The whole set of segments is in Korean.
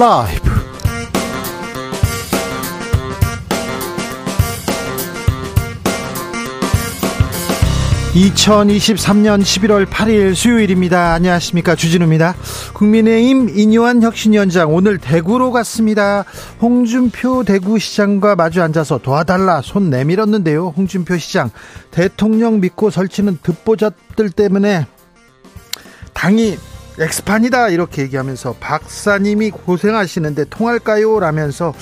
라이브. 2023년 11월 8일 수요일입니다. 안녕하십니까. 주진우입니다. 국민의힘 인요한 혁신위원장 오늘 대구로 갔습니다. 홍준표 대구시장과 마주 앉아서 도와달라 손 내밀었는데요. 홍준표 시장 대통령 믿고 설치는 듣보잡들 때문에 당이 엑스판이다 이렇게 얘기하면서 박사님이 고생하시는데 통할까요? 라면서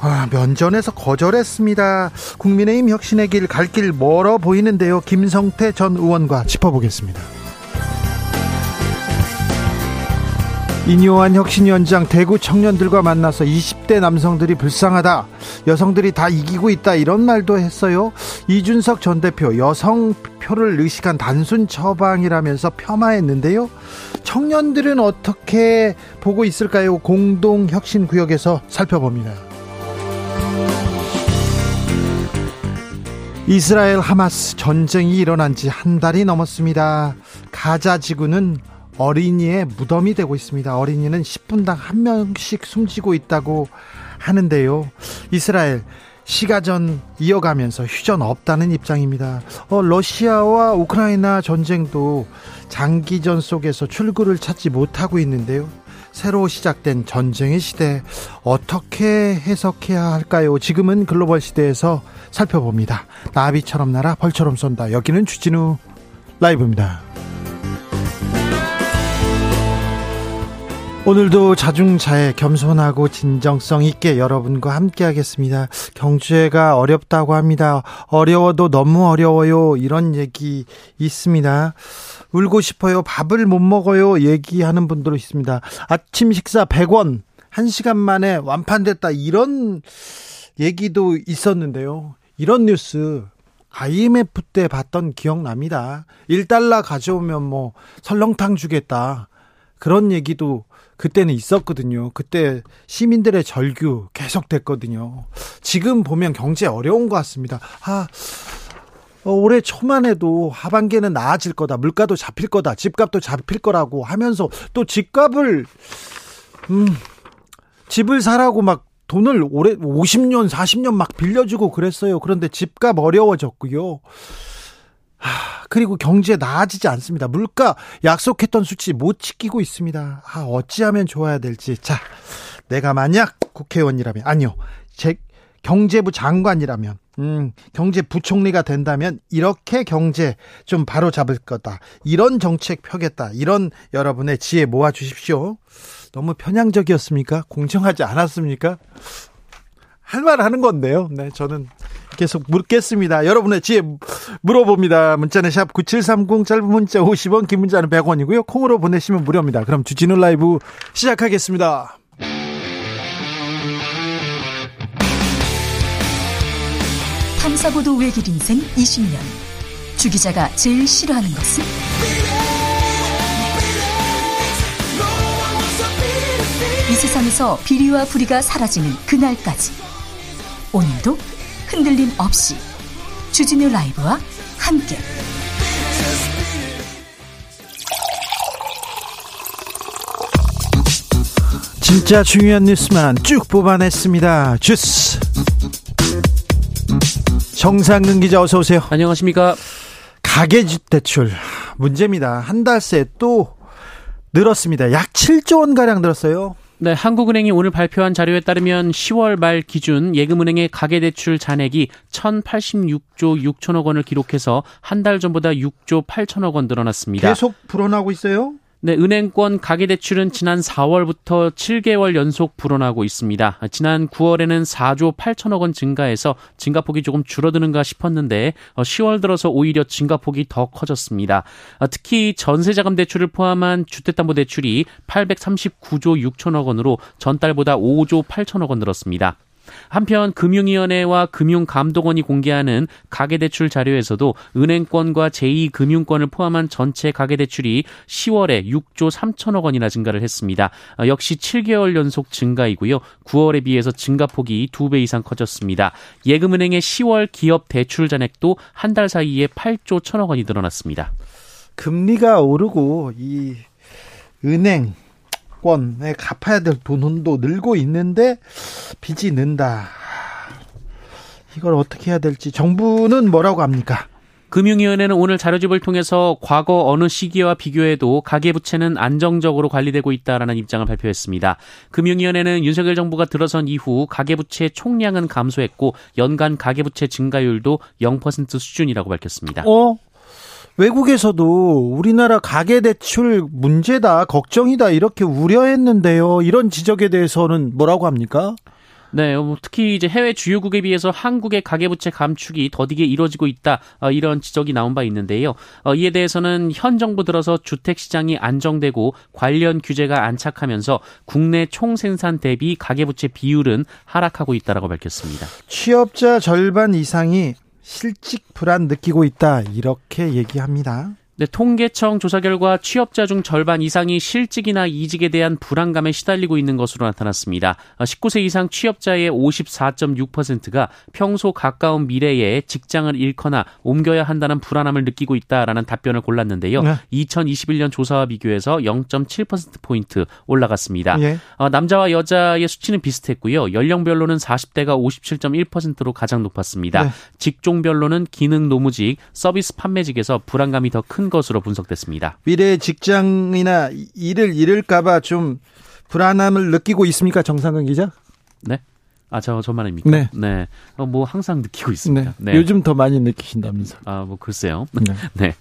아, 면전에서 거절했습니다. 국민의힘 혁신의 길 갈 길 멀어 보이는데요. 김성태 전 의원과 짚어보겠습니다. 이뇨한 혁신위원장 대구 청년들과 만나서 20대 남성들이 불쌍하다. 여성들이 다 이기고 있다. 이런 말도 했어요. 이준석 전 대표 여성 표를 의식한 단순 처방이라면서 폄하했는데요. 청년들은 어떻게 보고 있을까요? 공동 혁신 구역에서 살펴봅니다. 이스라엘 하마스 전쟁이 일어난 지 한 달이 넘었습니다. 가자 지구는 어린이의 무덤이 되고 있습니다. 어린이는 10분당 한 명씩 숨지고 있다고 하는데요. 이스라엘 시가전 이어가면서 휴전 없다는 입장입니다. 어, 러시아와 우크라이나 전쟁도 장기전 속에서 출구를 찾지 못하고 있는데요. 새로 시작된 전쟁의 시대 어떻게 해석해야 할까요? 지금은 글로벌 시대에서 살펴봅니다. 나비처럼 날아 벌처럼 쏜다. 여기는 주진우 라이브입니다. 오늘도 자중자애 겸손하고 진정성 있게 여러분과 함께 하겠습니다. 경제가 어렵다고 합니다. 어려워도 너무 어려워요. 이런 얘기 있습니다. 울고 싶어요. 밥을 못 먹어요. 얘기하는 분들 있습니다. 아침 식사 100원. 1시간 만에 완판됐다. 이런 얘기도 있었는데요. 이런 뉴스 IMF 때 봤던 기억납니다. 1달러 가져오면 뭐 설렁탕 주겠다. 그런 얘기도 그때는 있었거든요. 그때 시민들의 절규 계속됐거든요. 지금 보면 경제 어려운 것 같습니다. 아, 어, 올해 초만 해도 하반기에는 나아질 거다. 물가도 잡힐 거다. 집값도 잡힐 거라고 하면서 또 집값을, 음, 집을 사라고 막 돈을 올해 50년, 40년 막 빌려주고 그랬어요. 그런데 집값 어려워졌고요. 하, 그리고 경제 나아지지 않습니다. 물가 약속했던 수치 못 지키고 있습니다. 아, 어찌하면 좋아야 될지. 자, 내가 만약 국회의원이라면, 아니요. 제 경제부 장관이라면, 음, 경제부총리가 된다면 이렇게 경제 좀 바로 잡을 거다. 이런 정책 펴겠다. 이런 여러분의 지혜 모아 주십시오. 너무 편향적이었습니까? 공정하지 않았습니까? 할 말 하는 건데요. 네, 저는 계속 묻겠습니다. 여러분의 지혜 물어봅니다. 문자는 샵 9730 짧은 문자 50원 긴 문자는 100원이고요. 콩으로 보내시면 무료입니다. 그럼 주진우 라이브 시작하겠습니다. 탐사보도 외길 인생 20년 주 기자가 제일 싫어하는 것은? 이 세상에서 비리와 부리가 사라지는 그날까지 오늘도 흔들림 없이 주진우 라이브와 함께 진짜 중요한 뉴스만 쭉 뽑아냈습니다. 주스 정상근 기자 어서 오세요. 안녕하십니까. 가계대출 문제입니다. 한 달 새 또 늘었습니다. 약 7조 원 가량 늘었어요. 네, 한국은행이 오늘 발표한 자료에 따르면 10월 말 기준 예금은행의 가계대출 잔액이 1,086조 6천억 원을 기록해서 한 달 전보다 6조 8천억 원 늘어났습니다. 계속 불어나고 있어요? 네, 은행권 가계대출은 지난 4월부터 7개월 연속 불어나고 있습니다. 지난 9월에는 4조 8천억 원 증가해서 증가폭이 조금 줄어드는가 싶었는데 10월 어, 들어서 오히려 증가폭이 더 커졌습니다. 어, 특히 전세자금 대출을 포함한 주택담보대출이 839조 6천억 원으로 전달보다 5조 8천억 원 늘었습니다. 한편 금융위원회와 금융감독원이 공개하는 가계대출 자료에서도 은행권과 제2금융권을 포함한 전체 가계대출이 10월에 6조 3천억 원이나 증가를 했습니다. 어, 역시 7개월 연속 증가이고요. 9월에 비해서 증가폭이 2배 이상 커졌습니다. 예금은행의 10월 기업 대출 잔액도 한 달 사이에 8조 1천억 원이 늘어났습니다. 금리가 오르고 이 은행 정치권에 갚아야 될 돈도 늘고 있는데 빚이 는다. 이걸 어떻게 해야 될지 정부는 뭐라고 합니까? 금융위원회는 오늘 자료집을 통해서 과거 어느 시기와 비교해도 가계부채는 안정적으로 관리되고 있다라는 입장을 발표했습니다. 금융위원회는 윤석열 정부가 들어선 이후 가계부채 총량은 감소했고 연간 가계부채 증가율도 0% 수준이라고 밝혔습니다. 어? 외국에서도 우리나라 가계 대출 문제다, 걱정이다, 이렇게 우려했는데요. 이런 지적에 대해서는 뭐라고 합니까? 네, 뭐 특히 이제 해외 주요국에 비해서 한국의 가계부채 감축이 더디게 이루어지고 있다 어, 이런 지적이 나온 바 있는데요. 어, 이에 대해서는 현 정부 들어서 주택 시장이 안정되고 관련 규제가 안착하면서 국내 총생산 대비 가계부채 비율은 하락하고 있다라고 밝혔습니다. 취업자 절반 이상이 실직 불안 느끼고 있다 이렇게 얘기합니다. 네, 통계청 조사 결과 취업자 중 절반 이상이 실직이나 이직에 대한 불안감에 시달리고 있는 것으로 나타났습니다. 19세 어, 이상 취업자의 54.6%가 평소 가까운 미래에 직장을 잃거나 옮겨야 한다는 불안함을 느끼고 있다라는 답변을 골랐는데요. 네. 2021년 조사와 비교해서 0.7%포인트 올라갔습니다. 네. 남자와 여자의 수치는 비슷했고요. 연령별로는 40대가 57.1%로 가장 높았습니다. 네. 직종별로는 기능 노무직, 서비스 판매직에서 불안감이 더큰 것으로 분석됐습니다. 미래 직장이나 일을 잃을까봐 좀 불안함을 느끼고 있습니까, 정상근 기자? 네. 아, 저, 저만 입니까? 네. 네. 어, 뭐, 항상 느끼고 있습니다. 네. 네. 요즘 더 많이 느끼신다면서. 아, 뭐, 글쎄요. 네. 네.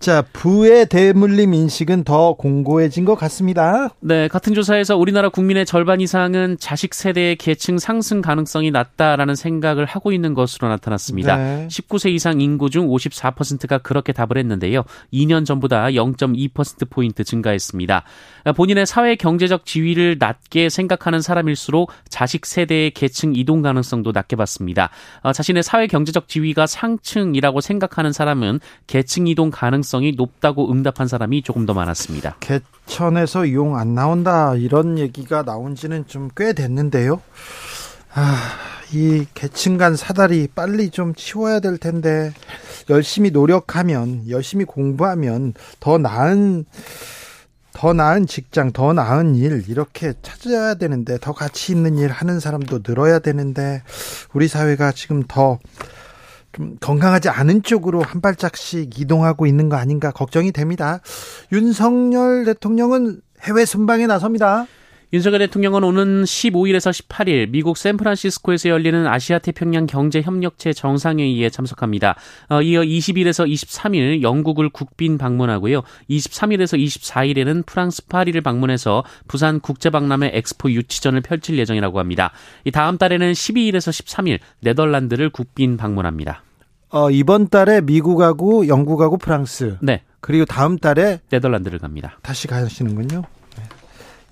자, 부의 대물림 인식은 더 공고해진 것 같습니다. 네, 같은 조사에서 우리나라 국민의 절반 이상은 자식 세대의 계층 상승 가능성이 낮다라는 생각을 하고 있는 것으로 나타났습니다. 네. 19세 이상 인구 중 54%가 그렇게 답을 했는데요. 2년 전보다 0.2%포인트 증가했습니다. 본인의 사회 경제적 지위를 낮게 생각하는 사람일수록 자식 세대의 계층 이동 가능성도 낮게 봤습니다. 어, 자신의 사회 경제적 지위가 상층이라고 생각하는 사람은 계층 이동 가능성 가능성이 높다고 응답한 사람이 조금 더 많았습니다. 개천에서 이용 안 나온다 이런 얘기가 나온 지는 좀 꽤 됐는데요. 아, 이 계층 간 사다리 빨리 좀 치워야 될 텐데 열심히 노력하면 열심히 공부하면 더 나은 더 나은 직장, 더 나은 일 이렇게 찾아야 되는데 더 가치 있는 일 하는 사람도 늘어야 되는데 우리 사회가 지금 더 좀 건강하지 않은 쪽으로 한 발짝씩 이동하고 있는 거 아닌가 걱정이 됩니다. 윤석열 대통령은 해외 순방에 나섭니다. 윤석열 대통령은 오는 15일에서 18일 미국 샌프란시스코에서 열리는 아시아 태평양 경제 협력체 정상회의에 참석합니다. 어, 이어 20일에서 23일 영국을 국빈 방문하고요. 23일에서 24일에는 프랑스 파리를 방문해서 부산 국제박람회 엑스포 유치전을 펼칠 예정이라고 합니다. 이 다음 달에는 12일에서 13일 네덜란드를 국빈 방문합니다. 어, 이번 달에 미국하고 영국하고 프랑스. 네. 그리고 다음 달에 네덜란드를 갑니다. 다시 가시는군요.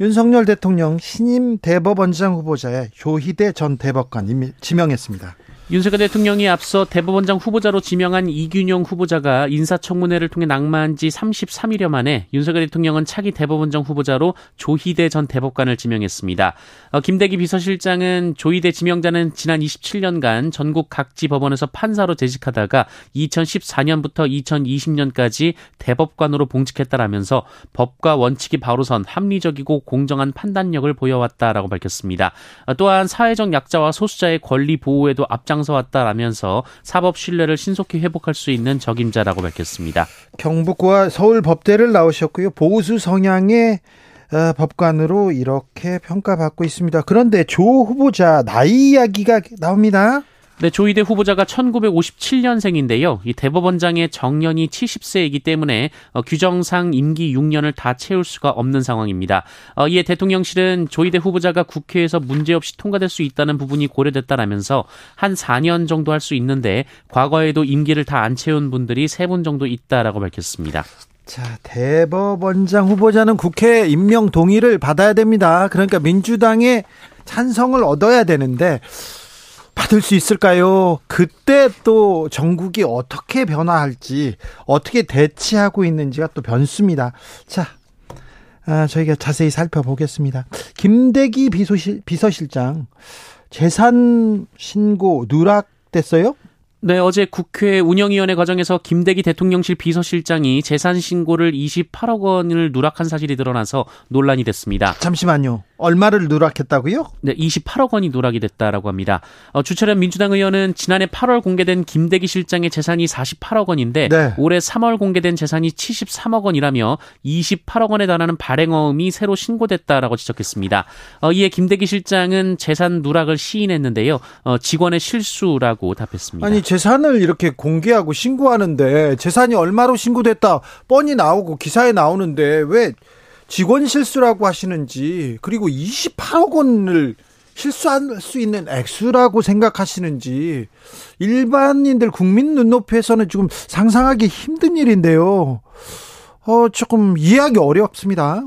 윤석열 대통령 신임 대법원장 후보자에 조희대 전 대법관 지명했습니다. 윤석열 대통령이 앞서 대법원장 후보자로 지명한 이균용 후보자가 인사청문회를 통해 낙마한 지 33일여 만에 윤석열 대통령은 차기 대법원장 후보자로 조희대 전 대법관을 지명했습니다. 어, 김대기 비서실장은 조희대 지명자는 지난 27년간 전국 각지 법원에서 판사로 재직하다가 2014년부터 2020년까지 대법관으로 봉직했다라면서 법과 원칙이 바로선 합리적이고 공정한 판단력을 보여왔다라고 밝혔습니다. 어, 또한 사회적 약자와 소수자의 권리 보호에도 앞장 앞장서왔다라면서 사법 신뢰를 신속히 회복할 수 있는 적임자라고 밝혔습니다. 경북과 서울 법대를 나오셨고요. 보수 성향의 어, 법관으로 이렇게 평가받고 있습니다. 그런데 조 후보자 나이 이야기가 나옵니다. 네, 조희대 후보자가 1957년생인데요. 이 대법원장의 정년이 70세이기 때문에 어, 규정상 임기 6년을 다 채울 수가 없는 상황입니다. 어, 이에 대통령실은 조희대 후보자가 국회에서 문제없이 통과될 수 있다는 부분이 고려됐다라면서 한 4년 정도 할 수 있는데 과거에도 임기를 다 안 채운 분들이 3분 정도 있다라고 밝혔습니다. 자, 대법원장 후보자는 국회 임명 동의를 받아야 됩니다. 그러니까 민주당의 찬성을 얻어야 되는데 받을 수 있을까요? 그때 또 전국이 어떻게 변화할지, 어떻게 대치하고 있는지가 또 변수입니다. 자, 아, 저희가 자세히 살펴보겠습니다. 김대기 비서실, 비서실장, 재산 신고 누락됐어요? 네, 어제 국회 운영위원회 과정에서 김대기 대통령실 비서실장이 재산 신고를 28억 원을 누락한 사실이 드러나서 논란이 됐습니다. 잠시만요. 얼마를 누락했다고요? 네, 28억 원이 누락이 됐다라고 합니다. 어, 주철현 민주당 의원은 지난해 8월 공개된 김대기 실장의 재산이 48억 원인데 네. 올해 3월 공개된 재산이 73억 원이라며 28억 원에 달하는 발행어음이 새로 신고됐다라고 지적했습니다. 어, 이에 김대기 실장은 재산 누락을 시인했는데요. 어, 직원의 실수라고 답했습니다. 아니 재산을 이렇게 공개하고 신고하는데 재산이 얼마로 신고됐다 뻔히 나오고 기사에 나오는데 왜 직원 실수라고 하시는지 그리고 28억 원을 실수할 수 있는 액수라고 생각하시는지 일반인들 국민 눈높이에서는 지금 상상하기 힘든 일인데요. 어, 조금 이해하기 어렵습니다.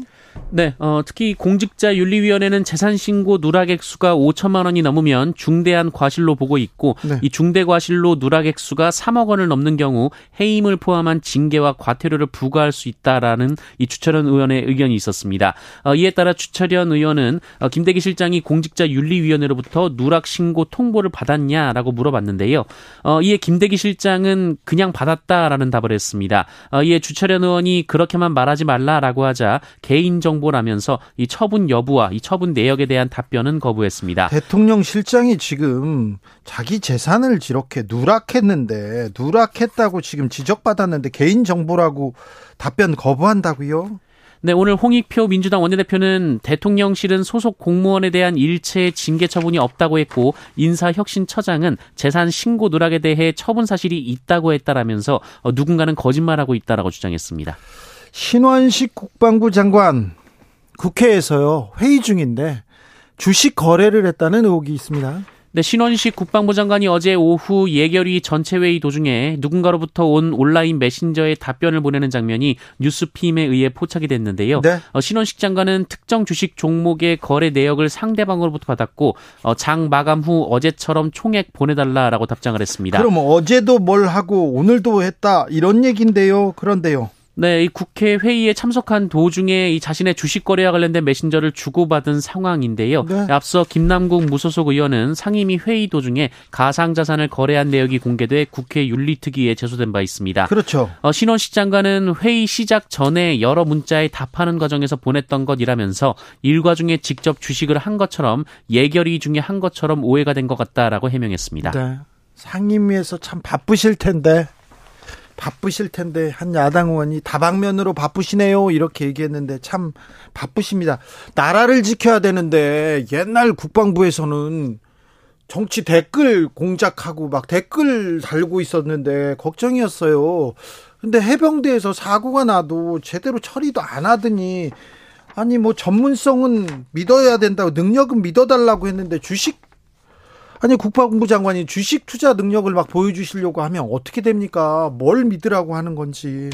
네, 어, 특히 공직자 윤리위원회는 재산 신고 누락액 수가 5천만 원이 넘으면 중대한 과실로 보고 있고 네. 이 중대 과실로 누락액 수가 3억 원을 넘는 경우 해임을 포함한 징계와 과태료를 부과할 수 있다라는 이 주철현 의원의 의견이 있었습니다. 어, 이에 따라 주철현 의원은 어, 김대기 실장이 공직자 윤리위원회로부터 누락 신고 통보를 받았냐라고 물어봤는데요. 어, 이에 김대기 실장은 그냥 받았다라는 답을 했습니다. 어, 이에 주철현 의원이 그렇게만 말하지 말라라고 하자 개인 정보라면서 이 처분 여부와 이 처분 내역에 대한 답변은 거부했습니다. 대통령 실장이 지금 자기 재산을 이렇게 누락했는데 누락했다고 지금 지적받았는데 개인 정보라고 답변 거부한다고요? 네, 오늘 홍익표 민주당 원내대표는 대통령실은 소속 공무원에 대한 일체 징계 처분이 없다고 했고 인사혁신처장은 재산 신고 누락에 대해 처분 사실이 있다고 했다라면서 어, 누군가는 거짓말하고 있다라고 주장했습니다. 신원식 국방부 장관 국회에서요 회의 중인데 주식 거래를 했다는 의혹이 있습니다. 네, 신원식 국방부 장관이 어제 오후 예결위 전체 회의 도중에 누군가로부터 온 온라인 메신저에 답변을 보내는 장면이 뉴스핌에 의해 포착이 됐는데요. 네. 어, 신원식 장관은 특정 주식 종목의 거래 내역을 상대방으로부터 받았고 어, 장 마감 후 어제처럼 총액 보내달라라고 답장을 했습니다. 그럼 어제도 뭘 하고 오늘도 했다 이런 얘기인데요. 그런데요. 네, 이 국회 회의에 참석한 도중에 이 자신의 주식 거래와 관련된 메신저를 주고받은 상황인데요. 네. 앞서 김남국 무소속 의원은 상임위 회의 도중에 가상 자산을 거래한 내역이 공개돼 국회 윤리특위에 제소된 바 있습니다. 그렇죠. 어, 신원식 장관은 회의 시작 전에 여러 문자에 답하는 과정에서 보냈던 것이라면서 일과 중에 직접 주식을 한 것처럼 예결위 중에 한 것처럼 오해가 된 것 같다라고 해명했습니다. 네. 상임위에서 참 바쁘실 텐데 바쁘실 텐데 한 야당 의원이 다방면으로 바쁘시네요 이렇게 얘기했는데 참 바쁘십니다. 나라를 지켜야 되는데 옛날 국방부에서는 정치 댓글 공작하고 막 댓글 달고 있었는데 걱정이었어요. 근데 해병대에서 사고가 나도 제대로 처리도 안 하더니 아니 뭐 전문성은 믿어야 된다고 능력은 믿어달라고 했는데 주식 아니 국방부 장관이 주식 투자 능력을 막 보여주시려고 하면 어떻게 됩니까? 뭘 믿으라고 하는 건지.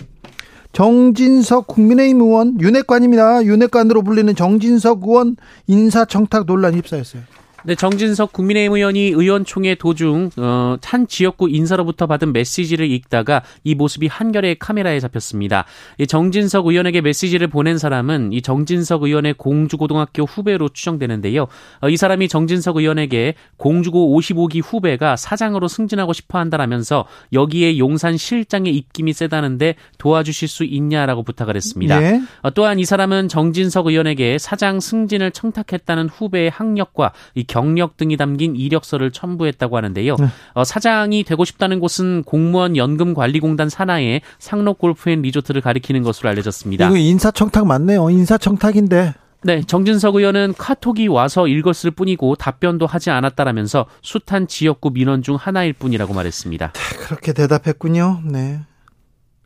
정진석 국민의힘 의원 윤핵관입니다. 윤핵관으로 불리는 정진석 의원 인사청탁 논란 휩싸였어요. 네, 정진석 국민의힘 의원이 의원총회 도중 어, 한 지역구 인사로부터 받은 메시지를 읽다가 이 모습이 한겨레 카메라에 잡혔습니다. 이 정진석 의원에게 메시지를 보낸 사람은 이 정진석 의원의 공주고등학교 후배로 추정되는데요. 어, 이 사람이 정진석 의원에게 공주고 55기 후배가 사장으로 승진하고 싶어 한다라면서 여기에 용산 실장의 입김이 세다는데 도와주실 수 있냐라고 부탁을 했습니다. 예? 어, 또한 이 사람은 정진석 의원에게 사장 승진을 청탁했다는 후배의 학력과 이 경력 등이 담긴 이력서를 첨부했다고 하는데요. 네. 어, 사장이 되고 싶다는 곳은 공무원 연금관리공단 산하의 상록 골프앤 리조트를 가리키는 것으로 알려졌습니다. 이거 인사청탁 맞네요. 인사청탁인데. 네, 정진석 의원은 카톡이 와서 읽었을 뿐이고 답변도 하지 않았다라면서 숱한 지역구 민원 중 하나일 뿐이라고 말했습니다. 네, 그렇게 대답했군요. 네.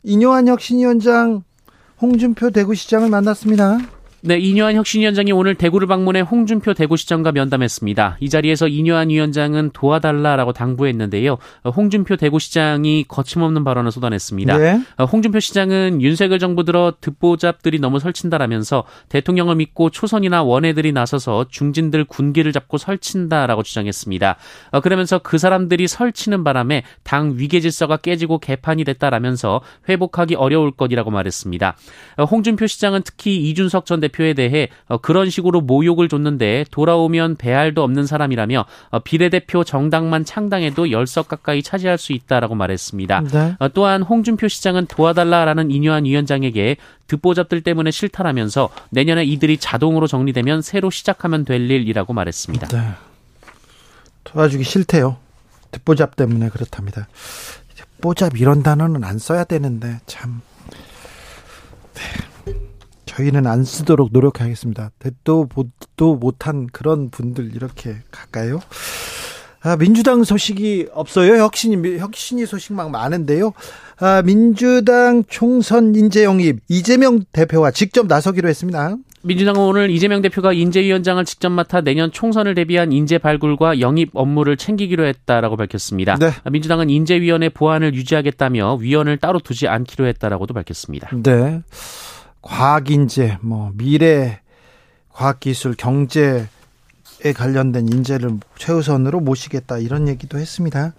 이뇨한 혁신위원장 홍준표 대구시장을 만났습니다. 네, 이뇨한 혁신위원장이 오늘 대구를 방문해 홍준표 대구시장과 면담했습니다. 이 자리에서 이뇨한 위원장은 도와달라라고 당부했는데요. 홍준표 대구시장이 거침없는 발언을 쏟아냈습니다. 네. 홍준표 시장은 윤석열 정부 들어 듣보잡들이 너무 설친다라면서 대통령을 믿고 초선이나 원외들이 나서서 중진들 군기를 잡고 설친다라고 주장했습니다. 그러면서 그 사람들이 설치는 바람에 당 위계 질서가 깨지고 개판이 됐다라면서 회복하기 어려울 것이라고 말했습니다. 홍준표 시장은 특히 이준석 전 대표 대표에 대해 어, 그런 식으로 모욕을 줬는데 돌아오면 배알도 없는 사람이라며 어, 비례대표 정당만 창당해도 열석 가까이 차지할 수 있다라고 말했습니다. 네. 어, 또한 홍준표 시장은 도와달라라는 인요한 위원장에게 듣보잡들 때문에 싫다라면서 내년에 이들이 자동으로 정리되면 새로 시작하면 될 일이라고 말했습니다. 네. 도와주기 싫대요. 듣보잡 때문에 그렇답니다. 듣보잡 이런 단어는 안 써야 되는데 참. 네. 저희는 안 쓰도록 노력하겠습니다. 듣도 보도 못한 그런 분들 이렇게 갈까요? 아, 민주당 소식이 없어요. 혁신이 혁신이 소식 막 많은데요. 아, 민주당 총선 인재 영입 이재명 대표와 직접 나서기로 했습니다. 민주당은 오늘 이재명 대표가 인재위원장을 직접 맡아 내년 총선을 대비한 인재 발굴과 영입 업무를 챙기기로 했다라고 밝혔습니다. 네. 민주당은 인재위원회 보안을 유지하겠다며 위원을 따로 두지 않기로 했다라고도 밝혔습니다. 네. 과학인재, 뭐 미래 과학기술, 경제에 관련된 인재를 최우선으로 모시겠다 이런 얘기도 했습니다.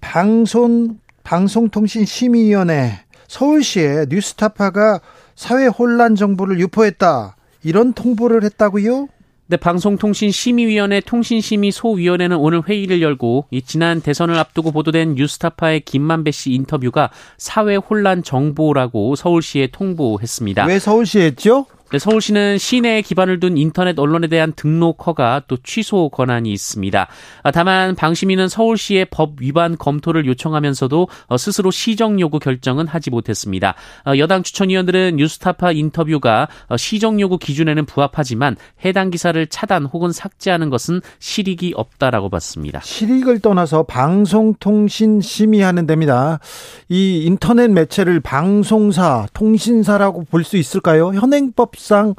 방송 방송통신심의위원회 서울시에 뉴스타파가 사회 혼란 정보를 유포했다. 이런 통보를 했다고요? 네, 방송통신심의위원회 통신심의 소위원회는 오늘 회의를 열고 이 지난 대선을 앞두고 보도된 뉴스타파의 김만배 씨 인터뷰가 사회 혼란 정보라고 서울시에 통보했습니다. 왜 서울시에 했죠? 네, 서울시는 시내에 기반을 둔 인터넷 언론에 대한 등록 허가 또 취소 권한이 있습니다. 아, 다만 방심위는 서울시의 법 위반 검토를 요청하면서도 어, 스스로 시정 요구 결정은 하지 못했습니다. 어, 여당 추천위원들은 뉴스타파 인터뷰가 어, 시정 요구 기준에는 부합하지만 해당 기사를 차단 혹은 삭제하는 것은 실익이 없다라고 봤습니다. 실익을 떠나서 방송통신 심의하는 데입니다. 이 인터넷 매체를 방송사, 통신사라고 볼 수 있을까요? 현행법 법상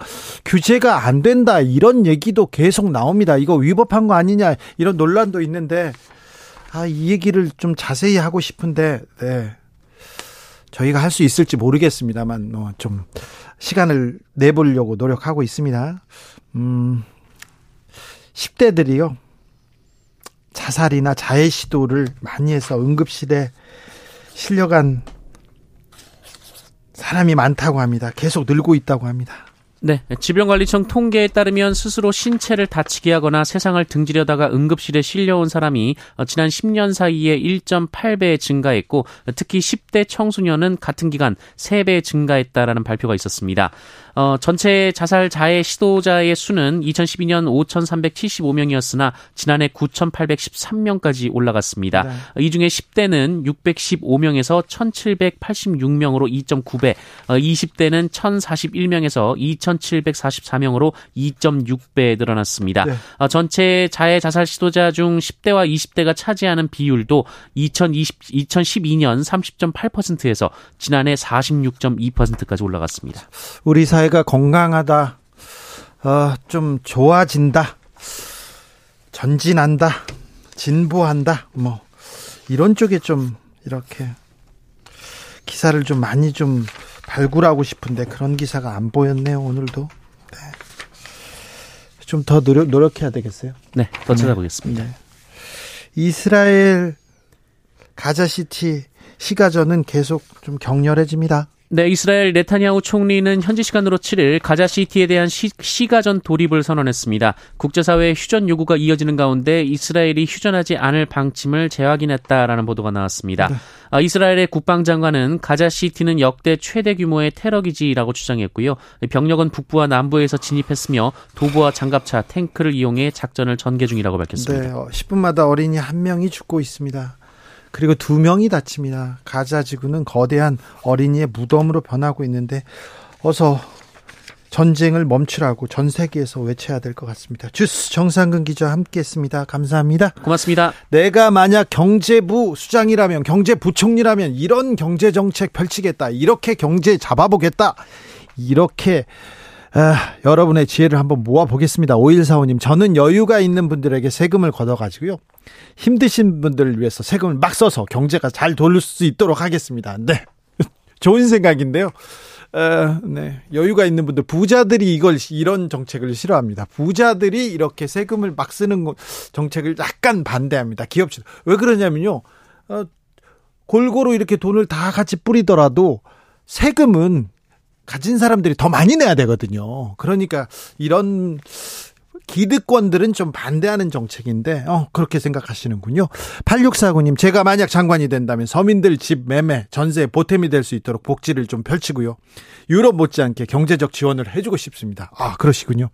규제가 안 된다 이런 얘기도 계속 나옵니다. 이거 위법한 거 아니냐 이런 논란도 있는데 아, 이 얘기를 좀 자세히 하고 싶은데 네. 저희가 할 수 있을지 모르겠습니다만 뭐 좀 시간을 내보려고 노력하고 있습니다. 음. 10대들이요. 자살이나 자해 시도를 많이 해서 응급실에 실려간 사람이 많다고 합니다. 계속 늘고 있다고 합니다. 네, 질병관리청 통계에 따르면 스스로 신체를 다치게 하거나 세상을 등지려다가 응급실에 실려온 사람이 지난 10년 사이에 1.8배 증가했고 특히 10대 청소년은 같은 기간 3배 증가했다라는 발표가 있었습니다. 어, 전체 자살 자해 시도자의 수는 2012년 5,375명이었으나 지난해 9,813명까지 올라갔습니다. 네. 이 중에 10대는 615명에서 1,786명으로 2.9배, 어, 20대는 1,041명에서 2,744명으로 2.6배 늘어났습니다. 네. 어, 전체 자해 자살 시도자 중 10대와 20대가 차지하는 비율도 2020, 2012년 30.8%에서 지난해 46.2%까지 올라갔습니다. 우리 사회 사회가 건강하다, 어, 좀 좋아진다, 전진한다, 진보한다, 뭐, 이런 쪽에 좀 이렇게 기사를 좀 많이 좀 발굴하고 싶은데 그런 기사가 안 보였네요, 오늘도. 네. 좀더 노력, 노력해야 되겠어요? 네, 더 찾아보겠습니다. 네. 이스라엘 가자시티 시가전은 계속 좀 격렬해집니다. 네, 이스라엘 네타냐후 총리는 현지 시간으로 7일 가자 시티에 대한 시, 시가전 돌입을 선언했습니다. 국제사회의 휴전 요구가 이어지는 가운데 이스라엘이 휴전하지 않을 방침을 재확인했다라는 보도가 나왔습니다. 네. 아, 이스라엘의 국방장관은 가자 시티는 역대 최대 규모의 테러 기지라고 주장했고요. 병력은 북부와 남부에서 진입했으며 도보와 장갑차, 탱크를 이용해 작전을 전개 중이라고 밝혔습니다. 네, 10분마다 어, 어린이 한 명이 죽고 있습니다. 그리고 두 명이 다칩니다. 가자 지구는 거대한 어린이의 무덤으로 변하고 있는데 어서 전쟁을 멈추라고 전 세계에서 외쳐야 될 것 같습니다. 주스 정상근 기자 함께했습니다. 감사합니다. 고맙습니다. 내가 만약 경제부 수장이라면 경제부총리라면 이런 경제 정책 펼치겠다. 이렇게 경제 잡아보겠다. 이렇게 아, 여러분의 지혜를 한번 모아보겠습니다. 5145님, 저는 여유가 있는 분들에게 세금을 걷어가지고요. 힘드신 분들을 위해서 세금을 막 써서 경제가 잘 돌릴 수 있도록 하겠습니다. 네. 좋은 생각인데요. 어, 네. 여유가 있는 분들, 부자들이 이걸, 이런 정책을 싫어합니다. 부자들이 이렇게 세금을 막 쓰는 정책을 약간 반대합니다. 기업들. 왜 그러냐면요. 어, 골고루 이렇게 돈을 다 같이 뿌리더라도 세금은 가진 사람들이 더 많이 내야 되거든요. 그러니까 이런 기득권들은 좀 반대하는 정책인데, 어, 그렇게 생각하시는군요. 8649님, 제가 만약 장관이 된다면 서민들 집 매매, 전세 보탬이 될 수 있도록 복지를 좀 펼치고요. 유럽 못지않게 경제적 지원을 해주고 싶습니다. 아, 그러시군요.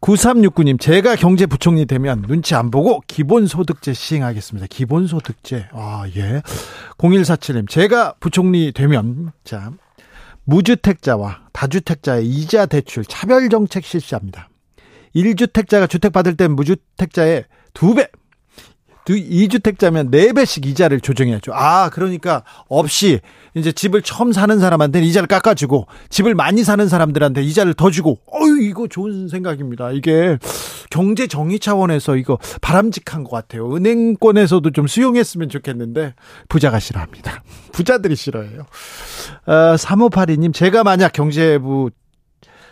9369님, 제가 경제부총리 되면 눈치 안 보고 기본소득제 시행하겠습니다. 기본소득제. 아, 예. 0147님, 제가 부총리 되면, 자, 무주택자와 다주택자의 이자 대출 차별 정책 실시합니다. 1주택자가 주택 받을 땐 무주택자의 2배, 2주택자면 4배씩 이자를 조정해야죠. 아, 그러니까 없이 이제 집을 처음 사는 사람한테는 이자를 깎아주고 집을 많이 사는 사람들한테 이자를 더 주고 어유 이거 좋은 생각입니다. 이게 경제 정의 차원에서 이거 바람직한 것 같아요. 은행권에서도 좀 수용했으면 좋겠는데 부자가 싫어합니다. 부자들이 싫어해요. 어, 3582님 제가 만약 경제부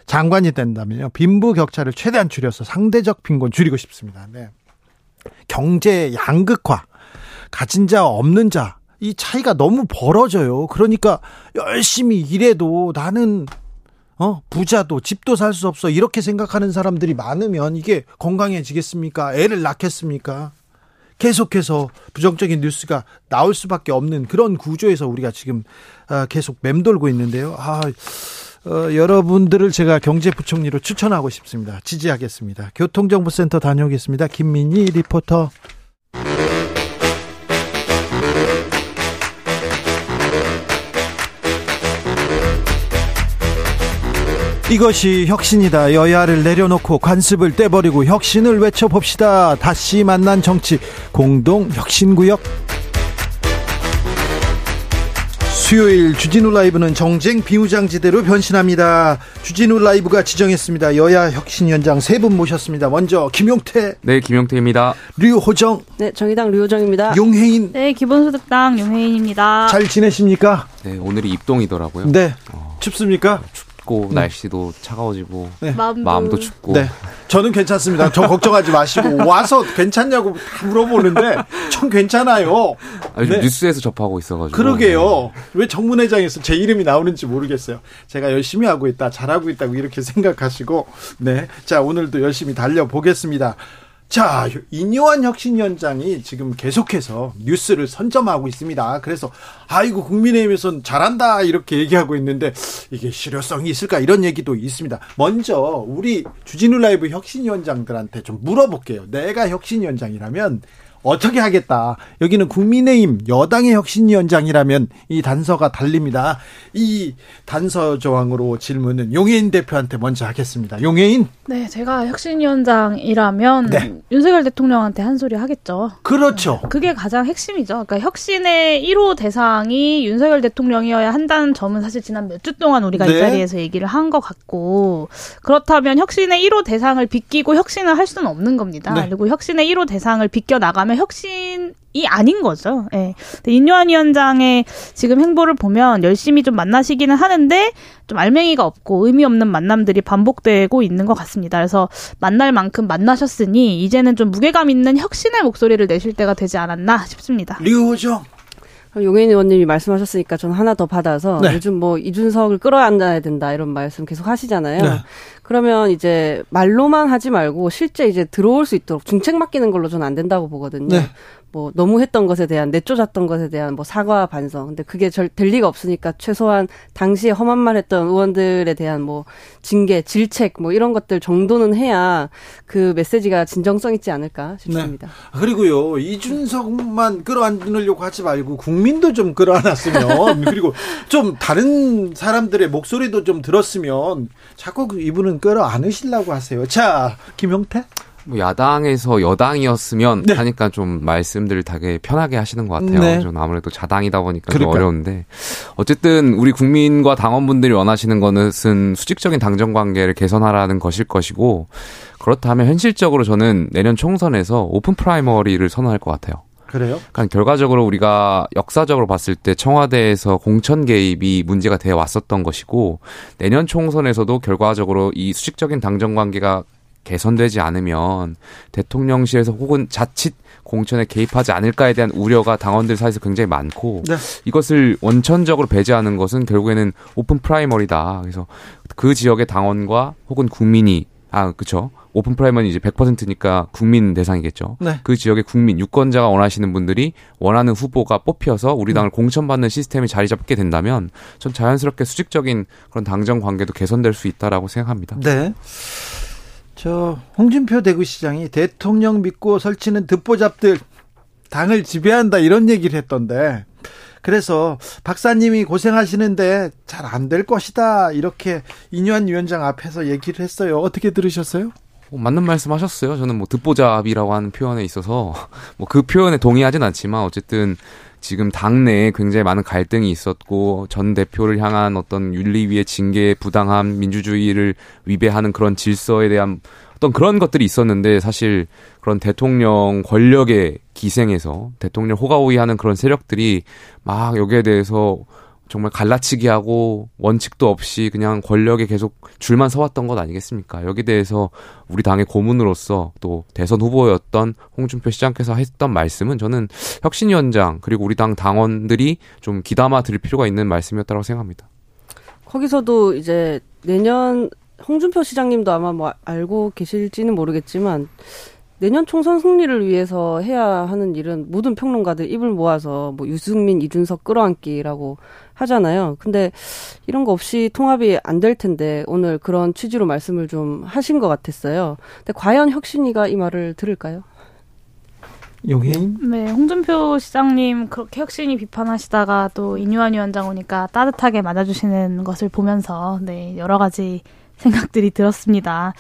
장관이 된다면요. 빈부 격차를 최대한 줄여서 상대적 빈곤 줄이고 싶습니다. 네. 경제 양극화, 가진 자 없는 자, 이 차이가 너무 벌어져요. 그러니까 열심히 일해도 나는 어, 부자도 집도 살 수 없어. 이렇게 생각하는 사람들이 많으면 이게 건강해지겠습니까? 애를 낳겠습니까? 계속해서 부정적인 뉴스가 나올 수밖에 없는 그런 구조에서 우리가 지금 어, 계속 맴돌고 있는데요. 아, 어, 여러분들을 제가 경제부총리로 추천하고 싶습니다. 지지하겠습니다. 교통정보센터 다녀오겠습니다. 김민희 리포터. 이것이 혁신이다. 여야를 내려놓고 관습을 떼버리고 혁신을 외쳐봅시다. 다시 만난 정치 공동 혁신구역. 수요일 주진우 라이브는 정쟁 비무장지대로 변신합니다. 주진우 라이브가 지정했습니다. 여야 혁신위원장 세 분 모셨습니다. 먼저 김용태. 네, 김용태입니다. 류호정. 네, 정의당 류호정입니다. 용혜인. 네, 기본소득당 용혜인입니다. 잘 지내십니까? 네, 오늘이 입동이더라고요. 네. 어. 춥습니까? 춥 고 네. 날씨도 차가워지고 네. 마음도, 마음도 춥고. 네. 저는 괜찮습니다. 저 걱정하지 마시고 와서 괜찮냐고 다 물어보는데 전 괜찮아요. 아니, 네. 뉴스에서 접하고 있어가지고. 그러게요. 왜 정문회장에서 제 이름이 나오는지 모르겠어요. 제가 열심히 하고 있다, 잘하고 있다고 이렇게 생각하시고 네. 자 오늘도 열심히 달려 보겠습니다. 자, 인요한 혁신위원장이 지금 계속해서 뉴스를 선점하고 있습니다. 그래서, 아이고, 국민의힘에선 잘한다, 이렇게 얘기하고 있는데, 이게 실효성이 있을까, 이런 얘기도 있습니다. 먼저, 우리 주진우 라이브 혁신위원장들한테 좀 물어볼게요. 내가 혁신위원장이라면, 어떻게 하겠다. 여기는 국민의힘 여당의 혁신 위원장이라면 이 단서가 달립니다. 이 단서 조항으로 질문은 용해인 대표한테 먼저 하겠습니다. 용해인. 네, 제가 혁신 위원장이라면 네. 윤석열 대통령한테 한 소리 하겠죠. 그렇죠. 그게 가장 핵심이죠. 그러니까 혁신의 1호 대상이 윤석열 대통령이어야 한다는 점은 사실 지난 몇 주 동안 우리가 네. 이 자리에서 얘기를 한 것 같고 그렇다면 혁신의 1호 대상을 비끼고 혁신을 할 수는 없는 겁니다. 네. 그리고 혁신의 1호 대상을 비껴 나가면 혁신이 아닌 거죠. 예. 네. 인요한 위원장의 지금 행보를 보면 열심히 좀 만나시기는 하는데 좀 알맹이가 없고 의미 없는 만남들이 반복되고 있는 것 같습니다. 그래서 만날 만큼 만나셨으니 이제는 좀 무게감 있는 혁신의 목소리를 내실 때가 되지 않았나 싶습니다. 류호정. 용혜인 의원님이 말씀하셨으니까 저는 하나 더 받아서 네. 요즘 뭐 이준석을 끌어안아야 된다 이런 말씀 계속 하시잖아요. 네. 그러면 이제 말로만 하지 말고 실제 이제 들어올 수 있도록 중책 맡기는 걸로 저는 안 된다고 보거든요. 네. 뭐 너무 했던 것에 대한 내쫓았던 것에 대한 뭐 사과 반성. 근데 그게 절, 될 리가 없으니까 최소한 당시에 험한 말 했던 의원들에 대한 뭐 징계, 질책 뭐 이런 것들 정도는 해야 그 메시지가 진정성 있지 않을까 싶습니다. 네. 그리고요. 이준석만 끌어안으려고 하지 말고 국민도 좀 끌어안았으면 그리고 좀 다른 사람들의 목소리도 좀 들었으면 자꾸 그 이분은 끌어안으시려고 하세요. 자, 김용태? 뭐 야당에서 여당이었으면 네. 하니까 좀 말씀들을 되게 편하게 하시는 것 같아요. 네. 좀 아무래도 자당이다 보니까 좀 어려운데 어쨌든 우리 국민과 당원분들이 원하시는 것은 수직적인 당정 관계를 개선하라는 것일 것이고 그렇다면 현실적으로 저는 내년 총선에서 오픈 프라이머리를 선언할 것 같아요. 그래요? 그러니까 결과적으로 우리가 역사적으로 봤을 때 청와대에서 공천 개입이 문제가 되어 왔었던 것이고 내년 총선에서도 결과적으로 이 수직적인 당정 관계가 개선되지 않으면 대통령실에서 혹은 자칫 공천에 개입하지 않을까에 대한 우려가 당원들 사이에서 굉장히 많고 네. 이것을 원천적으로 배제하는 것은 결국에는 open primary다. 그래서 그 지역의 당원과 혹은 국민이 아 그렇죠. open primary는 이제 100%니까 국민 대상이겠죠. 네. 그 지역의 국민 유권자가 원하시는 분들이 원하는 후보가 뽑혀서 우리 당을 음. 공천받는 시스템이 자리 잡게 된다면 전 자연스럽게 수직적인 그런 당정 관계도 개선될 수 있다라고 생각합니다. 네. 저 홍준표 대구시장이 대통령 믿고 설치는 듣보잡들 당을 지배한다 이런 얘기를 했던데 그래서 박사님이 고생하시는데 잘 안 될 것이다 이렇게 이뇨한 위원장 앞에서 얘기를 했어요. 어떻게 들으셨어요? 뭐 맞는 말씀 하셨어요. 저는 뭐 듣보잡이라고 하는 표현에 있어서 뭐 그 표현에 동의하진 않지만 어쨌든 지금 당내에 굉장히 많은 갈등이 있었고 전 대표를 향한 어떤 윤리위의 징계 부당함 민주주의를 위배하는 그런 질서에 대한 어떤 그런 것들이 있었는데 사실 그런 대통령 권력의 기생에서 대통령 호가호위하는 그런 세력들이 막 여기에 대해서 정말 갈라치기 하고 원칙도 없이 그냥 권력에 계속 줄만 서왔던 것 아니겠습니까? 여기 대해서 우리 당의 고문으로서 또 대선 후보였던 홍준표 시장께서 했던 말씀은 저는 혁신위원장 그리고 우리 당 당원들이 좀 귀담아 들을 필요가 있는 말씀이었다고 생각합니다. 거기서도 이제 내년 홍준표 시장님도 아마 뭐 알고 계실지는 모르겠지만 내년 총선 승리를 위해서 해야 하는 일은 모든 평론가들 입을 모아서 뭐 유승민, 이준석 끌어안기라고 하잖아요. 근데 이런 거 없이 통합이 안 될 텐데 오늘 그런 취지로 말씀을 좀 하신 것 같았어요. 근데 과연 혁신이가 이 말을 들을까요? 용인? 네, 홍준표 시장님 그렇게 혁신이 비판하시다가 또 이뉴환 위원장 오니까 따뜻하게 맞아주시는 것을 보면서 네 여러 가지 생각들이 들었습니다.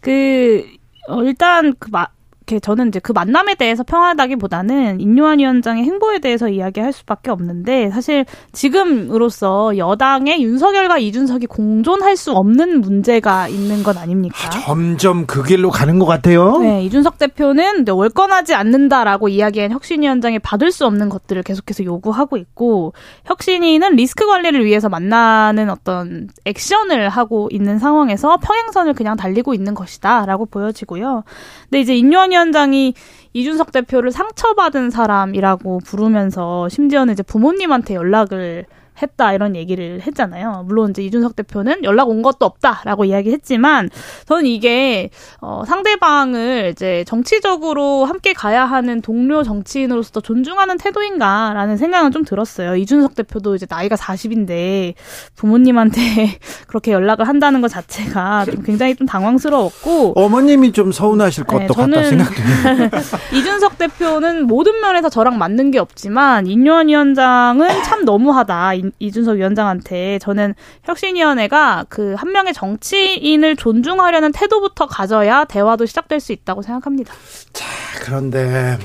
그 어, 일단 그 마, 이렇게 저는 이제 그 만남에 대해서 평하다기보다는 인요한 위원장의 행보에 대해서 이야기할 수밖에 없는데 사실 지금으로서 여당의 윤석열과 이준석이 공존할 수 없는 문제가 있는 것 아닙니까? 아, 점점 그 길로 가는 것 같아요. 네, 이준석 대표는 월권하지 않는다라고 이야기한 혁신위원장이 받을 수 없는 것들을 계속해서 요구하고 있고 혁신위는 리스크 관리를 위해서 만나는 어떤 액션을 하고 있는 상황에서 평행선을 그냥 달리고 있는 것이다라고 보여지고요. 근데 이제 인요한 위원장이 이준석 대표를 상처받은 사람이라고 부르면서 심지어는 이제 부모님한테 연락을 했다 이런 얘기를 했잖아요. 물론 이제 이준석 대표는 연락 온 것도 없다라고 이야기했지만 저는 이게 어 상대방을 이제 정치적으로 함께 가야 하는 동료 정치인으로서 존중하는 태도인가라는 생각은 좀 들었어요. 이준석 대표도 이제 나이가 40인데 부모님한테 그렇게 연락을 한다는 것 자체가 좀 굉장히 좀 당황스러웠고 어머님이 좀 서운하실 네, 것도 네, 같다 생각돼요. 이준석 대표는 모든 면에서 저랑 맞는 게 없지만 인요한 위원장은 참 너무하다. 이준석 위원장한테 저는 혁신위원회가 그 한 명의 정치인을 존중하려는 태도부터 가져야 대화도 시작될 수 있다고 생각합니다. 자, 그런데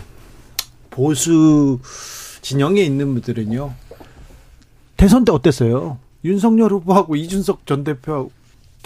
보수 진영에 있는 분들은요. 대선 때 어땠어요? 윤석열 후보하고 이준석 전 대표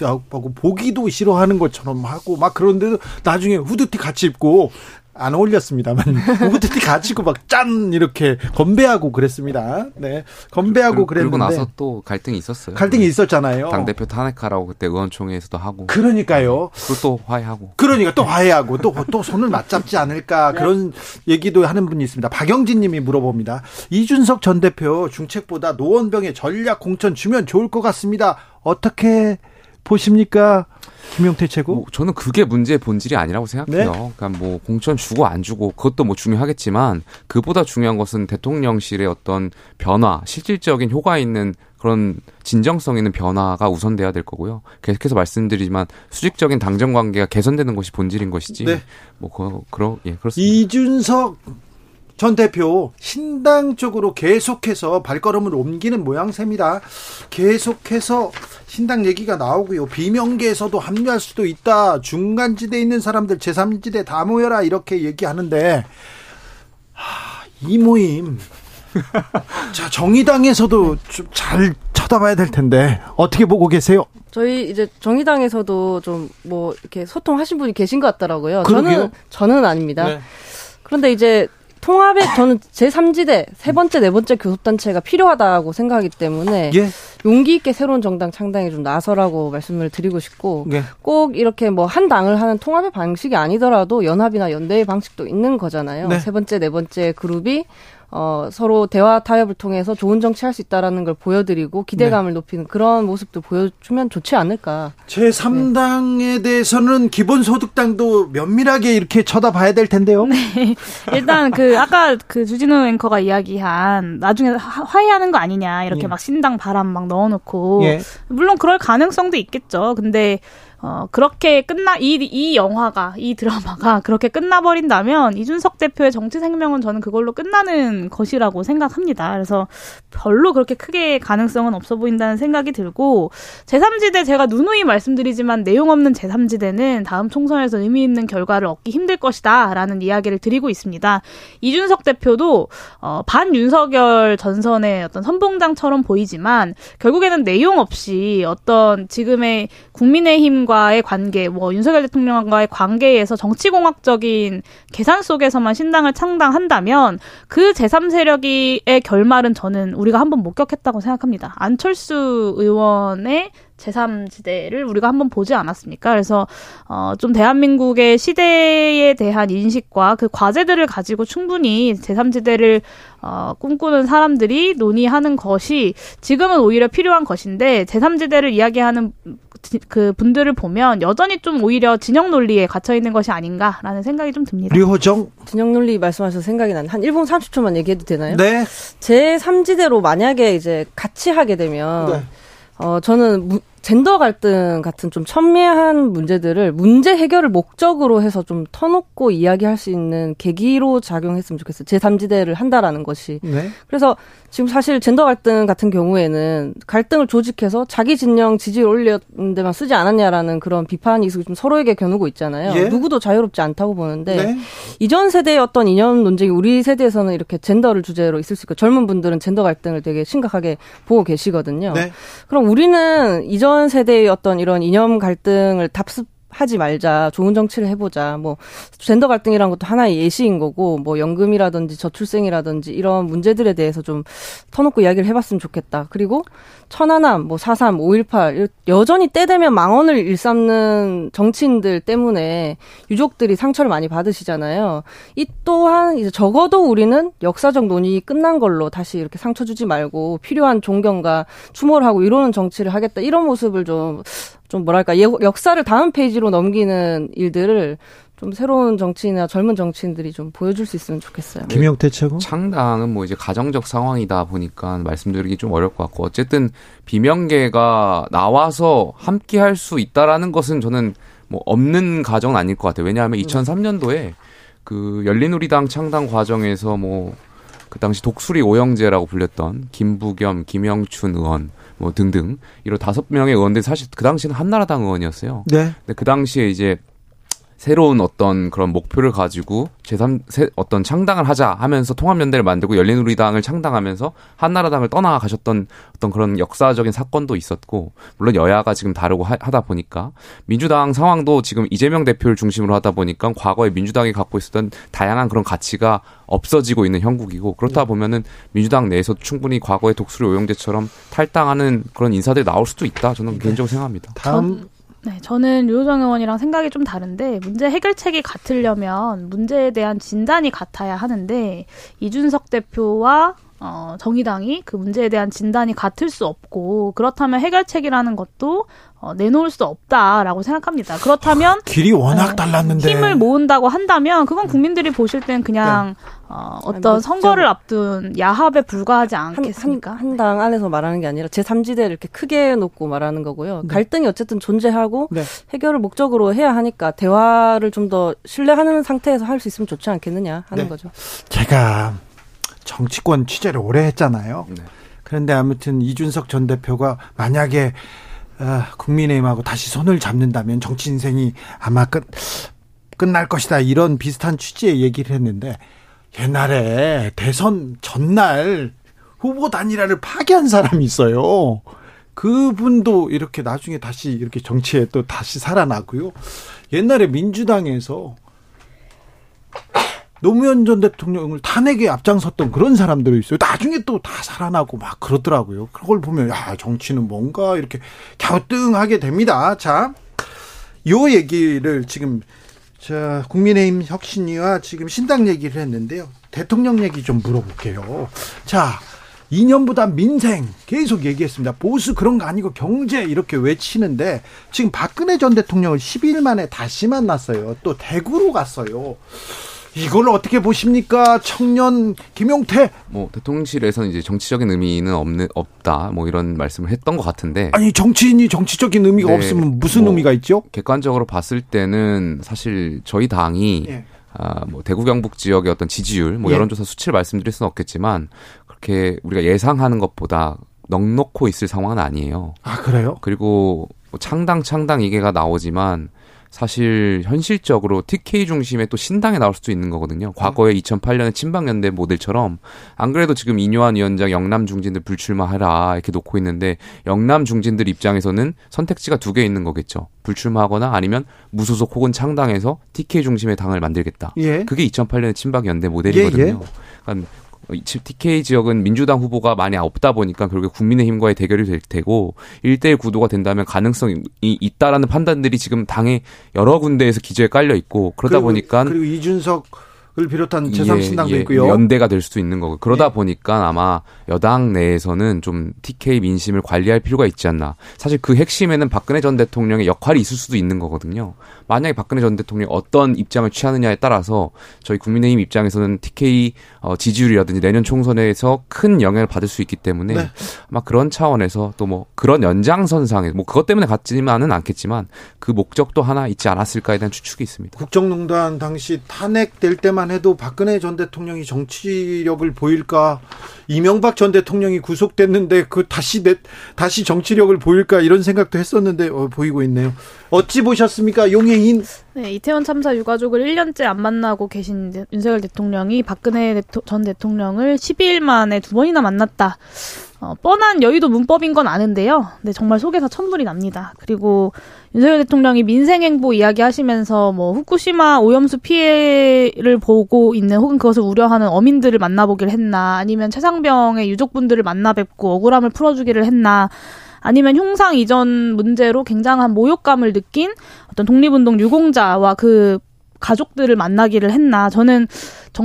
하고 보기도 싫어하는 것처럼 하고 막 그런데도 나중에 후드티 같이 입고 안 어울렸습니다만 후드티 가지고 막 짠 이렇게 건배하고 그랬습니다. 네, 건배하고 그, 그랬는데 그리고 나서 또 갈등이 있었어요. 갈등이 있었잖아요. 당 대표 탄핵하라고 그때 의원총회에서도 하고. 그러니까요. 그리고 또 화해하고. 그러니까 또 화해하고 또 또 손을 맞잡지 않을까 그런 얘기도 하는 분이 있습니다. 박영진님이 물어봅니다. 이준석 전 대표 중책보다 노원병에 전략 공천 주면 좋을 것 같습니다. 어떻게 보십니까? 김용태 최고? 뭐 저는 그게 문제의 본질이 아니라고 생각해요. 네? 그러니까 뭐 공천 주고 안 주고 그것도 뭐 중요하겠지만 그보다 중요한 것은 대통령실의 어떤 변화, 실질적인 효과 있는 그런 진정성 있는 변화가 우선돼야 될 거고요. 계속해서 말씀드리지만 수직적인 당정 관계가 개선되는 것이 본질인 것이지. 네. 뭐 그, 그러 예 그렇습니다. 이준석 전 대표 신당 쪽으로 계속해서 발걸음을 옮기는 모양새입니다. 계속해서 신당 얘기가 나오고요. 비명계에서도 합류할 수도 있다. 중간지대에 있는 사람들 제3지대 다 모여라 이렇게 얘기하는데 하, 이 모임 자 정의당에서도 좀 잘 쳐다봐야 될 텐데 어떻게 보고 계세요? 저희 이제 정의당에서도 좀 뭐 이렇게 소통하신 분이 계신 것 같더라고요. 그러게요? 저는 저는 아닙니다. 네. 그런데 이제 통합에 저는 제3지대 세 번째 네 번째 교섭단체가 필요하다고 생각하기 때문에 예. 용기 있게 새로운 정당 창당에 좀 나서라고 말씀을 드리고 싶고 예. 꼭 이렇게 뭐 한 당을 하는 통합의 방식이 아니더라도 연합이나 연대의 방식도 있는 거잖아요. 네. 세 번째 네 번째 그룹이 어, 서로 대화 타협을 통해서 좋은 정치할 수 있다라는 걸 보여드리고 기대감을 네. 높이는 그런 모습도 보여주면 좋지 않을까. 제 3당에 네. 대해서는 기본소득당도 면밀하게 이렇게 쳐다봐야 될 텐데요. 네. 일단 그 아까 그 주진우 앵커가 이야기한 나중에 화해하는 거 아니냐 이렇게 예. 막 신당 바람 막 넣어놓고 예. 물론 그럴 가능성도 있겠죠. 근데 어, 그렇게 끝나, 이, 이 영화가, 이 드라마가 그렇게 끝나버린다면 이준석 대표의 정치 생명은 저는 그걸로 끝나는 것이라고 생각합니다. 그래서 별로 그렇게 크게 가능성은 없어 보인다는 생각이 들고, 제3지대 제가 누누이 말씀드리지만 내용 없는 제3지대는 다음 총선에서 의미 있는 결과를 얻기 힘들 것이다. 라는 이야기를 드리고 있습니다. 이준석 대표도, 어, 반윤석열 전선의 어떤 선봉장처럼 보이지만, 결국에는 내용 없이 어떤 지금의 국민의힘과 대통령과의 관계, 뭐 윤석열 대통령과의 관계에서 정치공학적인 계산 속에서만 신당을 창당한다면 그 제3세력의 결말은 저는 우리가 한번 목격했다고 생각합니다. 안철수 의원의 제3지대를 우리가 한번 보지 않았습니까? 그래서 어, 좀 대한민국의 시대에 대한 인식과 그 과제들을 가지고 충분히 제3지대를 어, 꿈꾸는 사람들이 논의하는 것이 지금은 오히려 필요한 것인데 제3지대를 이야기하는 그 분들을 보면 여전히 좀 오히려 진영 논리에 갇혀 있는 것이 아닌가라는 생각이 좀 듭니다. 류호정 진영 논리 말씀하셔서 생각이 나는 한 1분 30초만 얘기해도 되나요? 네. 제3지대로 만약에 이제 같이 하게 되면 네. 어 저는 무, 젠더 갈등 같은 좀 첨예한 문제들을 문제 해결을 목적으로 해서 좀 터놓고 이야기할 수 있는 계기로 작용했으면 좋겠어요. 제3지대를 한다라는 것이. 네. 그래서 지금 사실 젠더 갈등 같은 경우에는 갈등을 조직해서 자기 진영 지지를 올리는 데만 쓰지 않았냐라는 그런 비판이 좀 서로에게 겨누고 있잖아요. 예? 누구도 자유롭지 않다고 보는데 네. 이전 세대의 어떤 이념 논쟁이 우리 세대에서는 이렇게 젠더를 주제로 있을 수 있고 젊은 분들은 젠더 갈등을 되게 심각하게 보고 계시거든요. 네. 그럼 우리는 이전 이전 세대의 어떤 이런 이념 갈등을 답습 하지 말자. 좋은 정치를 해보자. 뭐 젠더 갈등이란 것도 하나의 예시인 거고 뭐 연금이라든지 저출생이라든지 이런 문제들에 대해서 좀 터놓고 이야기를 해봤으면 좋겠다. 그리고 천안함, 뭐 사삼, 오일팔 여전히 때 되면 망언을 일삼는 정치인들 때문에 유족들이 상처를 많이 받으시잖아요. 이 또한 이제 적어도 우리는 역사적 논의 끝난 걸로 다시 이렇게 상처 주지 말고 필요한 존경과 추모를 하고 이러는 정치를 하겠다. 이런 모습을 좀 좀 뭐랄까 역사를 다음 페이지로 넘기는 일들을 좀 새로운 정치인이나 젊은 정치인들이 좀 보여줄 수 있으면 좋겠어요. 김영태 최고. 창당은 뭐 이제 가정적 상황이다 보니까 말씀드리기 좀 어려울 것 같고 어쨌든 비명계가 나와서 함께 할 수 있다라는 것은 저는 뭐 없는 가정은 아닐 것 같아요. 왜냐하면 2003년도에 그 열린우리당 창당 과정에서 뭐 그 당시 독수리 오영재라고 불렸던 김부겸, 김영춘 의원 뭐 등등 이런 다섯 명의 의원들이 사실 그 당시는 한나라당 의원이었어요. 네. 근데 그 당시에 이제 새로운 어떤 그런 목표를 가지고 제3 어떤 창당을 하자 하면서 통합연대를 만들고 열린우리당을 창당하면서 한나라당을 떠나가셨던 어떤 그런 역사적인 사건도 있었고 물론 여야가 지금 다르고 하, 다 보니까 민주당 상황도 지금 이재명 대표를 중심으로 하다 보니까 과거에 민주당이 갖고 있었던 다양한 그런 가치가 없어지고 있는 형국이고 그렇다 네. 보면은 민주당 내에서 충분히 과거의 독수리 오영재처럼 탈당하는 그런 인사들이 나올 수도 있다 저는 네. 개인적으로 생각합니다. 다음 네, 저는 류호정 의원이랑 생각이 좀 다른데 문제 해결책이 같으려면 문제에 대한 진단이 같아야 하는데 이준석 대표와 어, 정의당이 그 문제에 대한 진단이 같을 수 없고 그렇다면 해결책이라는 것도 어, 내놓을 수 없다라고 생각합니다. 그렇다면 길이 워낙 어, 달랐는데 힘을 모은다고 한다면 그건 국민들이 보실 땐 그냥 네. 어, 어떤 뭐 선거를 앞둔 야합에 불과하지 않겠습니까? 한당 안에서 말하는 게 아니라 제 3지대를 이렇게 크게 놓고 말하는 거고요. 네. 갈등이 어쨌든 존재하고 네. 해결을 목적으로 해야 하니까 대화를 좀 더 신뢰하는 상태에서 할 수 있으면 좋지 않겠느냐 하는 네. 거죠. 제가 정치권 취재를 오래 했잖아요. 네. 그런데 아무튼 이준석 전 대표가 만약에 아, 국민의힘하고 다시 손을 잡는다면 정치 인생이 아마 끝 끝날 것이다 이런 비슷한 취지의 얘기를 했는데 옛날에 대선 전날 후보 단일화를 파기한 사람이 있어요. 그분도 이렇게 나중에 다시 이렇게 정치에 또 다시 살아나고요. 옛날에 민주당에서 노무현 전 대통령을 탄핵에 앞장섰던 그런 사람들이 있어요. 나중에 또 다 살아나고 막 그러더라고요. 그걸 보면 야 정치는 뭔가 이렇게 갸우뚱하게 됩니다. 자, 요 얘기를 지금 자 국민의힘 혁신위와 지금 신당 얘기를 했는데요. 대통령 얘기 좀 물어볼게요. 자. 이념보다 민생 계속 얘기했습니다. 보수 그런 거 아니고 경제 이렇게 외치는데 지금 박근혜 전 대통령을 10일 만에 다시 만났어요. 또 대구로 갔어요. 이걸 어떻게 보십니까? 청년 김용태. 뭐 대통령실에서는 이제 정치적인 의미는 없는 없다. 뭐 이런 말씀을 했던 것 같은데. 아니 정치인이 정치적인 의미가 네, 없으면 무슨 뭐 의미가 있죠? 객관적으로 봤을 때는 사실 저희 당이 예. 아, 뭐 대구 경북 지역의 어떤 지지율, 뭐 예. 여론조사 수치를 말씀드릴 수는 없겠지만 그렇게 우리가 예상하는 것보다 넉넉고 있을 상황은 아니에요. 아 그래요? 그리고 뭐 창당 창당 이게가 나오지만 사실 현실적으로 TK 중심의 또 신당에 나올 수도 있는 거거든요. 과거에 2008년에 친박연대 모델처럼 안 그래도 지금 이뇨한 위원장 영남 중진들 불출마하라 이렇게 놓고 있는데 영남 중진들 입장에서는 선택지가 두 개 있는 거겠죠. 불출마하거나 아니면 무소속 혹은 창당에서 TK 중심의 당을 만들겠다. 예. 그게 2008년의 친박연대 모델이거든요. 예, 예. 그러니까 TK 지역은 민주당 후보가 많이 없다 보니까 결국에 국민의힘과의 대결이 될 테고 1대1 구도가 된다면 가능성이 있다라는 판단들이 지금 당의 여러 군데에서 기저에 깔려 있고 그러다 그리고, 보니까 그리고 이준석 을 비롯한 제3신당도 예, 예, 있고요. 연대가 될 수도 있는 거고. 그러다 예. 보니까 아마 여당 내에서는 좀 TK 민심을 관리할 필요가 있지 않나. 사실 그 핵심에는 박근혜 전 대통령의 역할이 있을 수도 있는 거거든요. 만약에 박근혜 전 대통령이 어떤 입장을 취하느냐에 따라서 저희 국민의힘 입장에서는 TK 어, 지지율이라든지 내년 총선에서 큰 영향을 받을 수 있기 때문에 네. 아마 그런 차원에서 또 뭐 그런 연장선상에 뭐 그것 때문에 갔지만은 않겠지만 그 목적도 하나 있지 않았을까에 대한 추측이 있습니다. 국정농단 당시 탄핵될 때만 해도 박근혜 전 대통령이 정치력을 보일까 이명박 전 대통령이 구속됐는데 그 다시 내, 다시 정치력을 보일까 이런 생각도 했었는데 어, 보이고 있네요. 어찌 보셨습니까, 용해인? 네, 이태원 참사 유가족을 1년째 안 만나고 계신 윤석열 대통령이 박근혜 전 대통령을 12일 만에 두 번이나 만났다. 어, 뻔한 여의도 문법인 건 아는데요. 네, 정말 속에서 천불이 납니다. 그리고 윤석열 대통령이 민생행보 이야기하시면서 뭐 후쿠시마 오염수 피해를 보고 있는 혹은 그것을 우려하는 어민들을 만나보기를 했나 아니면 최상병의 유족분들을 만나 뵙고 억울함을 풀어주기를 했나 아니면 흉상 이전 문제로 굉장한 모욕감을 느낀 어떤 독립운동 유공자와 그 가족들을 만나기를 했나 저는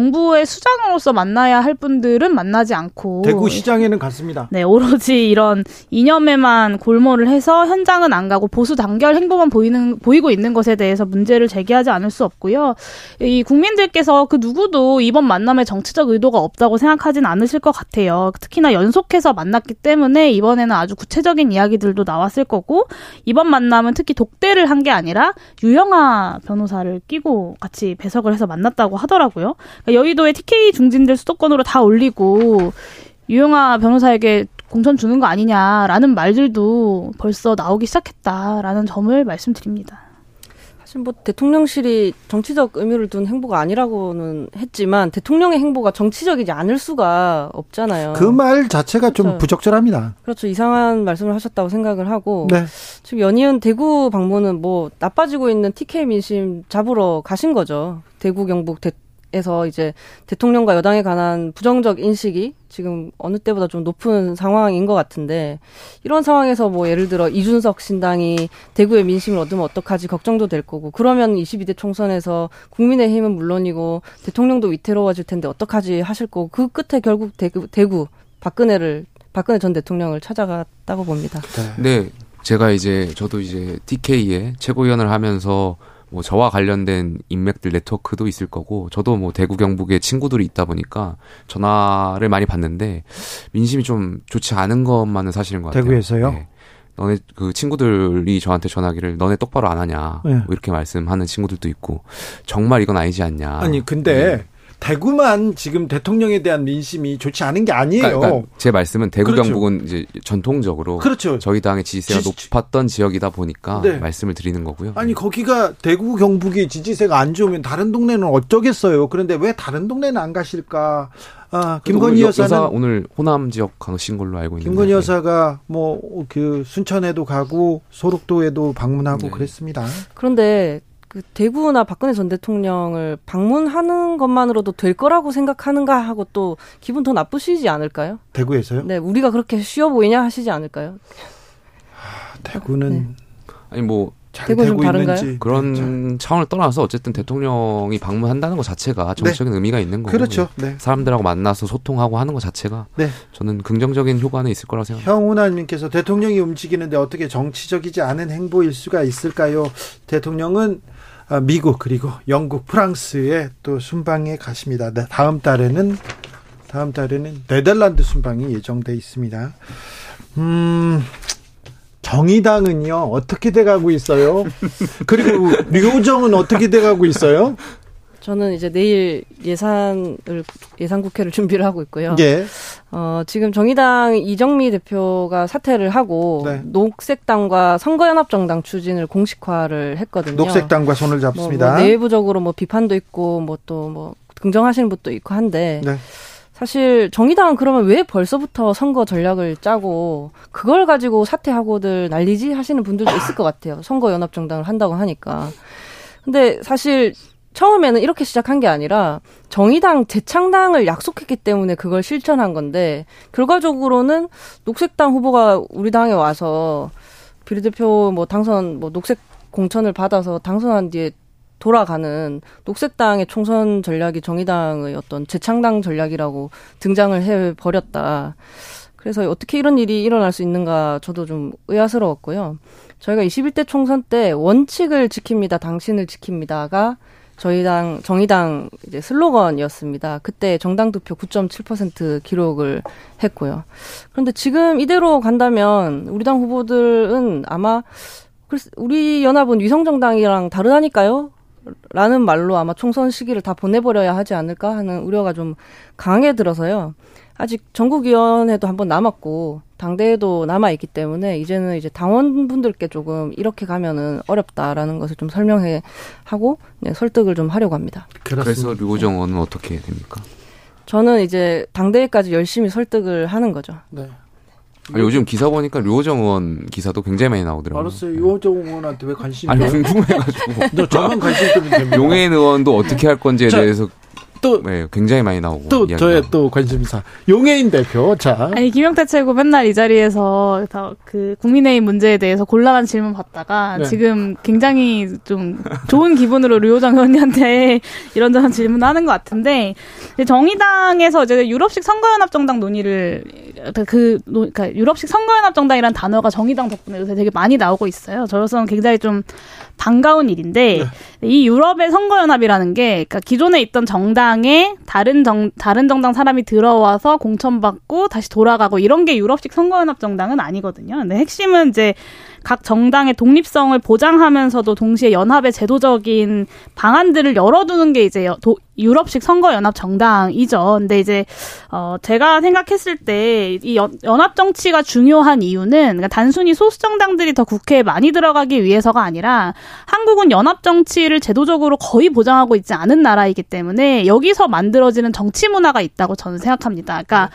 정부의 수장으로서 만나야 할 분들은 만나지 않고 대구 시장에는 갔습니다. 네, 오로지 이런 이념에만 골몰을 해서 현장은 안 가고 보수 단결 행보만 보이는 보이고 있는 것에 대해서 문제를 제기하지 않을 수 없고요. 이 국민들께서 그 누구도 이번 만남에 정치적 의도가 없다고 생각하진 않으실 것 같아요. 특히나 연속해서 만났기 때문에 이번에는 아주 구체적인 이야기들도 나왔을 거고 이번 만남은 특히 독대를 한 게 아니라 유영아 변호사를 끼고 같이 배석을 해서 만났다고 하더라고요. 그러니까 여의도에 TK 중진들 수도권으로 다 올리고 유영아 변호사에게 공천 주는 거 아니냐라는 말들도 벌써 나오기 시작했다라는 점을 말씀드립니다. 사실 뭐 대통령실이 정치적 의미를 둔 행보가 아니라고는 했지만 대통령의 행보가 정치적이지 않을 수가 없잖아요. 그 말 자체가 그렇죠. 좀 부적절합니다. 그렇죠. 이상한 말씀을 하셨다고 생각을 하고 네. 지금 연이은 대구 방문은 뭐 나빠지고 있는 TK 민심 잡으러 가신 거죠. 대구 경북 대, 에서 이제 대통령과 여당에 관한 부정적 인식이 지금 어느 때보다 좀 높은 상황인 것 같은데 이런 상황에서 뭐 예를 들어 이준석 신당이 대구의 민심을 얻으면 어떡하지 걱정도 될 거고 그러면 22대 총선에서 국민의힘은 물론이고 대통령도 위태로워질 텐데 어떡하지 하실 거고 그 끝에 결국 대구, 대구 박근혜를 박근혜 전 대통령을 찾아갔다고 봅니다. 네. 네. 제가 이제 저도 이제 DK의 최고위원을 하면서 뭐 저와 관련된 인맥들 네트워크도 있을 거고 저도 뭐 대구 경북에 친구들이 있다 보니까 전화를 많이 받는데 민심이 좀 좋지 않은 것만은 사실인 것 같아요. 대구에서요? 네. 너네 그 친구들이 저한테 전화기를 너네 똑바로 안 하냐 네. 뭐 이렇게 말씀하는 친구들도 있고 정말 이건 아니지 않냐. 아니 근데 네. 대구만 지금 대통령에 대한 민심이 좋지 않은 게 아니에요. 그러니까, 그러니까 제 말씀은 대구 그렇죠. 경북은 이제 전통적으로 그렇죠. 저희 당의 지지세가 지, 높았던 지역이다 보니까 네. 말씀을 드리는 거고요. 아니 거기가 대구 경북이 지지세가 안 좋으면 다른 동네는 어쩌겠어요. 그런데 왜 다른 동네는 안 가실까? 아, 김건희 여사는 여사 오늘 호남 지역 가신 걸로 알고 있는데 김건희 여사가 뭐 그 순천에도 가고 소록도에도 방문하고 네. 그랬습니다. 그런데 그 대구나 박근혜 전 대통령을 방문하는 것만으로도 될 거라고 생각하는가 하고 또 기분 더 나쁘시지 않을까요? 대구에서요? 네, 우리가 그렇게 쉬워 보이냐 하시지 않을까요? 하, 대구는 네. 아니 뭐 대구 좀 다른가요? 그런 네. 차원을 떠나서 어쨌든 대통령이 방문한다는 것 자체가 정치적인 네. 의미가 있는 거고 그렇죠. 네. 사람들하고 만나서 소통하고 하는 것 자체가 네. 저는 긍정적인 효과는 있을 거라고 생각합니다. 형우나님께서 대통령이 움직이는데 어떻게 정치적이지 않은 행보일 수가 있을까요? 대통령은 아, 미국 그리고 영국, 프랑스에 또 순방에 가십니다. 네, 다음 달에는 다음 달에는 네덜란드 순방이 예정돼 있습니다. 음. 정의당은요 어떻게 돼가고 있어요? 그리고 류정은 어떻게 돼가고 있어요? 저는 이제 내일 예산을 예산 국회를 준비를 하고 있고요. 예. 어, 지금 정의당 이정미 대표가 사퇴를 하고 네. 녹색당과 선거연합정당 추진을 공식화를 했거든요. 녹색당과 손을 잡습니다. 뭐, 뭐 내부적으로 뭐 비판도 있고 뭐 또뭐 뭐 긍정하시는 분도 있고 한데 네. 사실 정의당은 그러면 왜 벌써부터 선거 전략을 짜고 그걸 가지고 사퇴하고들 난리지 하시는 분들도 있을 것 같아요. 선거 연합 정당을 한다고 하니까. 근데 사실 처음에는 이렇게 시작한 게 아니라 정의당 재창당을 약속했기 때문에 그걸 실천한 건데 결과적으로는 녹색당 후보가 우리 당에 와서 비례대표 뭐 당선 뭐 녹색 공천을 받아서 당선한 뒤에 돌아가는 녹색당의 총선 전략이 정의당의 어떤 재창당 전략이라고 등장을 해 버렸다. 그래서 어떻게 이런 일이 일어날 수 있는가 저도 좀 의아스러웠고요. 저희가 21대 총선 때 원칙을 지킵니다, 당신을 지킵니다가 저희 당 정의당 이제 슬로건이었습니다. 그때 정당 득표 9.7% 기록을 했고요. 그런데 지금 이대로 간다면 우리 당 후보들은 아마 우리 연합은 위성 정당이랑 다르다니까요. 라는 말로 아마 총선 시기를 다 보내버려야 하지 않을까 하는 우려가 좀 강하게 들어서요. 아직 전국위원회도 한번 남았고 당대에도 남아 있기 때문에 이제는 이제 당원분들께 조금 이렇게 가면은 어렵다라는 것을 좀 설명해 하고 네, 설득을 좀 하려고 합니다. 그렇습니다. 그래서 류호정 의원은 어떻게 됩니까? 저는 이제 당대회까지 열심히 설득을 하는 거죠. 네. 아니, 요즘 기사 보니까 류호정 의원 기사도 굉장히 많이 나오더라고요. 알았어요. 류호정 의원한테 왜 관심이 아니 궁금해가지고. 너 저만 관심 좀 됩니다. 용해인 의원도 어떻게 할 건지에 자, 대해서 또 네, 굉장히 많이 나오고 또 저의 또 관심사 용해인 대표 자 아니 김영태 최고 맨날 이 자리에서 그 국민의힘 문제에 대해서 곤란한 질문 받다가 네. 지금 굉장히 좀 좋은 기분으로 류호정 의원님한테 이런저런 질문하는 것 같은데 정의당에서 이제 유럽식 선거연합 정당 논의를 그 그러니까 유럽식 선거연합 정당이라는 단어가 정의당 덕분에 요새 되게 많이 나오고 있어요. 저로서는 굉장히 좀 반가운 일인데 네. 이 유럽의 선거연합이라는 게 그러니까 기존에 있던 정당에 다른 정 다른 정당 사람이 들어와서 공천받고 다시 돌아가고 이런 게 유럽식 선거연합 정당은 아니거든요. 근데 핵심은 이제 각 정당의 독립성을 보장하면서도 동시에 연합의 제도적인 방안들을 열어두는 게 이제 도, 유럽식 선거연합 정당이죠. 근데 이제 어 제가 생각했을 때 이 연합 정치가 중요한 이유는 그러니까 단순히 소수 정당들이 더 국회에 많이 들어가기 위해서가 아니라 한국은 연합 정치를 제도적으로 거의 보장하고 있지 않은 나라이기 때문에 여기서 만들어지는 정치 문화가 있다고 저는 생각합니다. 그러니까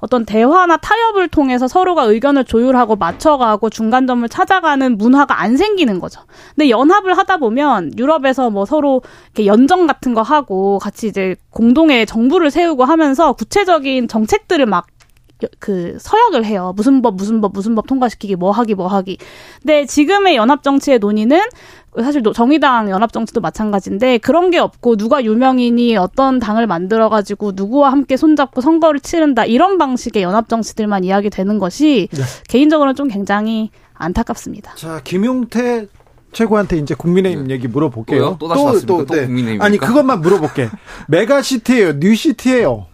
어떤 대화나 타협을 통해서 서로가 의견을 조율하고 맞춰가고 중간점을 찾아가는 문화가 안 생기는 거죠. 근데 연합을 하다 보면 유럽에서 뭐 서로 이렇게 연정 같은 거 하고 같이 이제 공동의 정부를 세우고 하면서 구체적인 정책들을 막 그 서약을 해요. 무슨 법, 무슨 법, 무슨 법 통과시키기, 뭐 하기, 뭐 하기. 근데 지금의 연합 정치의 논의는 사실 정의당 연합정치도 마찬가지인데 그런 게 없고 누가 유명인이 어떤 당을 만들어가지고 누구와 함께 손잡고 선거를 치른다 이런 방식의 연합정치들만 이야기되는 것이 네. 개인적으로는 좀 굉장히 안타깝습니다. 자 김용태 최고한테 이제 국민의힘 네. 얘기 물어볼게요. 또, 다시 또, 또, 또 네. 국민의힘 아니 그것만 물어볼게. 메가시티예요, new city예요.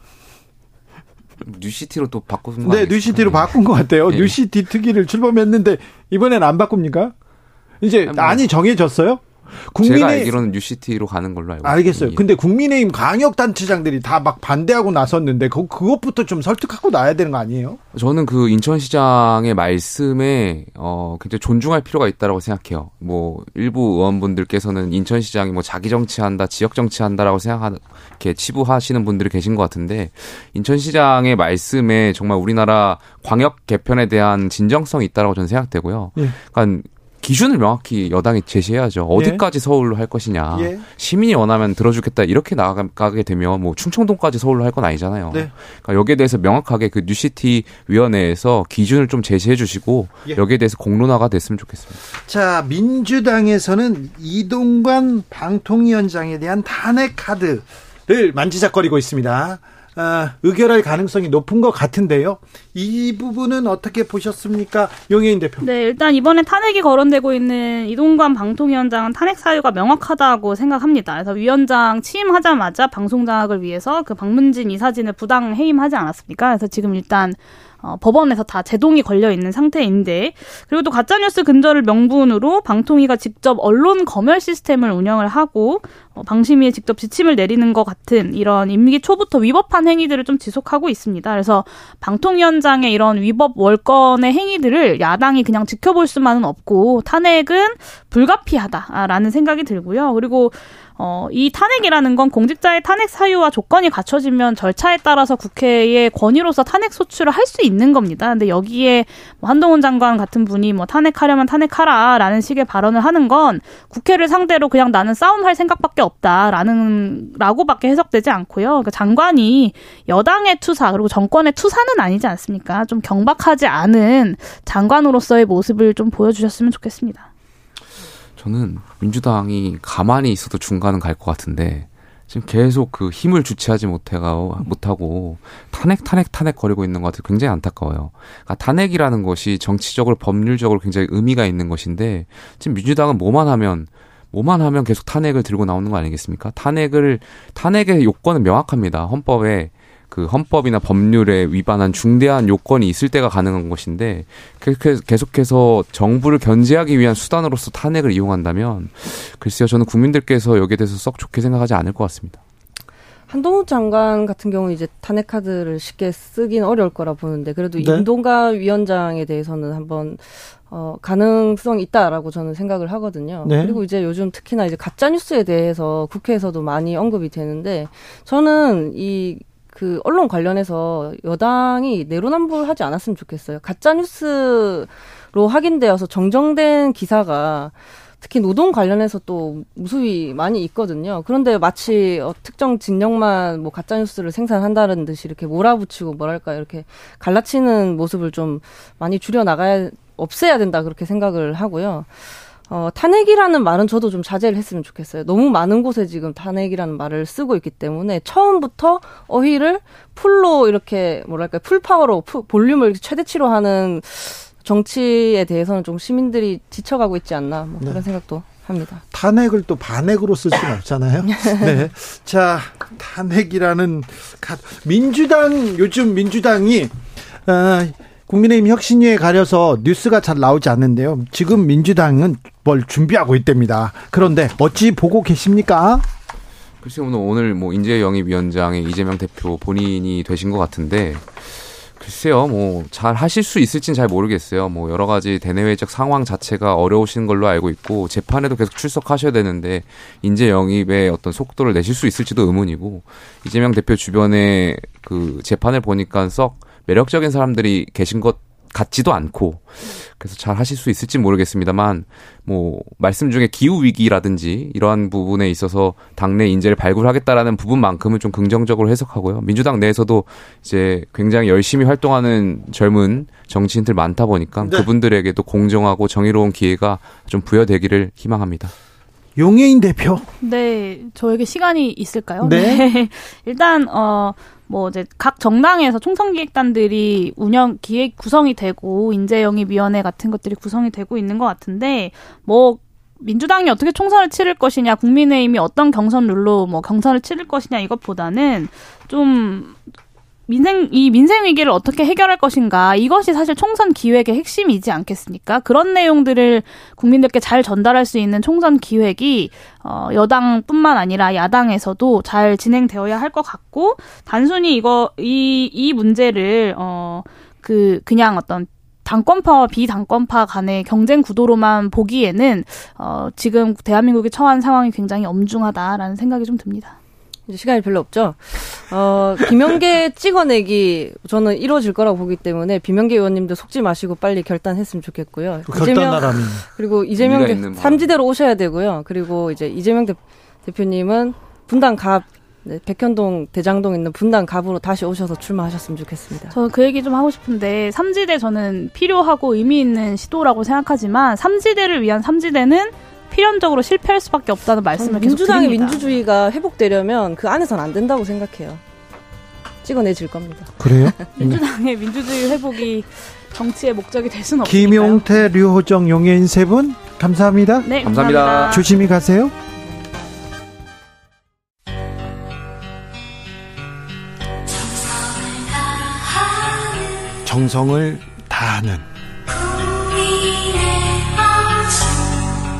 new city로 또 바꾼 거 네, new city로 바꾼 것 같아요. 네. new city 특위를 출범했는데 이번엔 안 바꿉니까? 이제 뭐, 안이 정해졌어요? 국민의 제가 알기로는 new city로 가는 걸로 알고 알겠어요. 근데 국민의힘 광역 단체장들이 다 막 반대하고 나섰는데 그 그것부터 좀 설득하고 나야 되는 거 아니에요? 저는 그 인천시장의 말씀에 어 굉장히 존중할 필요가 있다라고 생각해요. 뭐 일부 의원분들께서는 인천시장이 뭐 자기 정치한다, 지역 정치한다라고 생각하는 이렇게 치부하시는 분들이 계신 것 같은데 인천시장의 말씀에 정말 우리나라 광역 개편에 대한 진정성이 있다라고 저는 생각되고요. 예. 그러니까 기준을 명확히 여당이 제시해야죠. 어디까지 예. 서울로 할 것이냐. 예. 시민이 원하면 들어주겠다 이렇게 나가게 되면 뭐 충청동까지 서울로 할 건 아니잖아요. 네. 그러니까 여기에 대해서 명확하게 그 뉴시티 위원회에서 기준을 좀 제시해 주시고 예. 여기에 대해서 공론화가 됐으면 좋겠습니다. 자 민주당에서는 이동관 방통위원장에 대한 탄핵 카드를 만지작거리고 있습니다. 아, 의결할 가능성이 높은 것 같은데요. 이 부분은 어떻게 보셨습니까? 용혜인 대표. 네, 일단 이번에 탄핵이 거론되고 있는 이동관 방통위원장은 탄핵 사유가 명확하다고 생각합니다. 그래서 위원장 취임하자마자 방송 장악을 위해서 그 박문진 이사진을 부당 해임하지 않았습니까? 그래서 지금 일단 어, 법원에서 다 제동이 걸려 있는 상태인데 그리고 또 가짜뉴스 근절을 명분으로 방통위가 직접 언론 검열 시스템을 운영을 하고 어, 방심위에 직접 지침을 내리는 것 같은 이런 임기 초부터 위법한 행위들을 좀 지속하고 있습니다. 그래서 방통위원장의 이런 위법 월권의 행위들을 야당이 그냥 지켜볼 수만은 없고 탄핵은 불가피하다라는 생각이 들고요. 그리고 어, 이 탄핵이라는 건 공직자의 탄핵 사유와 조건이 갖춰지면 절차에 따라서 국회의 권위로서 탄핵 소추를 할 수 있는 겁니다. 근데 여기에 뭐 한동훈 장관 같은 분이 뭐 탄핵하려면 탄핵하라라는 식의 발언을 하는 건 국회를 상대로 그냥 나는 싸움할 생각밖에 없다라는 라고밖에 해석되지 않고요. 그러니까 장관이 여당의 투사 그리고 정권의 투사는 아니지 않습니까? 좀 경박하지 않은 장관으로서의 모습을 좀 보여주셨으면 좋겠습니다. 저는 민주당이 가만히 있어도 중간은 갈 것 같은데 지금 계속 그 힘을 주체하지 못해가 못하고 탄핵 탄핵 탄핵 거리고 있는 것 같아요. 굉장히 안타까워요. 그러니까 탄핵이라는 것이 정치적으로 법률적으로 굉장히 의미가 있는 것인데 지금 민주당은 뭐만 하면 뭐만 하면 계속 탄핵을 들고 나오는 거 아니겠습니까? 탄핵을 탄핵의 요건은 명확합니다. 헌법에 그 헌법이나 법률에 위반한 중대한 요건이 있을 때가 가능한 것인데 계속해서 정부를 견제하기 위한 수단으로서 탄핵을 이용한다면 글쎄요 저는 국민들께서 여기에 대해서 썩 좋게 생각하지 않을 것 같습니다. 한동훈 장관 같은 경우는 이제 탄핵 카드를 쉽게 쓰긴 어려울 거라 보는데 그래도 네. 임동가 위원장에 대해서는 한번 어 가능성이 있다라고 저는 생각을 하거든요. 네. 그리고 이제 요즘 특히나 이제 가짜 뉴스에 대해서 국회에서도 많이 언급이 되는데 저는 이그 언론 관련해서 여당이 내로남불하지 않았으면 좋겠어요. 가짜 뉴스로 확인되어서 정정된 기사가 특히 노동 관련해서 또 무수히 많이 있거든요. 그런데 마치 어, 특정 진영만 뭐 가짜 뉴스를 생산한다는 듯이 이렇게 몰아붙이고 뭐랄까 이렇게 갈라치는 모습을 좀 많이 줄여 나가야 없애야 된다 그렇게 생각을 하고요. 어, 탄핵이라는 말은 저도 좀 자제를 했으면 좋겠어요. 너무 많은 곳에 지금 탄핵이라는 말을 쓰고 있기 때문에 처음부터 어휘를 full로 이렇게 뭐랄까 full power로 full, 볼륨을 최대치로 하는 정치에 대해서는 좀 시민들이 지쳐가고 있지 않나 뭐 네. 그런 생각도 합니다. 탄핵을 또 반핵으로 쓸 수는 없잖아요. 네. 자, 탄핵이라는 민주당 요즘 민주당이 어, 국민의힘 혁신위에 가려서 뉴스가 잘 나오지 않는데요. 지금 민주당은 뭘 준비하고 있답니다. 그런데 어찌 보고 계십니까? 글쎄 오늘 오늘 뭐 인재 영입 위원장의 이재명 대표 본인이 되신 것 같은데 글쎄요, 뭐, 잘 하실 수 있을진 잘 모르겠어요. 뭐, 여러 가지 대내외적 상황 자체가 어려우신 걸로 알고 있고, 재판에도 계속 출석하셔야 되는데, 인재 영입의 어떤 속도를 내실 수 있을지도 의문이고, 이재명 대표 주변에 그 재판을 보니까 썩 매력적인 사람들이 계신 것 같지도 않고 그래서 잘 하실 수 있을지 모르겠습니다만 뭐 말씀 중에 기후 위기라든지 이러한 부분에 있어서 당내 인재를 발굴하겠다라는 부분만큼은 좀 긍정적으로 해석하고요. 민주당 내에서도 이제 굉장히 열심히 활동하는 젊은 정치인들 많다 보니까 네. 그분들에게도 공정하고 정의로운 기회가 좀 부여되기를 희망합니다. 용해인 대표. 네, 저에게 시간이 있을까요? 네. 네. 일단 어. 뭐 이제 각 정당에서 총선 기획단들이 운영 기획 구성이 되고 인재 영입 위원회 같은 것들이 구성이 되고 있는 것 같은데 뭐 민주당이 어떻게 총선을 치를 것이냐, 국민의힘이 어떤 경선 룰로 뭐 경선을 치를 것이냐 이것보다는 좀 민생 이 민생 위기를 어떻게 해결할 것인가 이것이 사실 총선 기획의 핵심이지 않겠습니까? 그런 내용들을 국민들께 잘 전달할 수 있는 총선 기획이 어 여당뿐만 아니라 야당에서도 잘 진행되어야 할 것 같고 단순히 이거 이이 문제를 어 그 그냥 어떤 당권파와 비당권파 간의 경쟁 구도로만 보기에는 어 지금 대한민국이 처한 상황이 굉장히 엄중하다라는 생각이 좀 듭니다. 이제 시간이 별로 없죠. 어, 비명계 찍어내기 저는 이루어질 거라고 보기 때문에 비명계 의원님도 속지 마시고 빨리 결단했으면 좋겠고요. 그 결단나라면 그리고 이재명 삼지대로 오셔야 되고요. 그리고 이제 이재명 대, 대표님은 분당 갑 네, 백현동 대장동 있는 분당 갑으로 다시 오셔서 출마하셨으면 좋겠습니다. 저는 그 얘기 좀 하고 싶은데 삼지대 저는 필요하고 의미 있는 시도라고 생각하지만 삼지대를 위한 삼지대는 필연적으로 실패할 수밖에 없다는 말씀을 계속 민주당의 드립니다. 민주주의가 회복되려면 그 안에서는 안 된다고 생각해요. 찍어내질 겁니다. 그래요? 민주당의 민주주의 회복이 정치의 목적이 될 수는 없으니까요. 김용태, 류호정, 용해인 세 분 감사합니다. 네, 감사합니다. 감사합니다. 조심히 가세요. 정성을 다하는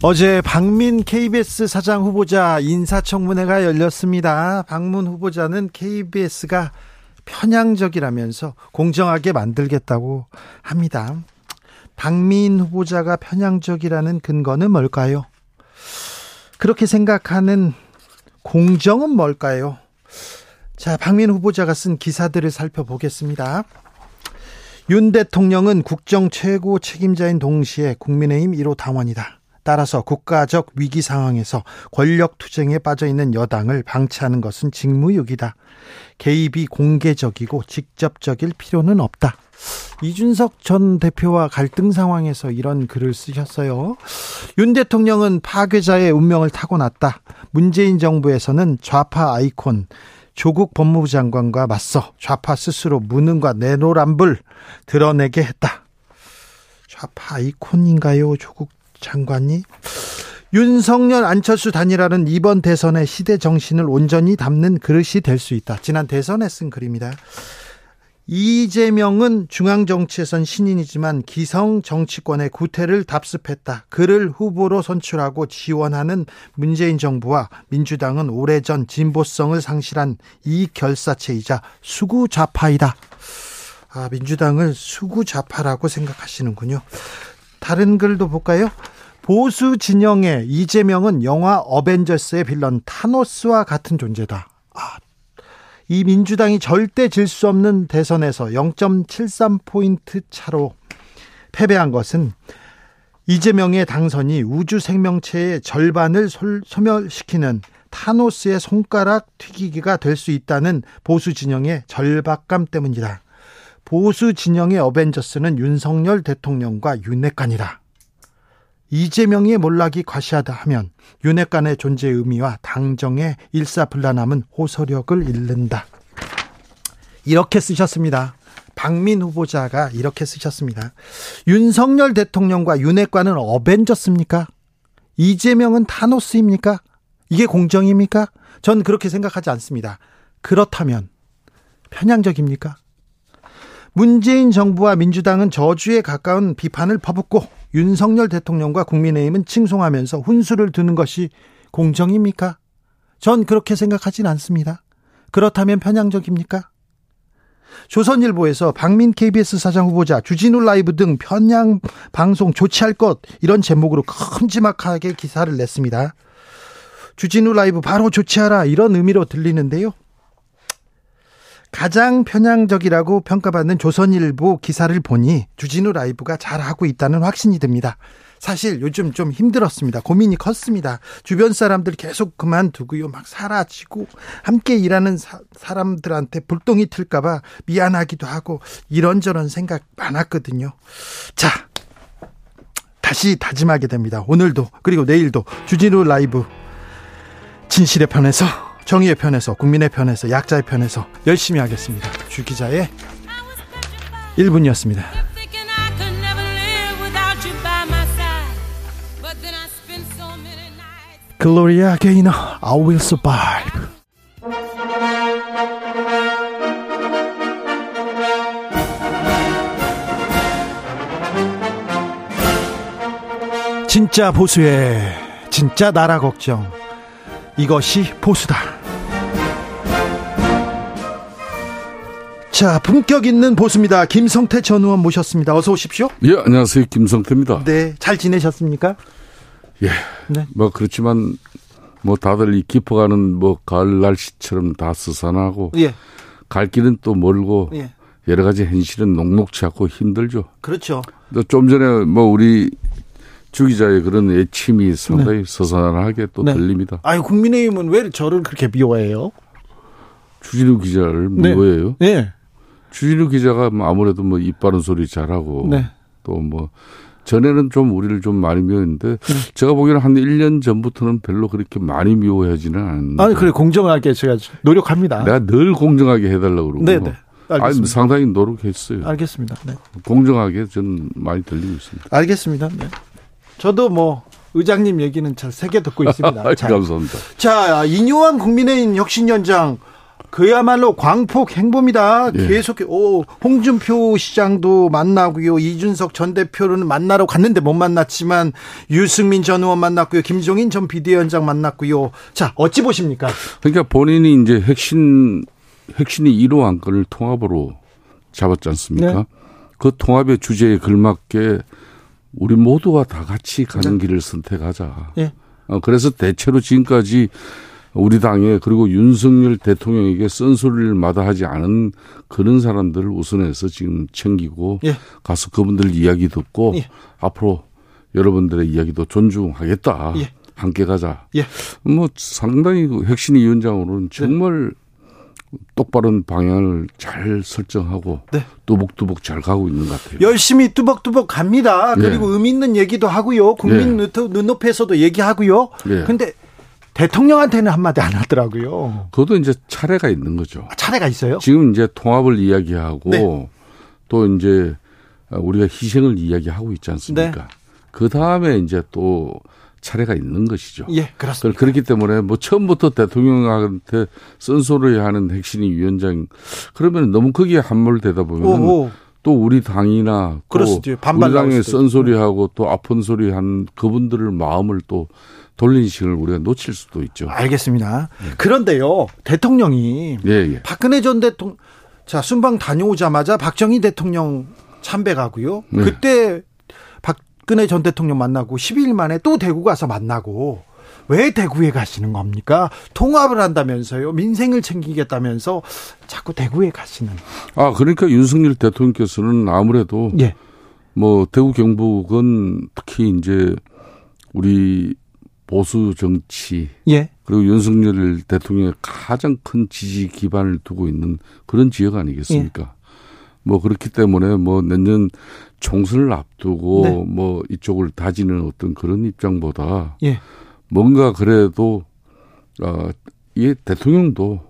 어제 박민 KBS 사장 후보자 인사청문회가 열렸습니다. 박문 후보자는 KBS가 편향적이라면서 공정하게 만들겠다고 합니다. 박민 후보자가 편향적이라는 근거는 뭘까요? 그렇게 생각하는 공정은 뭘까요? 자, 박민 후보자가 쓴 기사들을 살펴보겠습니다. 윤 대통령은 국정 최고 책임자인 동시에 국민의힘 1호 당원이다. 따라서 국가적 위기 상황에서 권력 투쟁에 빠져 있는 여당을 방치하는 것은 직무유기다. 개입이 공개적이고 직접적일 필요는 없다. 이준석 전 대표와 갈등 상황에서 이런 글을 쓰셨어요. 윤 대통령은 파괴자의 운명을 타고났다. 문재인 정부에서는 좌파 아이콘 조국 법무부 장관과 맞서 좌파 스스로 무능과 내노란불 드러내게 했다. 좌파 아이콘인가요? 조국 장관이 윤석열 안철수 단일화는 이번 대선의 시대 정신을 온전히 담는 그릇이 될 수 있다. 지난 대선에 쓴 글입니다. 이재명은 중앙 정치에선 신인이지만 기성 정치권의 구태를 답습했다. 그를 후보로 선출하고 지원하는 문재인 정부와 민주당은 오래전 진보성을 상실한 이 결사체이자 수구 좌파이다. 아, 민주당을 수구 좌파라고 생각하시는군요. 다른 글도 볼까요? 보수 진영의 이재명은 영화 어벤져스의 빌런 타노스와 같은 존재다. 아, 이 민주당이 절대 질 수 없는 대선에서 0.73포인트 차로 패배한 것은 이재명의 당선이 우주 생명체의 절반을 소멸시키는 타노스의 손가락 튀기기가 될 수 있다는 보수 진영의 절박감 때문이다. 보수 진영의 어벤져스는 윤석열 대통령과 윤핵관이다. 이재명의 몰락이 과시하다 하면 윤핵관의 존재 의미와 당정의 일사불란함은 호소력을 잃는다. 이렇게 쓰셨습니다. 박민 후보자가 이렇게 쓰셨습니다. 윤석열 대통령과 윤핵관은 어벤져스입니까? 이재명은 타노스입니까? 이게 공정입니까? 전 그렇게 생각하지 않습니다. 그렇다면 편향적입니까? 문재인 정부와 민주당은 저주에 가까운 비판을 퍼붓고 윤석열 대통령과 국민의힘은 칭송하면서 훈수를 두는 것이 공정입니까? 전 그렇게 생각하진 않습니다. 그렇다면 편향적입니까? 조선일보에서 박민 KBS 사장 후보자 주진우 라이브 등 편향 방송 조치할 것 이런 제목으로 큼지막하게 기사를 냈습니다. 주진우 라이브 바로 조치하라 이런 의미로 들리는데요. 가장 편향적이라고 평가받는 조선일보 기사를 보니 주진우 라이브가 잘하고 있다는 확신이 듭니다. 사실 요즘 좀 힘들었습니다. 고민이 컸습니다. 주변 사람들 계속 그만두고요. 막 사라지고 함께 일하는 사, 람들한테 불똥이 틀까봐 미안하기도 하고 이런저런 생각 많았거든요. 자, 다시 다짐하게 됩니다. 오늘도 그리고 내일도 주진우 라이브 진실의 편에서 정의의 편에서 국민의 편에서 약자의 편에서 열심히 하겠습니다. 주 기자의 1분이었습니다. 글로리아 게이너 I will survive 진짜 보수의 진짜 나라 걱정 이것이 보수다 자, 품격 있는 보수입니다. 김성태 전 의원 모셨습니다. 어서 오십시오. 예, 안녕하세요. 김성태입니다. 네, 잘 지내셨습니까? 예. 네. 뭐 그렇지만 뭐 다들 이 깊어가는 뭐 가을 날씨처럼 다 스산하고 예. 갈 길은 또 멀고 예. 여러 가지 현실은 녹록치 않고 힘들죠. 그렇죠. 좀 전에 뭐 우리 주 기자의 그런 애침이 상당히 네. 서산하게 또 네. 들립니다. 아니 국민의힘은 왜 저를 그렇게 미워해요? 주진우 기자를 네. 미워해요? 네. 주진우 기자가 뭐 아무래도 뭐 입 바른 소리 잘하고 네. 또뭐 전에는 좀 우리를 좀 많이 미워했는데 네. 제가 보기에는 한 1년 전부터는 별로 그렇게 많이 미워하지는 않는데. 아니 그래 공정하게 제가 노력합니다. 내가 늘 공정하게 해달라고 그러고. 네네. 아니 상당히 노력했어요. 알겠습니다. 네. 공정하게 저는 많이 들리고 있습니다. 알겠습니다. 네. 저도 뭐 의장님 얘기는 잘 새겨 듣고 있습니다. 자, 감사합니다. 자, 이뇨한 국민의힘 혁신위원장 그야말로 광폭 행보입니다. 예. 계속 오 홍준표 시장도 만나고요. 이준석 전 대표는 만나러 갔는데 못 만났지만 유승민 전 의원 만났고요. 김종인 전 비대위원장 만났고요. 자 어찌 보십니까? 그러니까 본인이 이제 핵심 핵심이 1호 안건을 통합으로 잡았지 않습니까? 네. 그 통합의 주제에 걸맞게 우리 모두가 다 같이 가는 네. 길을 선택하자. 네. 어, 그래서 대체로 지금까지 우리 당에 그리고 윤석열 대통령에게 쓴소리를 마다하지 않은 그런 사람들을 우선해서 지금 챙기고 예. 가서 그분들 이야기 듣고 예. 앞으로 여러분들의 이야기도 존중하겠다. 예. 함께 가자. 예. 뭐 상당히 그 핵심 위원장으로는 네. 정말 똑바른 방향을 잘 설정하고 네. 뚜벅뚜벅 잘 가고 있는 것 같아요. 열심히 뚜벅뚜벅 갑니다. 그리고 예. 의미 있는 얘기도 하고요. 국민 예. 눈높이에서도 얘기하고요. 그런데 예. 대통령한테는 한마디 안 하더라고요. 그것도 이제 차례가 있는 거죠. 아, 차례가 있어요? 지금 이제 통합을 이야기하고 네. 또 이제 우리가 희생을 이야기하고 있지 않습니까? 네. 그 다음에 이제 또 차례가 있는 것이죠. 예, 그렇습니다. 그렇기 때문에 뭐 처음부터 대통령한테 쓴소리 하는 핵심이 위원장 그러면 너무 크게 함몰되다 보면 또 우리 당이나 또 우리 당에 쓴소리하고 또 아픈 소리 한 그분들을 마음을 또 돌린 시간을 우리가 놓칠 수도 있죠. 알겠습니다. 네. 그런데요, 대통령이 예, 예. 박근혜 전 대통령 자 순방 다녀오자마자 박정희 대통령 참배가고요. 네. 그때 박근혜 전 대통령 만나고 12일 만에 또 대구 가서 만나고 왜 대구에 가시는 겁니까? 통합을 한다면서요. 민생을 챙기겠다면서 자꾸 대구에 가시는. 아, 그러니까 윤석열 대통령께서는 아무래도 예. 뭐 대구 경북은 특히 이제 우리 보수 정치 예. 그리고 윤석열 대통령의 가장 큰 지지 기반을 두고 있는 그런 지역 아니겠습니까? 예. 뭐 그렇기 때문에 뭐 내년 총선을 앞두고 네. 뭐 이쪽을 다지는 어떤 그런 입장보다 예. 뭔가 그래도 어 이 대통령도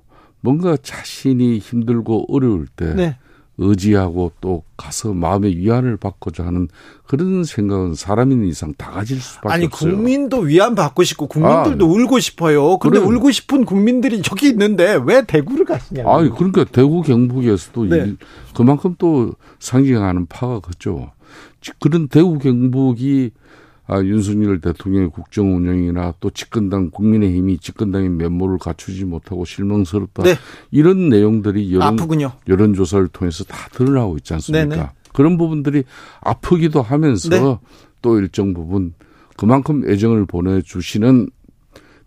뭔가 자신이 힘들고 어려울 때 네. 의지하고 또 가서 마음의 위안을 받고자 하는 그런 생각은 사람인 이상 다 가질 수밖에 아니, 없어요. 아니 국민도 위안 받고 싶고 국민들도 아, 울고 싶어요. 근데 그래. 울고 싶은 국민들이 저기 있는데 왜 대구를 가시냐고. 아니 그러니까 대구 경북에서도 네. 그만큼 또 상징하는 파가 컸죠. 그런 대구 경북이 아, 윤석열 대통령의 국정 운영이나 또 집권당 국민의힘이 집권당의 면모를 갖추지 못하고 실망스럽다. 네. 이런 내용들이 여론, 아프군요. 여론 조사를 통해서 다 드러나고 있지 않습니까? 네네. 그런 부분들이 아프기도 하면서 네. 또 일정 부분 그만큼 애정을 보내주시는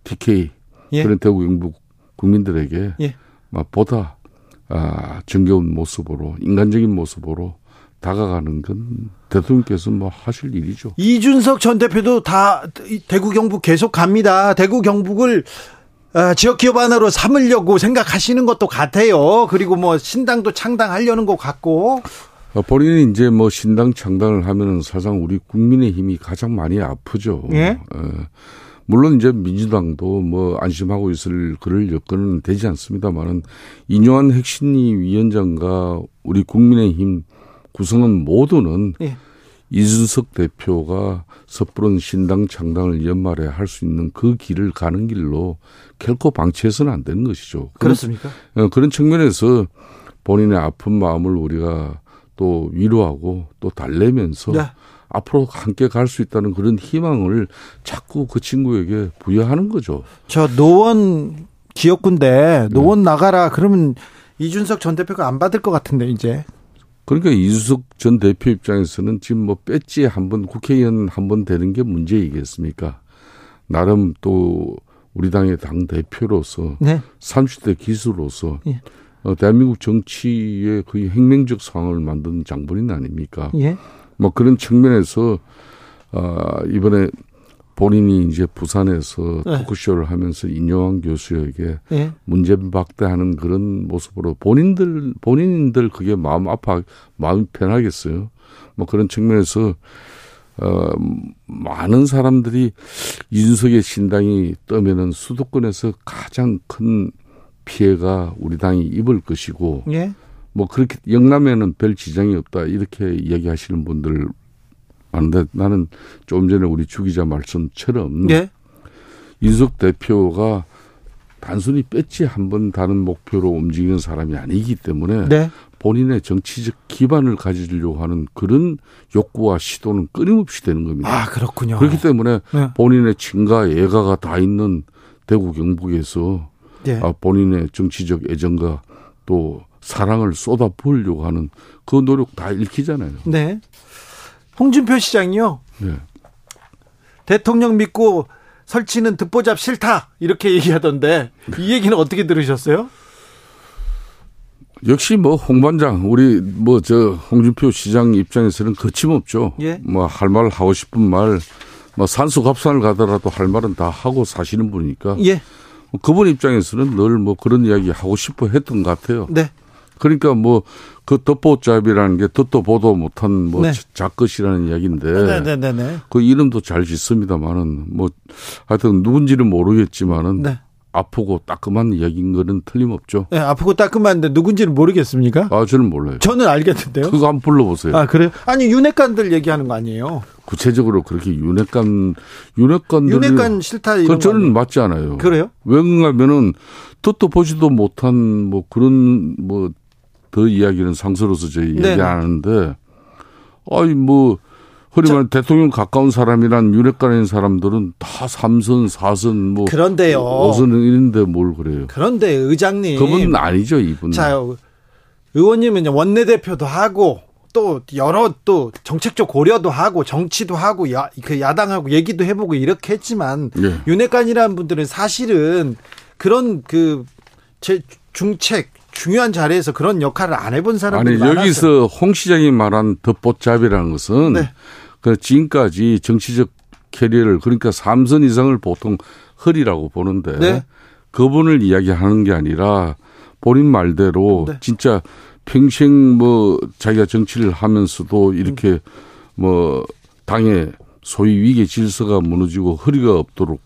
TK 예. 그런 대구 경북 국민들에게 예. 보다 아, 정겨운 모습으로 인간적인 모습으로 다가가는 건 대통령께서 뭐 하실 일이죠. 이준석 전 대표도 다 대구 경북 계속 갑니다. 대구 경북을 어, 지역 기업 하나로 삼으려고 생각하시는 것도 같아요. 그리고 뭐 신당도 창당하려는 것 같고. 어, 본인이 이제 뭐 신당 창당을 하면은 사상 우리 국민의 힘이 가장 많이 아프죠. 예? 어, 물론 이제 민주당도 뭐 안심하고 있을 그럴 여건은 되지 않습니다만은 이뇨한 핵심위 위원장과 우리 국민의 힘 구성은 모두는 예. 이준석 대표가 섣부른 신당 창당을 연말에 할 수 있는 그 길을 가는 길로 결코 방치해서는 안 되는 것이죠. 그렇습니까? 그런, 어, 그런 측면에서 본인의 아픈 마음을 우리가 또 위로하고 또 달래면서 네. 앞으로 함께 갈 수 있다는 그런 희망을 자꾸 그 친구에게 부여하는 거죠. 저 노원 기업군데 노원 네. 나가라 그러면 이준석 전 대표가 안 받을 것 같은데 이제. 그러니까 이준석 전 대표 입장에서는 지금 뭐 배지 한 번 국회의원 한 번 되는 게 문제이겠습니까? 나름 또 우리 당의 당 대표로서 네. 30대 기수로서 예. 어, 대한민국 정치의 거의 혁명적 상황을 만든 장본인 아닙니까? 예. 뭐 그런 측면에서 어, 이번에 본인이 이제 부산에서 네. 토크쇼를 하면서 인용한 교수에게 네. 문제박대하는 그런 모습으로 본인들 본인들 그게 마음 아파 마음이 편하겠어요. 뭐 그런 측면에서 어 많은 사람들이 이준석의 신당이 떠면은 수도권에서 가장 큰 피해가 우리 당이 입을 것이고 예. 뭐 그렇게 영남에는 별 지장이 없다 이렇게 이야기하시는 분들 많은데 나는 조금 전에 우리 주 기자 말씀처럼 예. 윤석 대표가 단순히 배지 한 번 다는 목표로 움직이는 사람이 아니기 때문에 네. 본인의 정치적 기반을 가지려고 하는 그런 욕구와 시도는 끊임없이 되는 겁니다. 아 그렇군요. 그렇기 때문에 네. 본인의 친가 예가가 다 있는 대구 경북에서 네. 아, 본인의 정치적 애정과 또 사랑을 쏟아 부으려고 하는 그 노력 다 읽히잖아요. 네. 홍준표 시장이요. 네. 대통령 믿고 설치는 듣보잡 싫다 이렇게 얘기하던데 이 얘기는 어떻게 들으셨어요? 역시 뭐 홍반장 우리 뭐 저 홍준표 시장 입장에서는 거침없죠. 예? 뭐할 말 하고 싶은 말, 뭐 산수갑산을 가더라도 할 말은 다 하고 사시는 분이니까. 예. 그분 입장에서는 늘 뭐 그런 이야기 하고 싶어 했던 것 같아요. 네. 그러니까 뭐 그 덧보잡이라는 게 듣도 보도 못한 뭐 네. 작것이라는 이야기인데 네네네. 그 이름도 잘 짓습니다만은 뭐 하여튼 누군지는 모르겠지만은 네. 아프고 따끔한 이야기인 거는 틀림없죠. 네, 아프고 따끔한데 누군지는 모르겠습니까? 아, 저는 몰라요. 저는 알겠는데요. 그거 한번 불러보세요. 아, 그래요? 아니, 윤핵관들 얘기하는 거 아니에요? 구체적으로 그렇게 윤핵관, 윤핵관들. 윤핵관 싫다 이런 그 저는 맞지 않아요. 그래요? 왜 그런가면은 듣도 보지도 못한 뭐 그런 뭐 더 이야기는 상서로서 저희 네. 얘기 안 하는데, 아이 뭐, 그러면 대통령 가까운 사람이란 유력가인 사람들은 다 삼선, 사선, 뭐 그런데요. 이런데 뭘 그래요? 그런데 의장님 그분은 아니죠 이분. 자 의원님은 원내대표도 하고 또 여러 또 정책적 고려도 하고 정치도 하고 야, 그 야당하고 얘기도 해보고 이렇게 했지만 네. 윤핵관이라는 분들은 사실은 그런 그 제 중책 중요한 자리에서 그런 역할을 안 해본 사람들이 아니 많아서. 여기서 홍 시장이 말한 덧보잡이라는 것은 네. 그 지금까지 정치적 캐리어를 그러니까 삼선 이상을 보통 허리라고 보는데 네. 그분을 이야기하는 게 아니라 본인 말대로 네. 진짜 평생 뭐 자기가 정치를 하면서도 이렇게 음. 뭐 당의 소위 위계 질서가 무너지고 허리가 없도록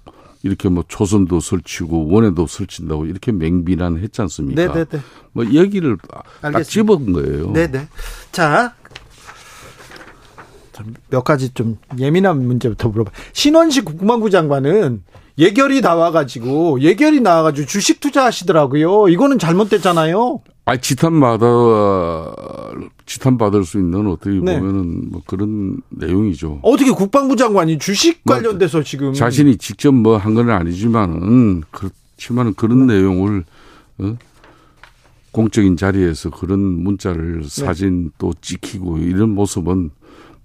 이렇게 뭐 초선도 설치고 원회도 설친다고 이렇게 맹비난 했지 않습니까? 네네네. 네, 네. 뭐 얘기를 알겠습니다. 딱 집은 거예요. 네네. 자, 몇 가지 좀 예민한 문제부터 물어봐. 신원식 국방부 장관은 예결이 나와가지고 예결이 나와가지고 주식 투자하시더라고요. 이거는 잘못됐잖아요. 아, 지탄 받아 지탄 받을 수 있는 어떻게 네. 보면은 뭐 그런 내용이죠. 어떻게 국방부 장관이 주식 뭐 관련돼서 지금 자신이 직접 뭐 한 건 아니지만은 그렇지만은 그런 네. 내용을 어? 공적인 자리에서 그런 문자를 네. 사진 또 찍히고 이런 모습은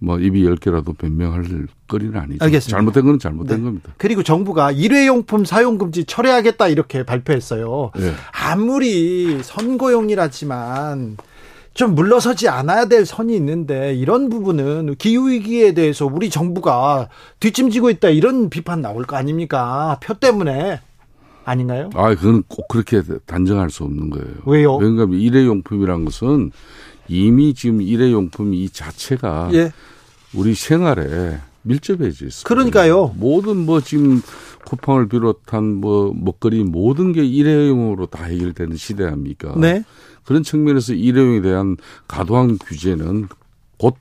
뭐 입이 열 개라도 변명할 거리는 아니죠. 알겠습니다. 잘못된 건 잘못된 네. 겁니다. 그리고 정부가 일회용품 사용 금지 철회하겠다 이렇게 발표했어요. 네. 아무리 선거용이라지만 좀 물러서지 않아야 될 선이 있는데 이런 부분은 기후 위기에 대해서 우리 정부가 뒷짐지고 있다 이런 비판 나올 거 아닙니까? 표 때문에 아닌가요? 아, 그건 꼭 그렇게 단정할 수 없는 거예요. 왜요? 왜냐하면 그러니까 일회용품이란 것은 이미 지금 일회용품 이 자체가 예. 우리 생활에 밀접해져 있어요. 그러니까요. 모든 뭐 지금 쿠팡을 비롯한 뭐 먹거리 모든 게 일회용으로 다 해결되는 시대 아닙니까? 네. 그런 측면에서 일회용에 대한 과도한 규제는 곧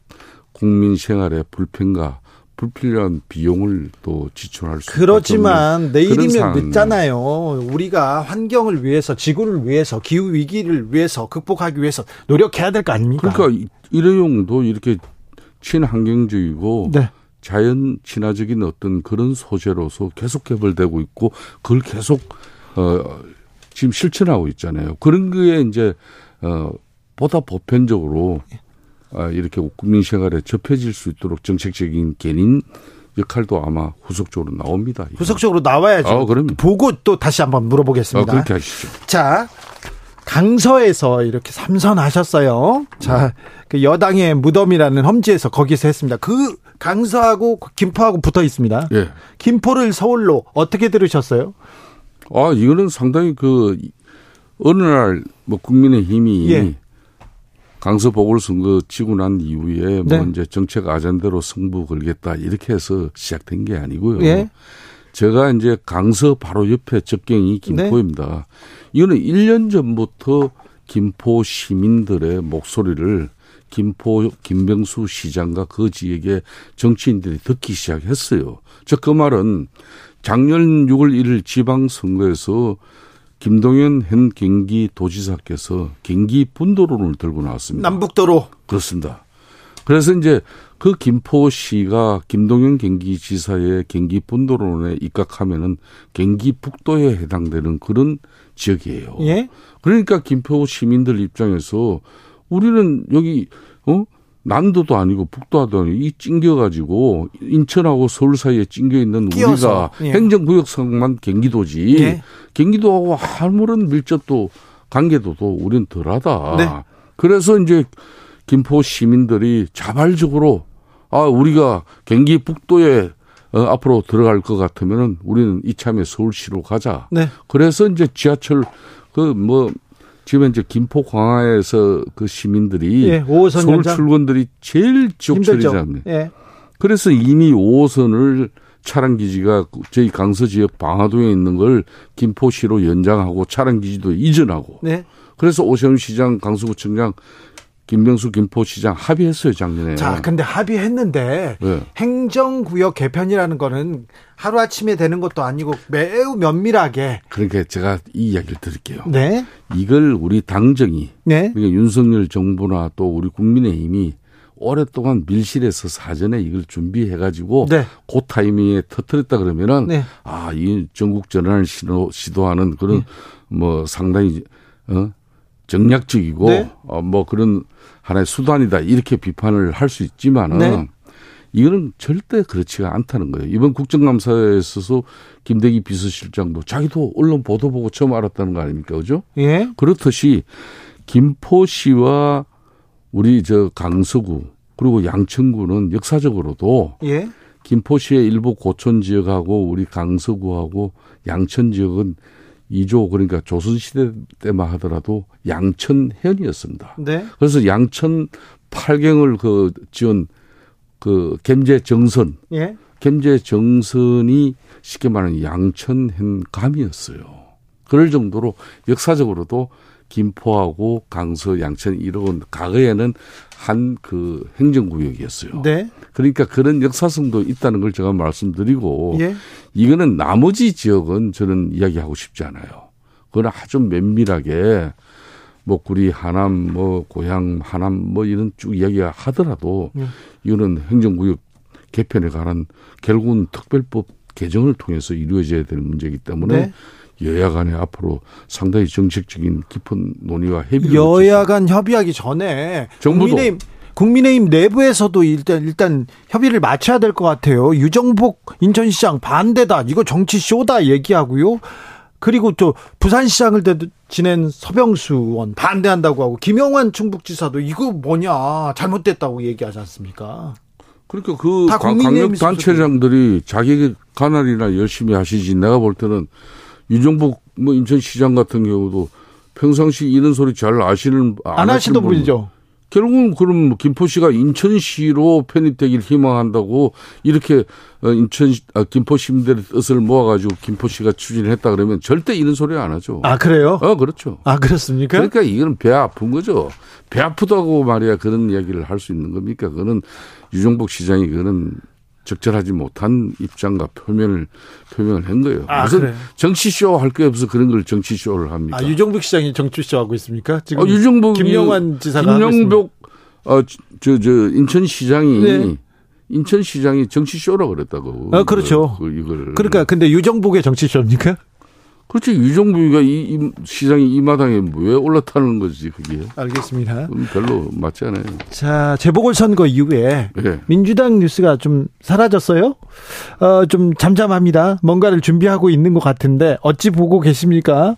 국민 생활의 불편과 불필요한 비용을 또 지출할 수 그렇지만 내일이면 늦잖아요. 우리가 환경을 위해서 지구를 위해서 기후 위기를 위해서 극복하기 위해서 노력해야 될 거 아닙니까? 그러니까 일회용도 이렇게 친환경적이고 네. 자연 친화적인 어떤 그런 소재로서 계속 개발되고 있고 그걸 계속 어 지금 실천하고 있잖아요. 그런 거에 이제 어 보다 보편적으로 아 이렇게 국민 생활에 접해질 수 있도록 정책적인 개인 역할도 아마 후속적으로 나옵니다. 후속적으로 나와야죠. 아, 그럼 보고 또 다시 한번 물어보겠습니다. 아, 그렇게 하시죠. 자, 강서에서 이렇게 삼선하셨어요. 자, 그 여당의 무덤이라는 험지에서 거기서 했습니다. 그 강서하고 김포하고 붙어 있습니다. 예. 김포를 서울로 어떻게 들으셨어요? 아, 이거는 상당히 그 어느 날 뭐 국민의 힘이 예. 강서 보궐선거 치고 난 이후에 뭐 네. 뭐 이제 정책 아젠다로 승부 걸겠다 이렇게 해서 시작된 게 아니고요. 예. 제가 이제 강서 바로 옆에 접경이 김포입니다. 네. 이거는 1년 전부터 김포 시민들의 목소리를 김포 김병수 시장과 그 지역의 정치인들이 듣기 시작했어요. 즉 그 말은 작년 6월 1일 지방선거에서 김동연 현 경기도지사께서 경기 분도론을 들고 나왔습니다. 남북도로. 그렇습니다. 그래서 이제 그 김포시가 김동연 경기지사의 경기 분도론에 입각하면은 경기 북도에 해당되는 그런 지역이에요. 예? 그러니까 김포 시민들 입장에서 우리는 여기 어 남도도 아니고 북도도 아니고 이 찡겨가지고 인천하고 서울 사이에 찡겨 있는 우리가 예. 행정구역상만 경기도지 예. 경기도하고 아무런 밀접도 관계도도 우리는 덜하다. 네. 그래서 이제 김포 시민들이 자발적으로 아 우리가 경기 북도에 어, 앞으로 들어갈 것 같으면은 우리는 이참에 서울시로 가자. 네. 그래서 이제 지하철 그뭐 지금 이제 김포 광화에서 그 시민들이 예, 서울 연장. 출근들이 제일 지옥철이잖아요. 예. 그래서 이미 5호선을 차량 기지가 저희 강서 지역 방화동에 있는 걸 김포시로 연장하고 차량 기지도 이전하고. 네. 그래서 오세훈 시장, 강서구청장 김병수 김포시장 합의했어요 작년에. 자, 근데 합의했는데 네. 행정구역 개편이라는 거는 하루 아침에 되는 것도 아니고 매우 면밀하게. 그러니까 제가 이 이야기를 드릴게요. 네. 이걸 우리 당정이, 네. 그러니까 윤석열 정부나 또 우리 국민의힘이 오랫동안 밀실에서 사전에 이걸 준비해가지고 네. 그 타이밍에 터뜨렸다 그러면은 네. 아이 전국 전환을 시도, 시도하는 그런 네. 뭐 상당히 어 정략적이고 네. 어 뭐 그런 하나의 수단이다 이렇게 비판을 할 수 있지만은 네. 이거는 절대 그렇지가 않다는 거예요. 이번 국정감사에 있어서 김대기 비서실장도 자기도 언론 보도 보고 처음 알았다는 거 아닙니까? 그죠? 예. 그렇듯이 김포시와 우리 저 강서구 그리고 양천구는 역사적으로도 예. 김포시의 일부 고촌 지역하고 우리 강서구하고 양천 지역은 2조 그러니까 조선시대 때만 하더라도 양천현이었습니다. 네. 그래서 양천 8경을 그 지은 그 gem제 정선. 예. gem제 정선이 쉽게 말하는 양천현 감이었어요. 그럴 정도로 역사적으로도 김포하고 강서, 양천 이런 과거에는 한 그 행정구역이었어요. 네. 그러니까 그런 역사성도 있다는 걸 제가 말씀드리고 예. 이거는 나머지 지역은 저는 이야기하고 싶지 않아요. 그건 아주 면밀하게 목구리 하남 뭐 고향 하남 뭐 이런 쭉 이야기가 하더라도 예. 이거는 행정구역 개편에 관한 결국은 특별법 개정을 통해서 이루어져야 될 문제이기 때문에 네. 여야 간에 앞으로 상당히 정책적인 깊은 논의와 협의를 여야 간 협의하기 전에 정부도 국민의힘, 국민의힘 내부에서도 일단 일단 협의를 맞춰야 될 것 같아요. 유정복 인천시장 반대다. 이거 정치 쇼다 얘기하고요. 그리고 또 부산시장을 지낸 서병수 의원 반대한다고 하고 김영환 충북지사도 이거 뭐냐 잘못됐다고 얘기하지 않습니까? 그러니까 그 광역 단체장들이 자기 관할이나 열심히 하시지 내가 볼 때는 유정복 뭐 인천시장 같은 경우도 평상시 이런 소리 잘 아시는 안, 안 하시던 분이죠. 결국은 그럼 뭐 김포시가 인천시로 편입되길 희망한다고 이렇게 어, 인천 아, 김포 시민들의 뜻을 모아가지고 김포시가 추진했다 그러면 절대 이런 소리 안 하죠. 아 그래요? 어 그렇죠. 아 그렇습니까? 그러니까 이건 배 아픈 거죠. 배 아프다고 말이야 그런 이야기를 할 수 있는 겁니까? 그거는 유정복 시장이 그거는 적절하지 못한 입장과 표면을 표명을 한 거예요. 아, 무슨 그래. 정치쇼 할 게 없어 그런 걸 정치쇼를 합니까? 아, 유정복 시장이 정치쇼 하고 있습니까? 지금 아, 유정복 김영환 지사가 김영복 아, 저, 저, 인천시장이 네. 인천시장이 정치쇼라 그랬다고. 아, 그렇죠. 그, 이걸. 그러니까 근데 유정복의 정치쇼입니까? 그렇지 유정부가 이, 이 시장이 이 마당에 왜 올라타는 거지 그게. 알겠습니다. 별로 맞지 않아요. 자 재보궐 선거 이후에 네. 민주당 뉴스가 좀 사라졌어요. 어, 좀 잠잠합니다. 뭔가를 준비하고 있는 것 같은데 어찌 보고 계십니까?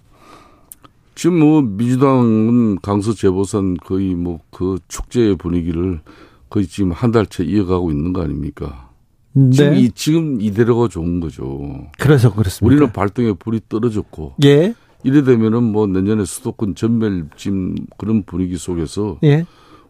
지금 뭐 민주당은 강서 재보선 거의 뭐 그 축제의 분위기를 거의 지금 한 달째 이어가고 있는 거 아닙니까? 네. 지금, 이, 지금 이대로가 좋은 거죠. 그래서 그렇습니다. 우리는 발등에 불이 떨어졌고. 예. 이래 되면은 뭐 내년에 수도권 전멸짐 그런 분위기 속에서. 예.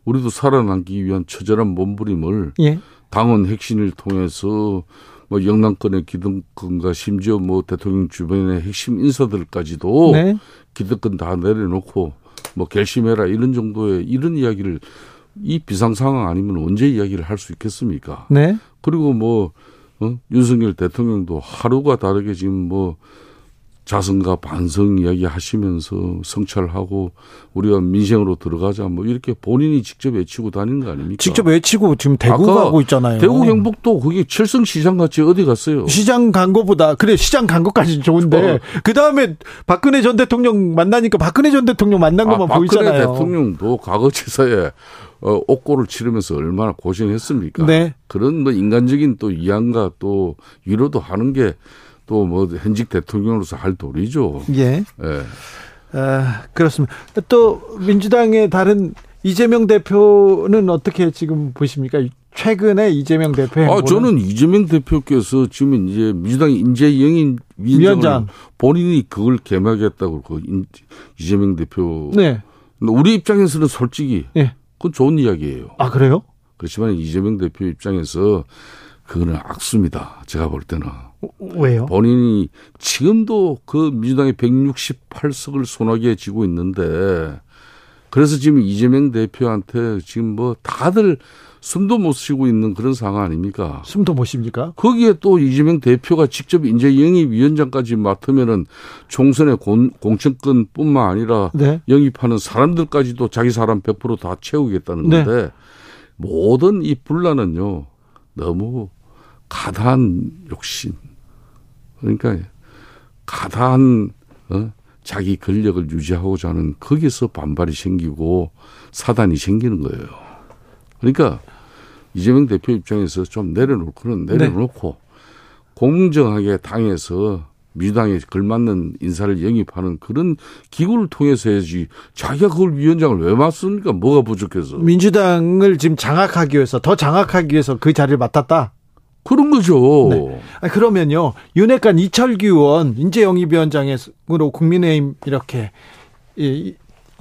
우리도 살아남기 위한 처절한 몸부림을. 예. 당원 핵심을 통해서 뭐 영남권의 기득권과 심지어 뭐 대통령 주변의 핵심 인사들까지도 네. 기득권 다 내려놓고 뭐 결심해라 이런 정도의 이런 이야기를 이 비상 상황 아니면 언제 이야기를 할 수 있겠습니까? 네. 그리고 뭐 어? 윤석열 대통령도 하루가 다르게 지금 뭐 자성과 반성 이야기 하시면서 성찰하고 우리가 민생으로 들어가자 뭐 이렇게 본인이 직접 외치고 다니는 거 아닙니까? 직접 외치고 지금 대구 가고 있잖아요. 대구 경북도 거기 칠성 시장 같이 어디 갔어요? 시장 간 거보다 그래 시장 간 것까지 좋은데 어. 그 다음에 박근혜 전 대통령 만나니까 박근혜 전 대통령 만난 아, 것만 아, 보이잖아요. 박근혜 대통령도 과거치사에 어, 옥고를 치르면서 얼마나 고생했습니까? 네. 그런 뭐 인간적인 또 이양과 또 위로도 하는 게 또 뭐 현직 대통령으로서 할 도리죠. 예. 예. 아, 그렇습니다. 또 민주당의 다른 이재명 대표는 어떻게 지금 보십니까? 최근에 이재명 대표 아 저는 이재명 대표께서 지금 이제 민주당 인재 영인 위원장 본인이 그걸 개막했다고 그 이재명 대표. 네. 우리 입장에서는 솔직히 네. 그건 좋은 이야기예요. 아, 그래요? 그렇지만 이재명 대표 입장에서 그거는 악수입니다. 제가 볼 때는. 왜요? 본인이 지금도 그 민주당의 168석을 손아귀에 쥐고 있는데 그래서 지금 이재명 대표한테 지금 뭐 다들 숨도 못 쉬고 있는 그런 상황 아닙니까? 숨도 못 쉽니까? 거기에 또 이재명 대표가 직접 인재 영입 위원장까지 맡으면은 총선의 공, 공천권뿐만 아니라 네. 영입하는 사람들까지도 자기 사람 100%다 채우겠다는 네. 건데 네. 모든 이 분란은요 너무 가다한 욕심 그러니까 가다한 어? 자기 권력을 유지하고자 하는 거기서 반발이 생기고 사단이 생기는 거예요. 그러니까 이재명 대표 입장에서 좀 내려놓고는 네. 내려놓고 네. 공정하게 당에서 민주당에 걸맞는 인사를 영입하는 그런 기구를 통해서 해야지 자기가 그걸 위원장을 왜 맡습니까? 뭐가 부족해서? 민주당을 지금 장악하기 위해서 더 장악하기 위해서 그 자리를 맡았다. 그런 거죠. 네. 그러면요 윤핵관 이철규 의원 인재 영입위원장으로 국민의힘 이렇게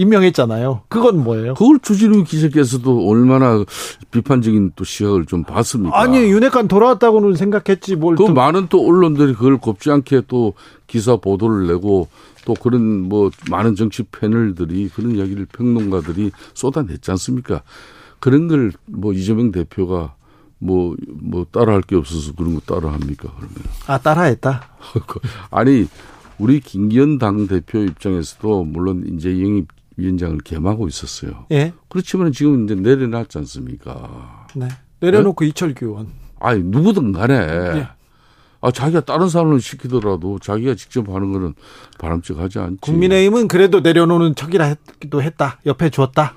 임명했잖아요. 그건 뭐예요? 그걸 주진우 기자께서도 얼마나 비판적인 또 시각을 좀 봤습니까? 아니, 윤핵관 돌아왔다고는 생각했지 뭘. 그 또. 많은 또 언론들이 그걸 곱지 않게 또 기사 보도를 내고 또 그런 뭐 많은 정치 패널들이 그런 이야기를 평론가들이 쏟아냈지 않습니까? 그런 걸 뭐 이재명 대표가 뭐, 뭐, 따라할 게 없어서 그런 거 따라합니까, 그러면? 아, 따라했다? 아니, 우리 김기현 당대표 입장에서도 물론 이제 영입 위원장을 겸하고 있었어요. 예. 그렇지만 지금 이제 내려놨지 않습니까? 네. 내려놓고 네? 이철규 의원. 아니, 누구든 간에. 예. 아, 자기가 다른 사람을 시키더라도 자기가 직접 하는 거는 바람직하지 않지. 국민의힘은 그래도 내려놓는 척이라도 했다. 옆에 주었다.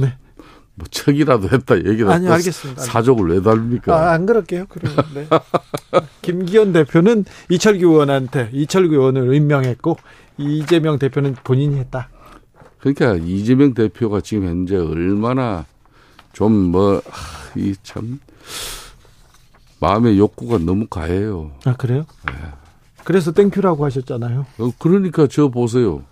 네. 뭐 척이라도 했다 얘기를 아니 알겠습니다. 사족을 왜 달립니까? 아, 안 그럴게요. 그러면 네. 김기현 대표는 이철규 의원한테 이철규 의원을 임명했고 이재명 대표는 본인이 했다. 그러니까 이재명 대표가 지금 현재 얼마나 좀 뭐 이 참 마음의 욕구가 너무 가해요. 아 그래요? 네. 그래서 thank you라고 하셨잖아요. 어, 그러니까 저 보세요.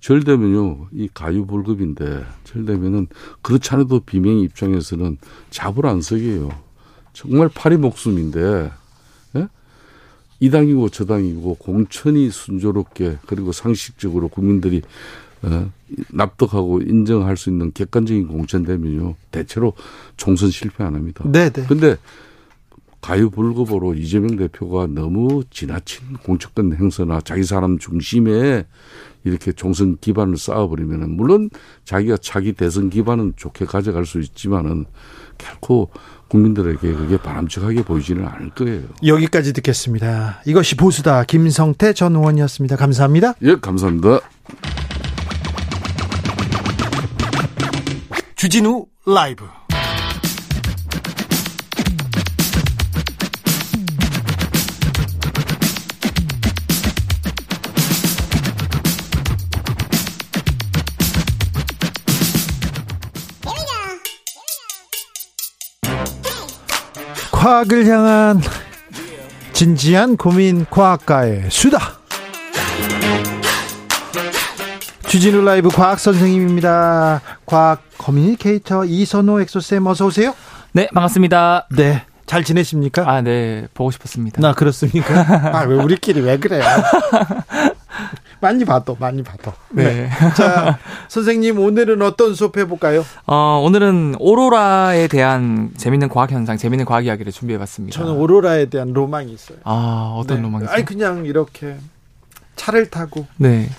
절 되면요, 이 과유불급인데, 절 되면은, 그렇지 않아도 비명 입장에서는 잡을 안 서게요. 정말 파리 목숨인데, 예? 이 당이고 저 당이고 공천이 순조롭게, 그리고 상식적으로 국민들이 어, 납득하고 인정할 수 있는 객관적인 공천되면요 대체로 총선 실패 안 합니다. 네, 네. 근데 가유불급으로 이재명 대표가 너무 지나친 공적된 행사나 자기 사람 중심에 이렇게 총선 기반을 쌓아버리면은 물론 자기가 자기 대선 기반은 좋게 가져갈 수 있지만은 결코 국민들에게 그게 바람직하게 보이지는 않을 거예요. 여기까지 듣겠습니다. 이것이 보수다. 김성태 전 의원이었습니다. 감사합니다. 예, 감사합니다. 주진우 라이브. 과학을 향한 진지한 고민 과학가의 수다. 주진우 라이브 과학 선생님입니다. 과학 communicator 이선호 엑소쌤 어서 오세요. 네, 반갑습니다. 네. 잘 지내십니까? 아, 네. 보고 싶었습니다. 나 그렇습니까? 아, 왜 우리끼리 왜 그래요? 많이 봐도 많이 봐도. 네. 네. 자, 선생님 오늘은 어떤 수업 해볼까요? 어, 오늘은 오로라에 대한 재밌는 과학 현상, 재밌는 과학 이야기를 준비해봤습니다. 저는 오로라에 대한 로망이 있어요. 아, 어떤 네. 로망이요? 아니 그냥 이렇게 차를 타고. 네.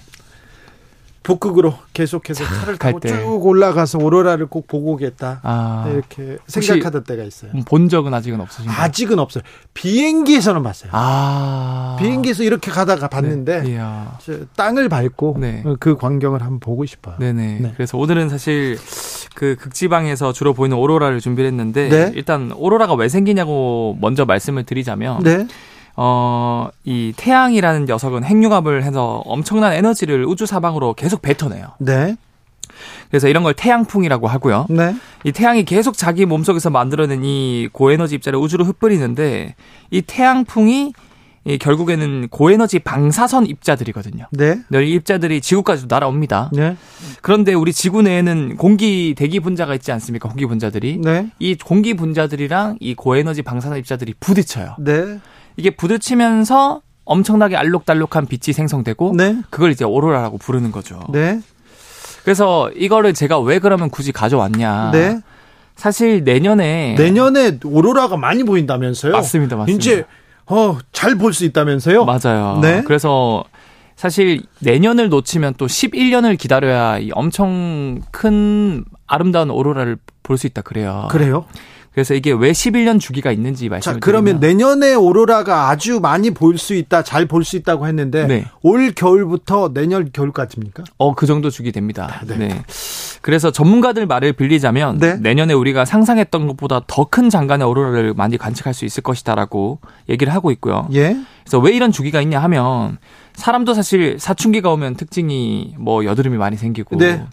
북극으로 계속해서 차를 타고 쭉 올라가서 오로라를 꼭 보고 오겠다. 아, 이렇게 생각하던 때가 있어요. 본 적은 아직은 없으신가요? 아직은 없어요. 비행기에서는 봤어요. 아. 비행기에서 이렇게 가다가 봤는데 네. 땅을 밟고 네. 그 광경을 한번 보고 싶어요. 네네. 네. 그래서 오늘은 사실 그 극지방에서 주로 보이는 오로라를 준비했는데 네. 일단 오로라가 왜 생기냐고 먼저 말씀을 드리자면 네. 어, 이 태양이라는 녀석은 핵융합을 해서 엄청난 에너지를 우주 사방으로 계속 뱉어내요. 네. 그래서 이런 걸 태양풍이라고 하고요. 네. 이 태양이 계속 자기 몸속에서 만들어낸 이 고에너지 입자를 우주로 흩뿌리는데 이 태양풍이 이 결국에는 고에너지 방사선 입자들이거든요. 네. 이 입자들이 지구까지도 날아옵니다. 네. 그런데 우리 지구 내에는 공기 대기 분자가 있지 않습니까? 공기 분자들이. 네. 이 공기 분자들이랑 이 고에너지 방사선 입자들이 부딪혀요. 네. 이게 부딪히면서 엄청나게 알록달록한 빛이 생성되고 네. 그걸 이제 오로라라고 부르는 거죠. 네. 그래서 이거를 제가 왜 그러면 굳이 가져왔냐? 네. 사실 내년에 내년에 오로라가 많이 보인다면서요? 맞습니다, 맞습니다. 이제 어, 잘 볼 수 있다면서요? 맞아요. 네. 그래서 사실 내년을 놓치면 또 11년을 기다려야 이 엄청 큰 아름다운 오로라를 볼 수 있다 그래요. 그래요? 그래서 이게 왜 11년 주기가 있는지 말씀을 자, 그러면 드리면. 내년에 오로라가 아주 많이 볼 수 있다, 잘 볼 수 있다고 했는데 네. 올 겨울부터 내년 겨울까지입니까? 어, 그 정도 주기 됩니다. 네. 네. 그래서 전문가들 말을 빌리자면 네. 내년에 우리가 상상했던 것보다 더 큰 장간의 오로라를 많이 관측할 수 있을 것이다라고 얘기를 하고 있고요. 예. 그래서 왜 이런 주기가 있냐 하면 사람도 사실 사춘기가 오면 특징이 뭐 여드름이 많이 생기고 네.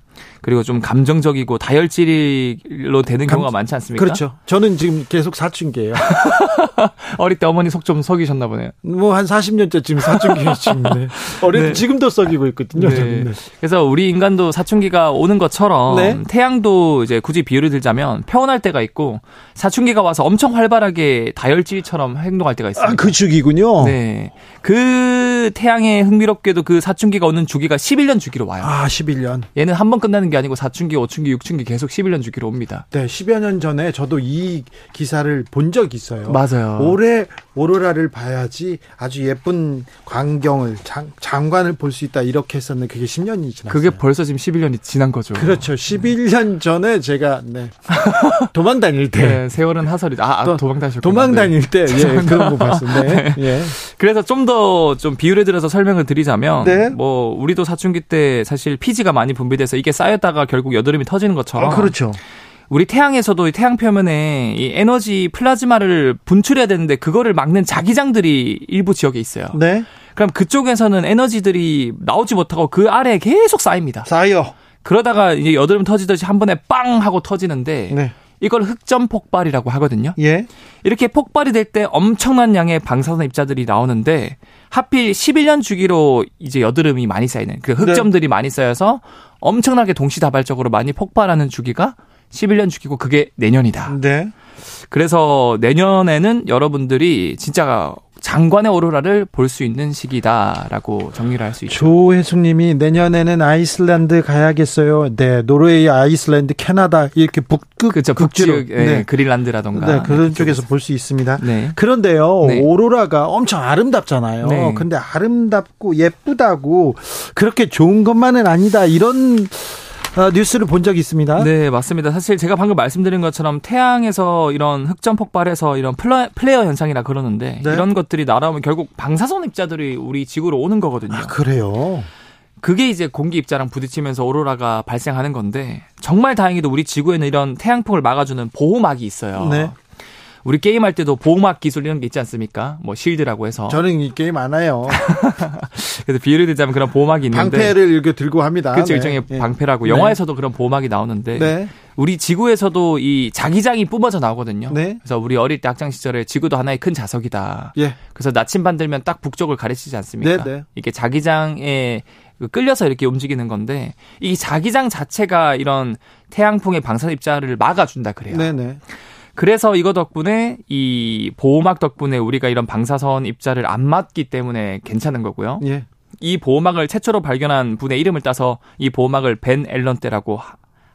그리고 좀 감정적이고 다혈질로 되는 감, 경우가 많지 않습니까? 그렇죠. 저는 지금 계속 사춘기예요. 어릴 때 어머니 속 좀 썩이셨나 보네요. 뭐 한 40년째 지금 사춘기에 지금 네. 어릴 네. 지금도 썩이고 있거든요. 네. 네. 그래서 우리 인간도 사춘기가 오는 것처럼 네. 태양도 이제 굳이 비유를 들자면 평온할 때가 있고 사춘기가 와서 엄청 활발하게 다혈질처럼 행동할 때가 있습니다. 아, 그 주기군요. 네. 그 태양의 흥미롭게도 그 사춘기가 오는 주기가 11년 주기로 와요. 아, 11년. 얘는 한번 끝나는 게 아니고 사춘기, 오춘기, 육춘기 계속 11년 주기로 옵니다. 네, 10여 년 전에 저도 이 기사를 본 적이 있어요. 맞아요. 올해 오로라를 봐야지 아주 예쁜 광경을 장, 장관을 볼 수 있다 이렇게 했었는데 그게 10년이 지났어요. 그게 벌써 지금 11년이 지난 거죠. 그렇죠. 11년 전에 제가 네. 도망 다닐 때 네, 세월은 하설이다. 아, 아 도망 다니셨 도망 다닐 때 예, 그런 거 봤었네. 네. 예. 그래서 좀더좀 비율에 들어서 설명을 드리자면 네. 뭐 우리도 사춘기 때 사실 피지가 많이 분비돼서 이게 쌓였다가 결국 여드름이 터지는 것처럼 아, 그렇죠. 우리 태양에서도 태양 표면에 이 에너지 플라즈마를 분출해야 되는데 그거를 막는 자기장들이 일부 지역에 있어요. 네. 그럼 그쪽에서는 에너지들이 나오지 못하고 그 아래에 계속 쌓입니다. 쌓여. 그러다가 이제 여드름 터지듯이 한 번에 빵 하고 터지는데 네. 이걸 흑점 폭발이라고 하거든요. 예. 이렇게 폭발이 될 때 엄청난 양의 방사선 입자들이 나오는데 하필 11년 주기로 이제 여드름이 많이 쌓이는 그 흑점들이 네. 많이 쌓여서 엄청나게 동시다발적으로 많이 폭발하는 주기가 11년 주기고 그게 내년이다. 네. 그래서 내년에는 여러분들이 진짜 장관의 오로라를 볼 수 있는 시기다라고 정리를 할 수 있죠. 조혜숙님이 내년에는 아이슬란드 가야겠어요. 네, 노르웨이, 아이슬란드, 캐나다 이렇게 북극 그렇죠. 북지역, 네. 네. 그린란드라던가 네, 그런 네, 쪽에서 볼 수 있습니다. 네. 그런데요, 네. 오로라가 엄청 아름답잖아요. 네. 근데 아름답고 예쁘다고 그렇게 좋은 것만은 아니다 이런 어, 뉴스를 본 적이 있습니다. 네, 맞습니다. 사실 제가 방금 말씀드린 것처럼 태양에서 이런 흑점 폭발해서 이런 플레, 플레어 현상이라 그러는데 네. 이런 것들이 날아오면 결국 방사선 입자들이 우리 지구로 오는 거거든요. 아, 그래요? 그게 이제 공기 입자랑 부딪히면서 오로라가 발생하는 건데 정말 다행히도 우리 지구에는 이런 태양풍을 막아주는 보호막이 있어요. 네. 우리 게임할 때도 보호막 기술 이런 게 있지 않습니까? 뭐 shield라고 해서. 저는 이 게임 안 해요. 그래서 비유를 들자면 그런 보호막이 있는데 방패를 이렇게 들고 합니다. 그렇죠. 네. 일종의 네. 방패라고. 영화에서도 그런 보호막이 나오는데 네. 우리 지구에서도 이 자기장이 뿜어져 나오거든요. 네. 그래서 우리 어릴 때 학창 시절에 지구도 하나의 큰 자석이다. 예. 그래서 나침반 들면 딱 북쪽을 가리치지 않습니까? 네, 네. 이게 자기장에 그 끌려서 이렇게 움직이는 건데 이 자기장 자체가 이런 태양풍의 방사선 입자를 막아준다 그래요. 네네. 그래서 이거 덕분에 이 보호막 덕분에 우리가 이런 방사선 입자를 안 맞기 때문에 괜찮은 거고요. 예. 이 보호막을 최초로 발견한 분의 이름을 따서 이 보호막을 벤 앨런 때라고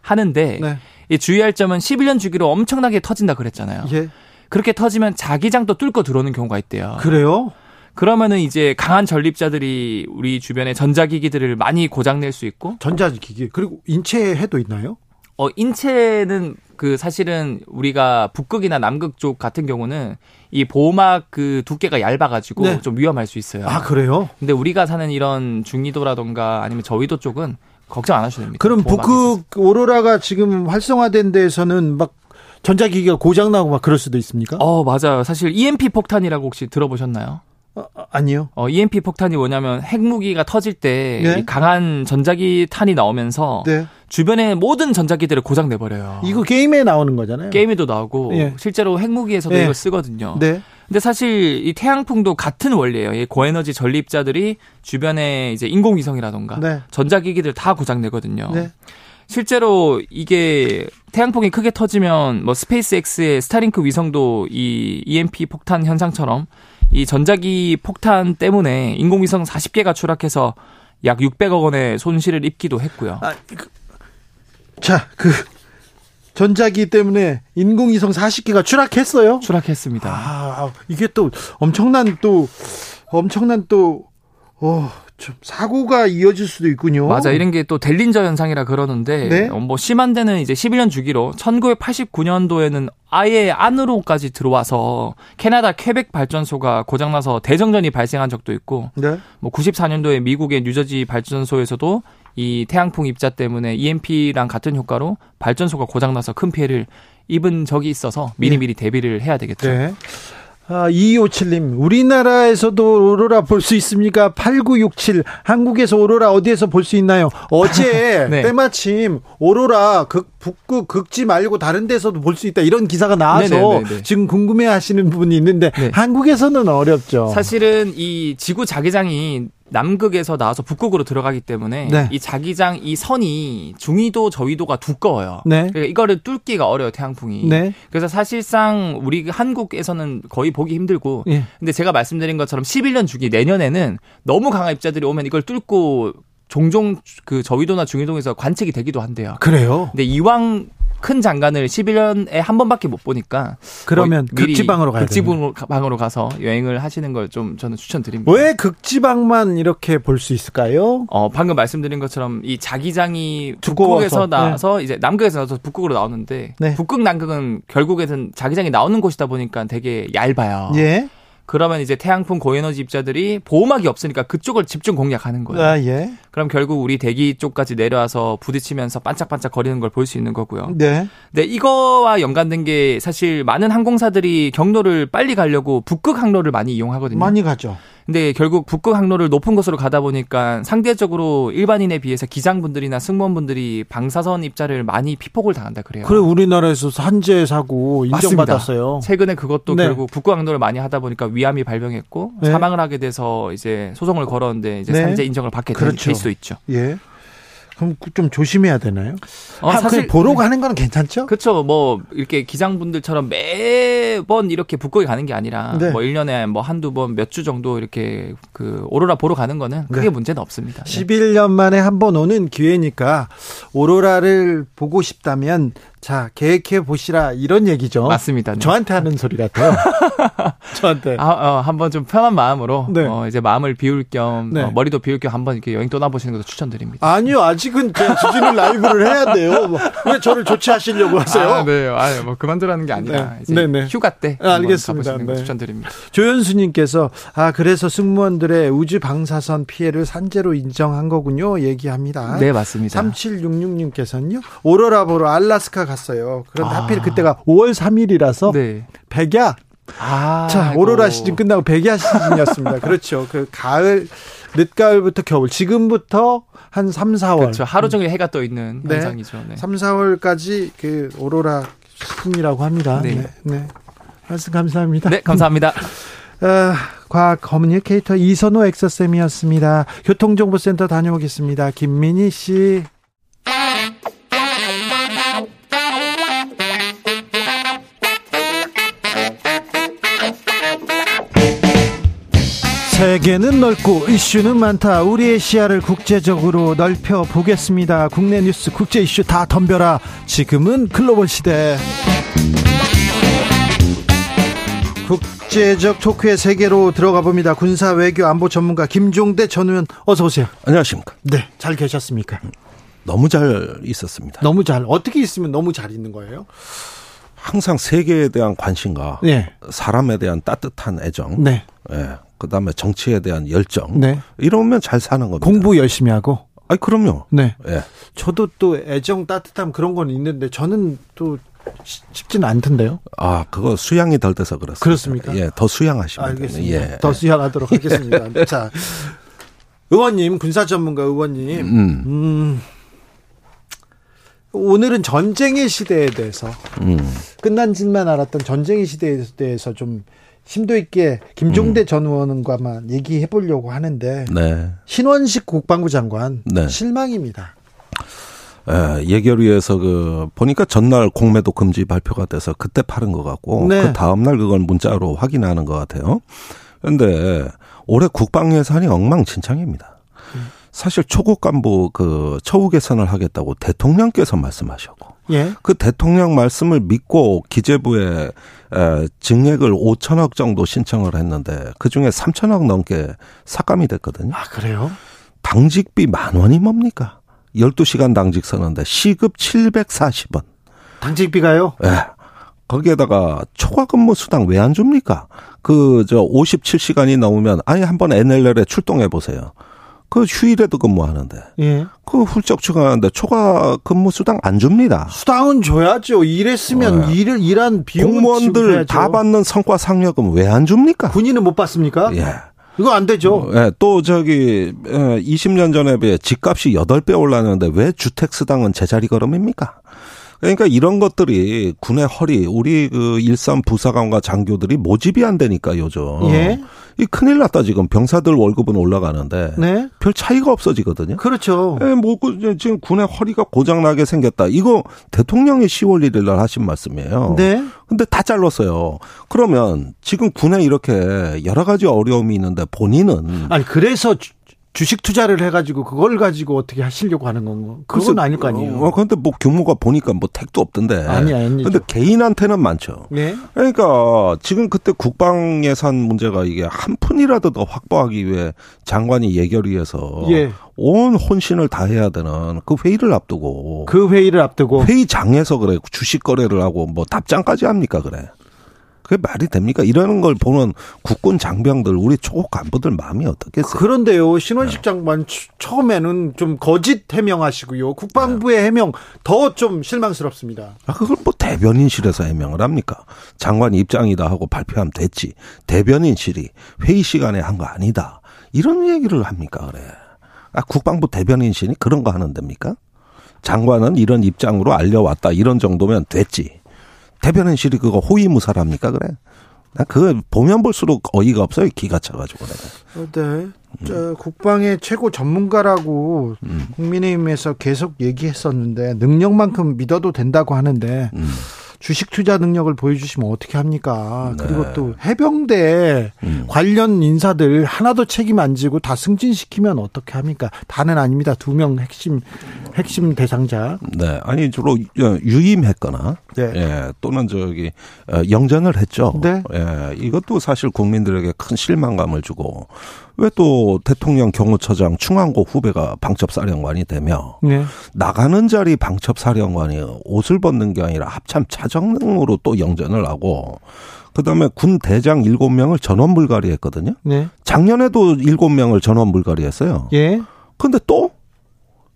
하는데 네. 이 주의할 점은 11년 주기로 엄청나게 터진다 그랬잖아요. 예. 그렇게 터지면 자기장도 뚫고 들어오는 경우가 있대요. 그래요? 그러면은 이제 강한 전립자들이 우리 주변에 전자기기들을 많이 고장낼 수 있고 전자기기 그리고 인체해도 있나요? 어 인체는 그 사실은 우리가 북극이나 남극 쪽 같은 경우는 이 보호막 그 두께가 얇아가지고 네. 좀 위험할 수 있어요. 아 그래요? 근데 우리가 사는 이런 중위도라던가 아니면 저위도 쪽은 걱정 안 하셔도 됩니다. 그럼 북극 오로라가 지금 활성화된 데에서는 막 전자기기가 고장나고 막 그럴 수도 있습니까? 어 맞아요. 사실 EMP 폭탄이라고 혹시 들어보셨나요? 어, 어, 아니요. 어, EMP 폭탄이 뭐냐면 핵무기가 터질 때 네? 강한 전자기 탄이 나오면서 네. 주변의 모든 전자기들을 고장 내버려요. 이거 게임에 나오는 거잖아요. 게임에도 나오고 네. 실제로 핵무기에서도 네. 이걸 쓰거든요. 네. 근데 사실 이 태양풍도 같은 원리예요. 이 고에너지 전립자들이 주변에 이제 인공위성이라던가 네. 전자기기들 다 고장 내거든요. 네. 실제로 이게 태양풍이 크게 터지면 뭐 스페이스X의 스타링크 위성도 이 EMP 폭탄 현상처럼 이 전자기 폭탄 때문에 인공위성 40개가 추락해서 약 600억 원의 손실을 입기도 했고요. 아, 그, 자, 그 전자기 때문에 인공위성 40개가 추락했어요? 추락했습니다. 아, 이게 또 엄청난 또 엄청난 또 어, 좀 사고가 이어질 수도 있군요. 맞아. 이런 게 또 델린저 현상이라 그러는데 네? 어, 뭐 심한 데는 이제 11년 주기로 1989년도에는 아예 안으로까지 들어와서 캐나다 퀘벡 발전소가 고장 나서 대정전이 발생한 적도 있고 네? 뭐 94년도에 미국의 뉴저지 발전소에서도 이 태양풍 입자 때문에 EMP랑 같은 효과로 발전소가 고장 나서 큰 피해를 입은 적이 있어서 미리미리 네. 대비를 해야 되겠죠. 네. 아, 2257님, 우리나라에서도 오로라 볼 수 있습니까? 8967, 한국에서 오로라 어디에서 볼 수 있나요? 어제 네. 때마침 오로라 극, 북극 극지 말고 다른 데서도 볼 수 있다 이런 기사가 나와서 네네네네. 네, 네, 네. 지금 궁금해 하시는 분이 있는데 네. 한국에서는 어렵죠. 사실은 이 지구 자기장이 남극에서 나와서 북극으로 들어가기 때문에 네. 이 자기장 이 선이 중위도 저위도가 두꺼워요. 네. 그러니까 이거를 뚫기가 어려요 태양풍이. 네. 그래서 사실상 우리 한국에서는 거의 보기 힘들고. 예. 근데 제가 말씀드린 것처럼 11년 주기 내년에는 너무 강한 입자들이 오면 이걸 뚫고 종종 그 저위도나 중위도에서 관측이 되기도 한대요. 그래요? 근데 이왕 큰 장관을 11년에 한 번밖에 못 보니까 그러면 극지방으로 가야 극지방으로 가서 여행을 하시는 걸 좀 저는 추천드립니다. 왜 극지방만 이렇게 볼 수 있을까요? 어 방금 말씀드린 것처럼 이 자기장이 북극에서 나와서 네. 이제 남극에서 나와서 북극으로 나오는데 네. 북극 남극은 결국에는 자기장이 나오는 곳이다 보니까 되게 얇아요. 예. 그러면 이제 태양풍 고에너지 입자들이 보호막이 없으니까 그쪽을 집중 공략하는 거예요. 아, 예. 그럼 결국 우리 대기 쪽까지 내려와서 부딪히면서 반짝반짝 거리는 걸 볼 수 있는 거고요. 네. 네, 이거와 연관된 게 사실 많은 항공사들이 경로를 빨리 가려고 북극 항로를 많이 이용하거든요. 많이 가죠. 근데 결국 북극 항로를 높은 곳으로 가다 보니까 상대적으로 일반인에 비해서 기장분들이나 승무원분들이 방사선 입자를 많이 피폭을 당한다 그래요. 그래 우리나라에서 산재 사고 인정받았어요. 맞습니다. 최근에 그것도 네. 결국 북극 항로를 많이 하다 보니까 위암이 발병했고 네. 사망을 하게 돼서 이제 소송을 걸었는데 이제 네. 산재 인정을 받게 된 그렇죠. 케이스도 있죠. 예. 그럼 좀 조심해야 되나요? 어, 사실 보러 가는 건 괜찮죠? 그렇죠. 뭐 이렇게 기장분들처럼 매번 이렇게 북극에 가는 게 아니라 네. 뭐 1년에 뭐 한두 번 몇 주 정도 이렇게 그 오로라 보러 가는 거는 크게 네. 문제는 없습니다. 11년 만에 한 번 오는 기회니까 오로라를 보고 싶다면 자, 계획해 보시라 이런 얘기죠. 맞습니다. 네. 저한테 하는 소리 같아요. 저한테. 아, 어, 한번 좀 편한 마음으로 네. 어, 이제 마음을 비울 겸 네. 어, 머리도 비울 겸 한번 이렇게 여행 떠나보시는 것도 추천드립니다. 아니요, 아직은 주진우 라이브를 해야 돼요. 뭐, 왜 저를 조치하시려고 하세요? 아, 네, 아, 뭐 그만두라는 게 아니라 네. 이제 네, 네. 휴가 때 아, 알겠습니다. 네. 추천드립니다. 조현수님께서 아 그래서 승무원들의 우주 방사선 피해를 산재로 인정한 거군요. 얘기합니다. 네, 맞습니다. 3766님께서는요, 오로라 보러 알라스카 가 갔어요. 그런데 아. 하필 그때가 5월 3일이라서 네. 백야. 아, 자, 아이고. 오로라 시즌 끝나고 백야 시즌이었습니다. 그렇죠. 그 가을 늦가을부터 겨울 지금부터 한 3, 4월. 그렇죠. 하루 종일 해가 떠 있는 네. 현상이죠. 네. 3, 4월까지 그 오로라 시즌이라고 합니다. 네. 네. 네. 말씀 감사합니다. 네, 감사합니다. 어, 과학 커뮤니케이터 이선호 엑서쌤이었습니다. 교통정보센터 다녀오겠습니다. 김민희 씨. 세계는 넓고 이슈는 많다. 우리의 시야를 국제적으로 넓혀 보겠습니다. 국내 뉴스, 국제 이슈 다 덤벼라. 지금은 글로벌 시대. 국제적 토크의 세계로 들어가 봅니다. 군사 외교 안보 전문가 김종대 전 의원 어서 오세요. 안녕하십니까? 네, 잘 계셨습니까? 너무 잘 있었습니다. 너무 잘 어떻게 있으면 너무 잘 있는 거예요? 항상 세계에 대한 관심과 네. 사람에 대한 따뜻한 애정, 네. 예, 그다음에 정치에 대한 열정. 네. 이러면 잘 사는 겁니다. 공부 열심히 하고. 아, 그럼요. 네. 예. 저도 또 애정 따뜻함 그런 건 있는데 저는 또 쉽지는 않던데요. 아, 그거 수양이 덜 돼서 그렇습니다. 그렇습니까? 예, 더 수양하시면 알겠습니다. 예. 더 수양하도록 하겠습니다. 자, 의원님, 군사 전문가 의원님, 음. 음. 오늘은 전쟁의 시대에 대해서 음. 끝난 짓만 알았던 전쟁의 시대에 대해서 좀 심도 있게 김종대 음. 전 의원과만 얘기해 보려고 하는데 네. 신원식 국방부 장관 네. 실망입니다. 예, 예결위에서 그 보니까 전날 공매도 금지 발표가 돼서 그때 팔은 것 같고 네. 그 다음 날 그걸 문자로 확인하는 것 같아요. 그런데 올해 국방 예산이 엉망진창입니다. 사실 초급 간부 그 처우 개선을 하겠다고 대통령께서 말씀하셨고 예. 그 대통령 말씀을 믿고 기재부에 에, 증액을 5천억 정도 신청을 했는데 그 중에 3천억 넘게 삭감이 됐거든요. 아 그래요? 당직비 만 원이 뭡니까? 12시간 당직 서는데 시급 740원. 당직비가요? 예. 네. 거기에다가 초과 근무 수당 왜 안 줍니까? 그 저 57시간이 넘으면 아예 한번 NLL에 출동해 보세요. 그 휴일에도 근무하는데. 예. 그 훌쩍 추가하는데 초과 근무 수당 안 줍니다. 수당은 줘야죠. 일했으면 네. 일을 일한 비용 공무원들 다 받는 성과 상여금 왜 안 줍니까? 군인은 못 받습니까? 예. 이거 안 되죠. 예, 또 저기 20년 전에 비해 집값이 8배 올랐는데 왜 주택 수당은 제자리 걸음입니까? 그러니까 이런 것들이 군의 허리, 우리 그 일선 부사관과 장교들이 모집이 안 되니까 요즘. 예. 이 큰일 났다 지금 병사들 월급은 올라가는데 네. 별 차이가 없어지거든요. 그렇죠. 예, 뭐 그, 지금 군의 허리가 고장 나게 생겼다. 이거 대통령이 10월 1일 날 하신 말씀이에요. 네. 근데 다 잘랐어요. 그러면 지금 군에 이렇게 여러 가지 어려움이 있는데 본인은 아니 그래서 주식 투자를 해가지고 그걸 가지고 어떻게 하시려고 하는 건가? 그건 아닐 거 아니에요. 어, 그런데 뭐 규모가 보니까 뭐 택도 없던데. 아니, 아니. 근데 개인한테는 많죠. 네. 그러니까 지금 그때 국방 예산 문제가 이게 한 푼이라도 더 확보하기 위해 장관이 예결위에서 예. 온 혼신을 다해야 되는 그 회의를 앞두고. 그 회의를 앞두고. 회의장에서 그래 주식 거래를 하고 뭐 답장까지 합니까 그래. 그게 말이 됩니까? 이러는 걸 보는 국군 장병들, 우리 초급 간부들 마음이 어떻겠어요? 그런데요, 신원식 네. 장관 처음에는 좀 거짓 해명하시고요. 국방부의 네. 해명 더 좀 실망스럽습니다. 아, 그걸 뭐 대변인실에서 해명을 합니까? 장관 입장이다 하고 발표하면 됐지. 대변인실이 회의 시간에 한 거 아니다. 이런 얘기를 합니까, 그래. 아, 국방부 대변인실이 그런 거 하는 됩니까? 장관은 이런 입장으로 알려왔다. 이런 정도면 됐지. 대변인실이 그거 호위무사랍니까 그래? 그 보면 볼수록 어이가 없어요. 기가 차가지고 내가. 네. 저 국방의 최고 전문가라고 음. 국민의힘에서 계속 얘기했었는데 능력만큼 믿어도 된다고 하는데 음. 주식 투자 능력을 보여주시면 어떻게 합니까? 네. 그리고 또 해병대 음. 관련 인사들 하나도 책임 안 지고 다 승진시키면 어떻게 합니까? 다는 아닙니다. 두 명 핵심 핵심 대상자. 네, 아니 주로 유임했거나 네. 예, 또는 저기 어, 영전을 했죠. 네. 예, 이것도 사실 국민들에게 큰 실망감을 주고 왜 또 대통령 경호처장 충안고 후배가 방첩사령관이 되며 네. 나가는 자리 방첩사령관이 옷을 벗는 게 아니라 합참 차정으로 또 영전을 하고 그다음에 군 대장 7명을 전원 불가리했거든요. 네. 작년에도 7명을 전원 불가리했어요. 예. 근데 또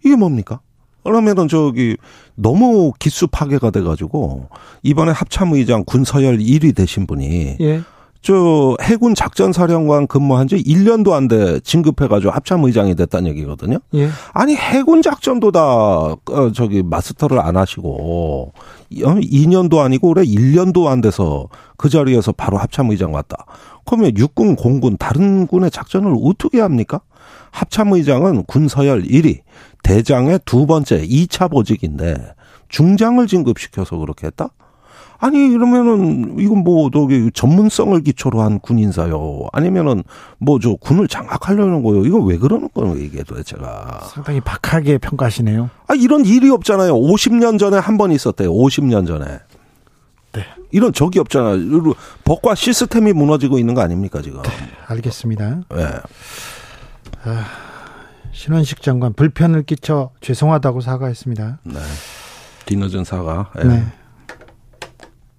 이게 뭡니까? 그러면은 저기 너무 기수 파괴가 돼가지고 이번에 합참의장 군서열 1위 되신 분이 예. 저 해군 작전 사령관 근무한 지 1년도 안 돼 진급해 가지고 합참 의장이 됐다는 얘기거든요. 예. 아니 해군 작전도 다 어, 저기 마스터를 안 하시고 2년도 어, 아니고 올해 1년도 안 돼서 그 자리에서 바로 합참 의장 왔다. 그러면 육군, 공군 다른 군의 작전을 어떻게 합니까? 합참 의장은 군서열 1위, 대장의 두 번째 2차 보직인데 중장을 진급시켜서 그렇게 했다? 아니 이러면은 이건 뭐 저기 전문성을 기초로 한 군인사요. 아니면은 뭐 저 군을 장악하려는 거요. 이거 왜 그러는 거예요 이게 도대체가. 상당히 박하게 평가하시네요. 아 이런 일이 없잖아요. 50년 전에 한 번 있었대요. 50년 전에. 네. 이런 적이 없잖아요. 법과 시스템이 무너지고 있는 거 아닙니까 지금? 네, 알겠습니다. 네. 아, 신원식 장관 불편을 끼쳐 죄송하다고 사과했습니다. 네. 뒤늦은 사과. 네.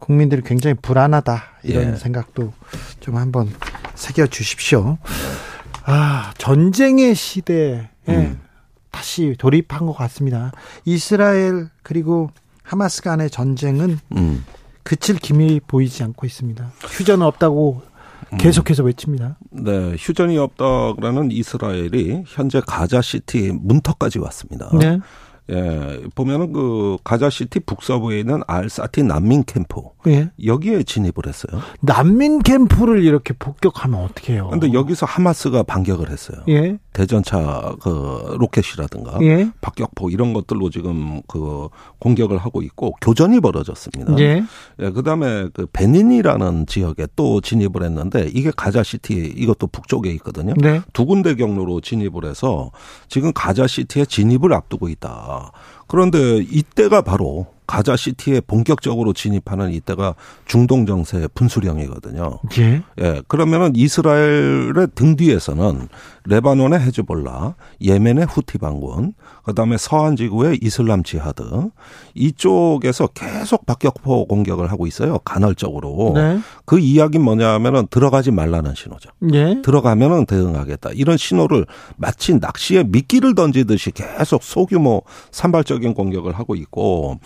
네. 국민들이 굉장히 불안하다 이런 예. 생각도 좀 한번 새겨 주십시오. 아 전쟁의 시대에 음. 다시 돌입한 것 같습니다. 이스라엘 그리고 하마스 간의 전쟁은 음. 그칠 기미 보이지 않고 있습니다. 휴전 없다고 음. 계속해서 외칩니다. 네, 휴전이 없다라는 이스라엘이 현재 가자 시티 문턱까지 왔습니다. 네. 예, 보면은 그 가자 시티 북서부에 있는 알샤티 난민 캠프. 예. 여기에 진입을 했어요. 난민 캠프를 이렇게 폭격하면 어떻게 해요? 근데 여기서 하마스가 반격을 했어요. 예. 대전차 그 로켓이라든가 예. 박격포 이런 것들로 지금 그 공격을 하고 있고 교전이 벌어졌습니다. 예. 예 그다음에 그 베닌이라는 지역에 또 진입을 했는데 이게 가자 시티 이것도 북쪽에 있거든요. 네. 두 군데 경로로 진입을 해서 지금 가자 시티에 진입을 앞두고 있다. 그런데 이때가 바로 가자 시티에 본격적으로 진입하는 이때가 중동 정세 분수령이거든요. 예. 예. 그러면은 이스라엘의 등 뒤에서는 레바논의 헤즈볼라, 예멘의 후티 반군, 그다음에 서한 지구의 이슬람 지하드 이쪽에서 계속 박격포 공격을 하고 있어요. 간헐적으로. 네. 그 이야기는 뭐냐면은 들어가지 말라는 신호죠. 예. 들어가면은 대응하겠다. 이런 신호를 마치 낚시에 미끼를 던지듯이 계속 소규모 산발적인 공격을 하고 있고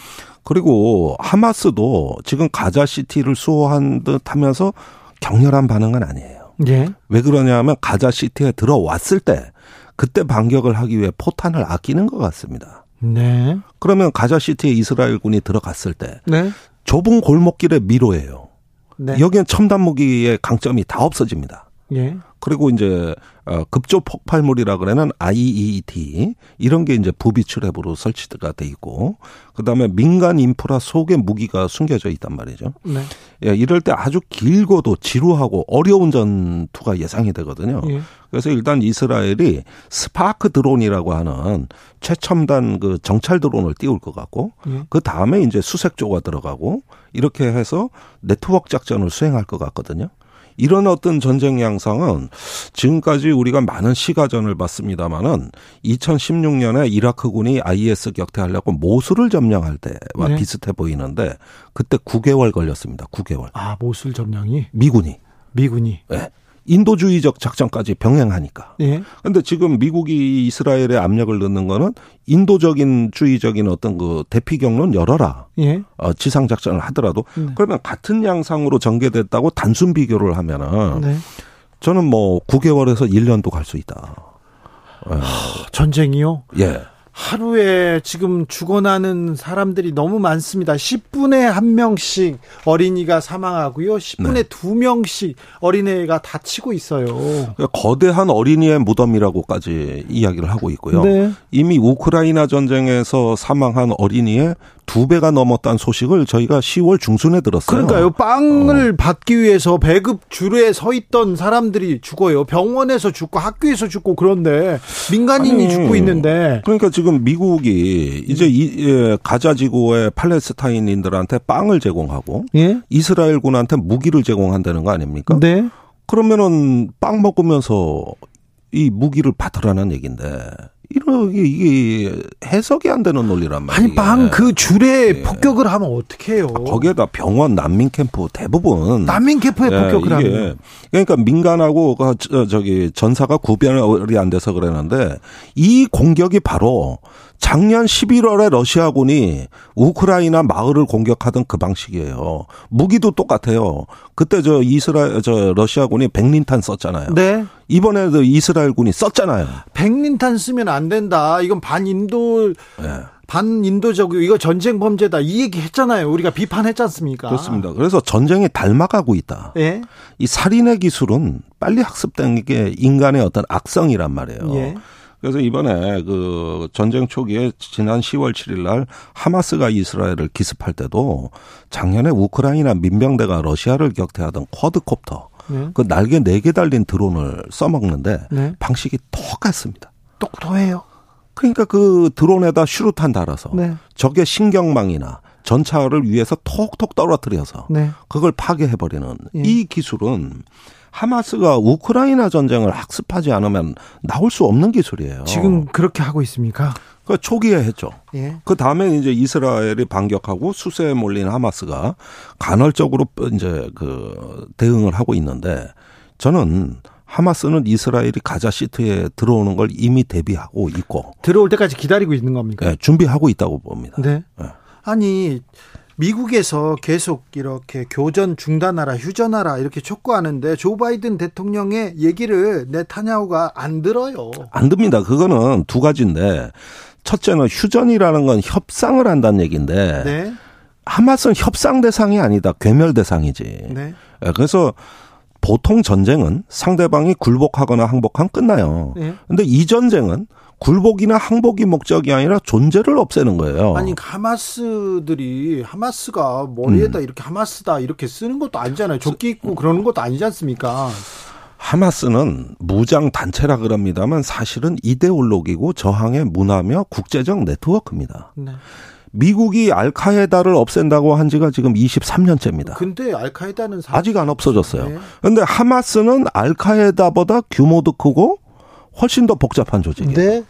그리고 하마스도 지금 가자 시티를 수호한 듯 하면서 격렬한 반응은 아니에요. 예. 왜 그러냐면 가자 시티에 들어왔을 때 그때 반격을 하기 위해 포탄을 아끼는 것 같습니다. 네. 그러면 가자 시티에 이스라엘군이 들어갔을 때 네. 좁은 골목길의 미로예요. 네. 여기엔 첨단 무기의 강점이 다 없어집니다. 예. 그리고 이제 어 급조 폭발물이라 그러는 IET 이런 게 이제 부비출랩으로 설치가 돼 있고 그다음에 민간 인프라 속에 무기가 숨겨져 있단 말이죠. 네. 예, 이럴 때 아주 길고도 지루하고 어려운 전투가 예상이 되거든요. 예. 그래서 일단 이스라엘이 스파크 드론이라고 하는 최첨단 그 정찰 드론을 띄울 것 같고 예. 그 다음에 이제 수색조가 들어가고 이렇게 해서 네트워크 작전을 수행할 것 같거든요. 이런 어떤 전쟁 양상은 지금까지 우리가 많은 시가전을 봤습니다마는 2016년에 이라크군이 IS 격퇴하려고 모술을 점령할 때와 네. 비슷해 보이는데 그때 9개월 걸렸습니다. 9개월. 아, 모술 점령이? 미군이. 미군이. 네. 인도주의적 작전까지 병행하니까. 예. 근데 지금 미국이 이스라엘에 압력을 넣는 거는 인도적인 주의적인 어떤 그 대피 경로는 열어라. 예. 어, 지상 작전을 하더라도 네. 그러면 같은 양상으로 전개됐다고 단순 비교를 하면은 네. 저는 뭐 9개월에서 1년도 갈 수 있다. 하, 전쟁이요? 예. 하루에 지금 죽어나는 사람들이 너무 많습니다. 10분에 한 명씩 어린이가 사망하고요. 10분에 네. 두 명씩 어린애가 다치고 있어요. 그러니까 거대한 어린이의 무덤이라고까지 이야기를 하고 있고요. 네. 이미 우크라이나 전쟁에서 사망한 어린이의 두 배가 넘었다는 소식을 저희가 10월 중순에 들었어요. 그러니까요. 빵을 어. 받기 위해서 배급 줄에 서 있던 사람들이 죽어요. 병원에서 죽고 학교에서 죽고 그런데 민간인이 아니, 죽고 있는데. 그러니까 지금 미국이 이제 이, 예, 가자 지구의 팔레스타인인들한테 빵을 제공하고 예? 이스라엘군한테 무기를 제공한다는 거 아닙니까? 네. 그러면은 빵 먹으면서 이 무기를 받으라는 얘기인데 이러게 이게 해석이 안 되는 논리란 말이에요. 아니 방 그 줄에 예. 폭격을 하면 어떻게 해요? 거기에다 병원 난민 캠프 대부분 난민 캠프에 예, 폭격을 하면 그러니까 민간하고 그 저기 전사가 구별이 안 돼서 그러는데 이 공격이 바로 작년 11월에 러시아군이 우크라이나 마을을 공격하던 그 방식이에요. 무기도 똑같아요. 그때 저 이스라엘 저 러시아군이 백린탄 썼잖아요. 네. 이번에도 이스라엘군이 썼잖아요. 백린탄 쓰면 안 된다. 이건 반인도 네. 반인도적이고 이거 전쟁 범죄다 이 얘기 했잖아요. 우리가 비판했지 않습니까? 그렇습니다. 그래서 전쟁이 닮아가고 있다. 예? 이 살인의 기술은 빨리 학습된 게 인간의 어떤 악성이란 말이에요. 예? 그래서 이번에 그 전쟁 초기에 지난 10월 7일 날 하마스가 이스라엘을 기습할 때도 작년에 우크라이나 민병대가 러시아를 격퇴하던 쿼드콥터 네. 그 날개 4개 달린 드론을 써먹는데 네. 방식이 똑같습니다. 똑똑해요. 그러니까 그 드론에다 슈루탄 달아서 네. 적의 신경망이나 전차를 위해서 톡톡 떨어뜨려서 네. 그걸 파괴해버리는 예. 이 기술은 하마스가 우크라이나 전쟁을 학습하지 않으면 나올 수 없는 기술이에요. 지금 그렇게 하고 있습니까? 그 초기에 했죠. 예. 그 다음에 이제 이스라엘이 반격하고 수세에 몰린 하마스가 간헐적으로 이제 그 대응을 하고 있는데 저는 하마스는 이스라엘이 가자 시트에 들어오는 걸 이미 대비하고 있고 들어올 때까지 기다리고 있는 겁니까? 네, 준비하고 있다고 봅니다. 네. 네. 아니 미국에서 계속 이렇게 교전 중단하라, 휴전하라 이렇게 촉구하는데 조 바이든 대통령의 얘기를 네타냐후가 안 들어요. 안 듭니다. 그거는 두 가지인데 첫째는 휴전이라는 건 협상을 한다는 얘기인데 네. 하마스는 협상 대상이 아니다. 괴멸 대상이지. 네. 예, 그래서 보통 전쟁은 상대방이 굴복하거나 항복하면 끝나요. 네. 근데 이 전쟁은 굴복이나 항복이 목적이 아니라 존재를 없애는 거예요. 아니 하마스들이 하마스가 머리에다 음. 이렇게 하마스다 이렇게 쓰는 것도 아니잖아요. 조끼 입고 그러는 것도 아니지 않습니까? 하마스는 무장 단체라 그럽니다만 사실은 이데올로기고 저항의 문화며 국제적 네트워크입니다. 네. 미국이 알카에다를 없앤다고 한 지가 지금 23년째입니다. 근데 알카에다는 아직 안 없어졌어요. 네. 근데 하마스는 알카에다보다 규모도 크고 훨씬 더 복잡한 조직이에요. 네.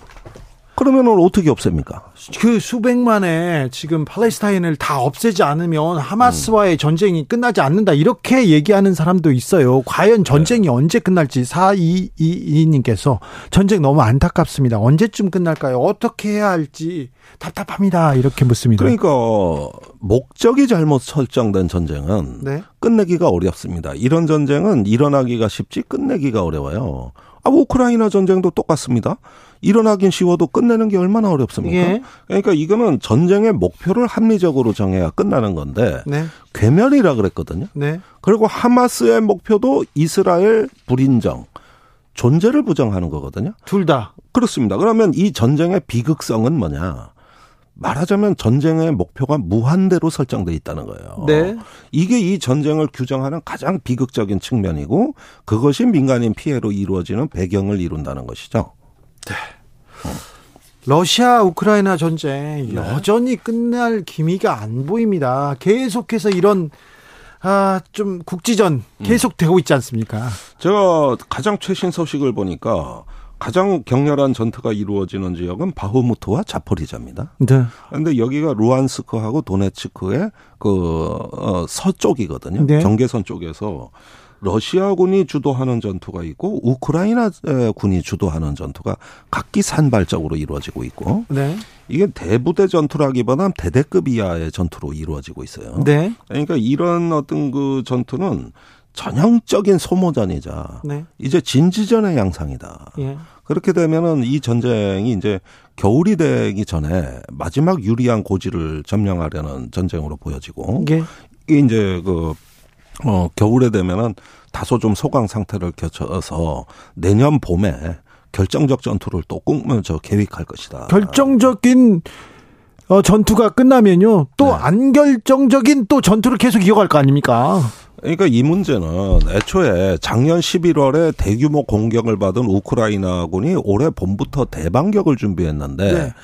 그러면은 어떻게 없앱니까? 그 수백만의 지금 팔레스타인을 다 없애지 않으면 하마스와의 음. 전쟁이 끝나지 않는다. 이렇게 얘기하는 사람도 있어요. 과연 전쟁이 네. 언제 끝날지 422님께서 전쟁 너무 안타깝습니다. 언제쯤 끝날까요? 어떻게 해야 할지 답답합니다. 이렇게 묻습니다. 그러니까 목적이 잘못 설정된 전쟁은 네? 끝내기가 어렵습니다. 이런 전쟁은 일어나기가 쉽지 끝내기가 어려워요. 아, 우크라이나 전쟁도 똑같습니다. 일어나긴 쉬워도 끝내는 게 얼마나 어렵습니까? 예. 그러니까 이거는 전쟁의 목표를 합리적으로 정해야 끝나는 건데 네. 괴멸이라 그랬거든요. 네. 그리고 하마스의 목표도 이스라엘 불인정, 존재를 부정하는 거거든요. 둘 다. 그렇습니다. 그러면 이 전쟁의 비극성은 뭐냐? 말하자면 전쟁의 목표가 무한대로 설정돼 있다는 거예요. 네. 이게 이 전쟁을 규정하는 가장 비극적인 측면이고 그것이 민간인 피해로 이루어지는 배경을 이룬다는 것이죠. 네. 러시아 우크라이나 전쟁 네. 여전히 끝날 기미가 안 보입니다. 계속해서 이런 아, 좀 국지전 계속되고 있지 않습니까? 제가 가장 최신 소식을 보니까 가장 격렬한 전투가 이루어지는 지역은 바흐무트와 자포리자입니다. 네. 그런데 여기가 루안스크하고 도네츠크의 그 어, 서쪽이거든요. 네. 경계선 쪽에서 러시아군이 주도하는 전투가 있고 우크라이나 군이 주도하는 전투가 각기 산발적으로 이루어지고 있고 네. 이게 대부대 전투라기보다는 대대급 이하의 전투로 이루어지고 있어요. 네. 그러니까 이런 어떤 그 전투는 전형적인 소모전이자 네. 이제 진지전의 양상이다. 예. 그렇게 되면은 이 전쟁이 이제 겨울이 되기 전에 마지막 유리한 고지를 점령하려는 전쟁으로 보여지고 예. 이게 이제 그 어, 겨울에 되면은 다소 좀 소강 상태를 거쳐서 내년 봄에 결정적 전투를 또 꿈면서 계획할 것이다. 결정적인 어, 전투가 끝나면요. 또안 결정적인 또 전투를 계속 이어갈 거 아닙니까? 그러니까 이 문제는 애초에 작년 11월에 대규모 공격을 받은 우크라이나군이 올해 봄부터 대반격을 준비했는데 네.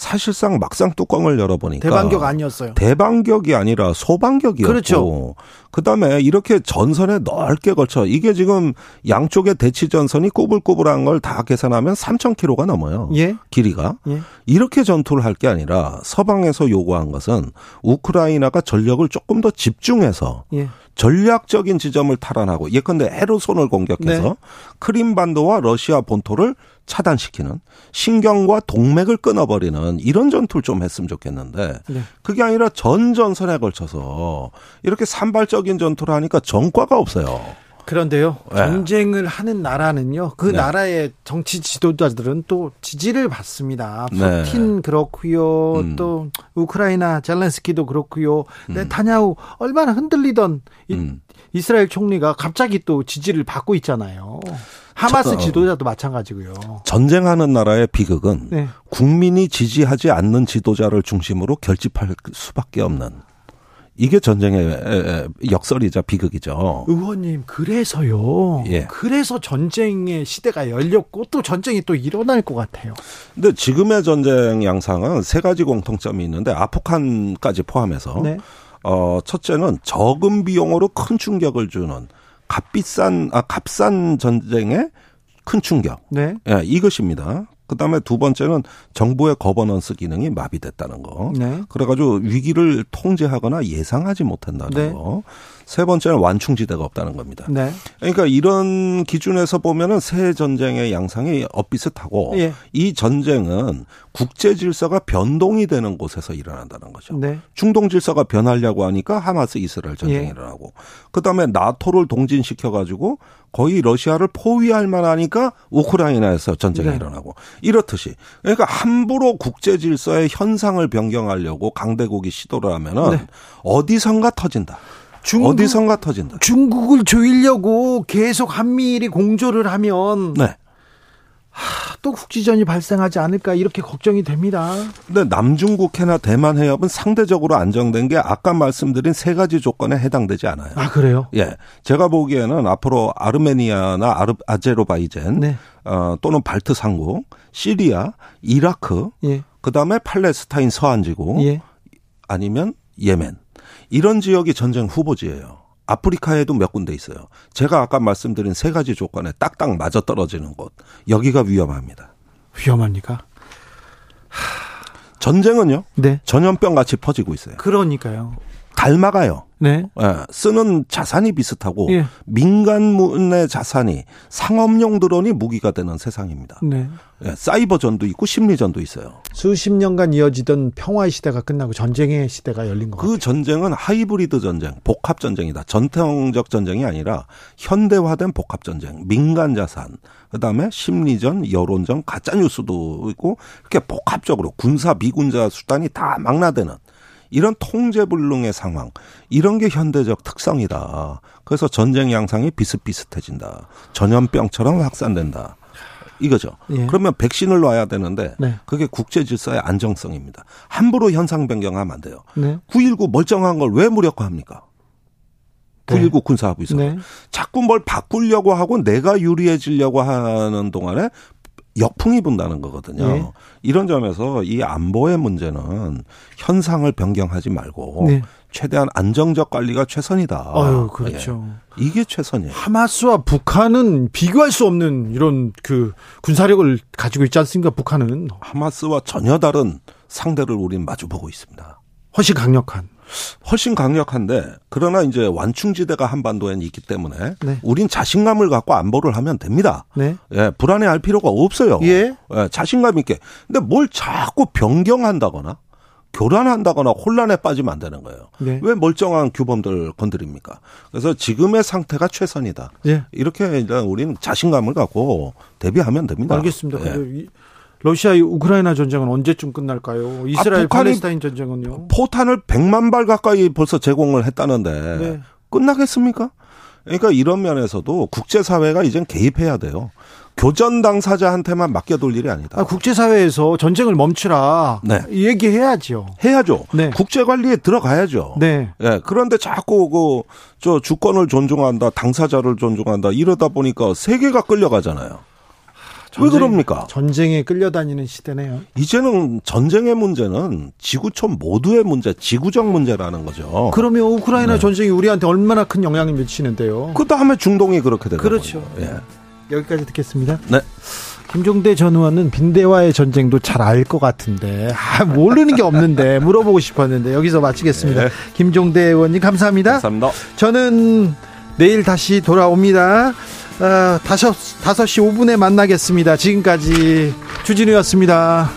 사실상 막상 뚜껑을 열어보니까 대반격 아니었어요. 대반격이 아니라 소반격이었고 그렇죠. 그다음에 이렇게 전선에 넓게 걸쳐 이게 지금 양쪽의 대치 전선이 꾸불꾸불한 걸 다 계산하면 3,000km가 넘어요. 예? 길이가 예? 이렇게 전투를 할 게 아니라 서방에서 요구한 것은 우크라이나가 전력을 조금 더 집중해서 예. 전략적인 지점을 탈환하고 예컨대 헤르손을 공격해서 네. 크림반도와 러시아 본토를 차단시키는 신경과 동맥을 끊어버리는 이런 전투를 좀 했으면 좋겠는데 네. 그게 아니라 전 전선에 걸쳐서 이렇게 산발적인 전투를 하니까 전과가 없어요. 그런데요, 네. 전쟁을 하는 나라는요, 그 네. 나라의 정치 지도자들은 또 지지를 받습니다. 네. 푸틴 네. 그렇고요, 음. 또 우크라이나 젤렌스키도 그렇고요, 음. 네타냐후 얼마나 흔들리던 음. 이스라엘 총리가 갑자기 또 지지를 받고 있잖아요. 하마스 지도자도 마찬가지고요. 전쟁하는 나라의 비극은 네. 국민이 지지하지 않는 지도자를 중심으로 결집할 수밖에 없는 이게 전쟁의 역설이자 비극이죠. 의원님, 그래서요. 예. 그래서 전쟁의 시대가 열렸고 또 전쟁이 또 일어날 것 같아요. 근데 지금의 전쟁 양상은 세 가지 공통점이 있는데 아프간까지 포함해서 네. 어 첫째는 적은 비용으로 큰 충격을 주는 값비싼 아 값싼 전쟁에 큰 충격. 네. 예, 이것입니다. 그다음에 두 번째는 정부의 거버넌스 기능이 마비됐다는 거. 네. 그래가지고 위기를 통제하거나 예상하지 못한다는 네. 거. 세 번째는 완충지대가 없다는 겁니다. 네. 그러니까 이런 기준에서 보면은 새 전쟁의 양상이 엇비슷하고 예. 이 전쟁은 국제 질서가 변동이 되는 곳에서 일어난다는 거죠. 네. 중동 질서가 변하려고 하니까 하마스 이스라엘 전쟁이 예. 일어나고 그다음에 나토를 동진시켜 가지고 거의 러시아를 포위할 만하니까 우크라이나에서 전쟁이 네. 일어나고 이렇듯이 그러니까 함부로 국제 질서의 현상을 변경하려고 강대국이 시도를 하면은 네. 어디선가 터진다. 중국, 어디선가 터진다. 중국을 조이려고 계속 한미일이 공조를 하면 네. 하, 또 국지전이 발생하지 않을까 이렇게 걱정이 됩니다. 근데 남중국해나 대만 해협은 상대적으로 안정된 게 아까 말씀드린 세 가지 조건에 해당되지 않아요. 아 그래요? 예, 제가 보기에는 앞으로 아르메니아나 아르, 아제르바이젠 네. 어, 또는 발트 상국, 시리아, 이라크, 예. 그 다음에 팔레스타인 서안지구, 예. 아니면 예멘 이런 지역이 전쟁 후보지예요. 아프리카에도 몇 군데 있어요. 제가 아까 말씀드린 세 가지 조건에 딱딱 맞아 떨어지는 곳. 여기가 위험합니다. 위험합니까? 전쟁은요. 네. 전염병 같이 퍼지고 있어요. 그러니까요. 닮아가요. 네. 예, 쓰는 자산이 비슷하고 예. 민간문의 자산이 상업용 드론이 무기가 되는 세상입니다. 네. 예, 사이버전도 있고 심리전도 있어요. 수십 년간 이어지던 평화의 시대가 끝나고 전쟁의 시대가 열린 거그 전쟁은 하이브리드 전쟁, 복합 전쟁이다. 전통적 전쟁이 아니라 현대화된 복합 전쟁, 민간 자산, 그다음에 심리전, 여론전, 가짜 뉴스도 있고 이렇게 복합적으로 군사 비군자 수단이 다 망라되는 이런 통제불능의 상황, 이런 게 현대적 특성이다. 그래서 전쟁 양상이 비슷비슷해진다. 전염병처럼 확산된다. 이거죠. 예. 그러면 백신을 놔야 되는데 네. 그게 국제 질서의 안정성입니다. 함부로 현상 변경하면 안 돼요. 네. 9.19 멀쩡한 걸 왜 무력화합니까? 9.19 네. 군사합의서. 네. 자꾸 뭘 바꾸려고 하고 내가 유리해지려고 하는 동안에 역풍이 분다는 거거든요. 네. 이런 점에서 이 안보의 문제는 현상을 변경하지 말고 네. 최대한 안정적 관리가 최선이다. 아유, 그렇죠. 예. 이게 최선이에요. 하마스와 북한은 비교할 수 없는 이런 그 군사력을 가지고 있지 않습니까? 북한은 하마스와 전혀 다른 상대를 우리는 마주보고 있습니다. 훨씬 강력한. 훨씬 강력한데 그러나 이제 완충지대가 한반도에 있기 때문에 네. 우린 자신감을 갖고 안보를 하면 됩니다. 네. 예, 불안해할 필요가 없어요. 예. 예, 자신감 있게. 근데 뭘 자꾸 변경한다거나 교란한다거나 혼란에 빠지면 안 되는 거예요. 네. 왜 멀쩡한 규범들 건드립니까? 그래서 지금의 상태가 최선이다. 예. 이렇게 일단 우리는 자신감을 갖고 대비하면 됩니다. 알겠습니다. 예. 러시아 우크라이나 전쟁은 언제쯤 끝날까요? 이스라엘 아, 팔레스타인 전쟁은요? 포탄을 100만 발 가까이 벌써 제공을 했다는데 네. 끝나겠습니까? 그러니까 이런 면에서도 국제사회가 이젠 개입해야 돼요. 교전 당사자한테만 맡겨둘 일이 아니다. 아, 국제사회에서 전쟁을 멈추라. 네. 얘기해야죠. 해야죠. 네. 국제 관리에 들어가야죠. 네. 네. 그런데 자꾸 그 저 주권을 존중한다, 당사자를 존중한다 이러다 보니까 세계가 끌려가잖아요. 전쟁, 왜 그럽니까? 전쟁에 끌려다니는 시대네요. 이제는 전쟁의 문제는 지구촌 모두의 문제, 지구적 문제라는 거죠. 그러면 우크라이나 네. 전쟁이 우리한테 얼마나 큰 영향을 미치는데요? 그 다음에 중동이 그렇게 되는 그렇죠. 예. 여기까지 듣겠습니다. 네. 김종대 전 의원은 빈대와의 전쟁도 잘 알 것 같은데 아, 모르는 게 없는데 물어보고 싶었는데 여기서 마치겠습니다. 네. 김종대 의원님 감사합니다. 감사합니다. 저는 내일 다시 돌아옵니다. 어, 다섯, 5시 5분에 만나겠습니다. 지금까지 주진우였습니다.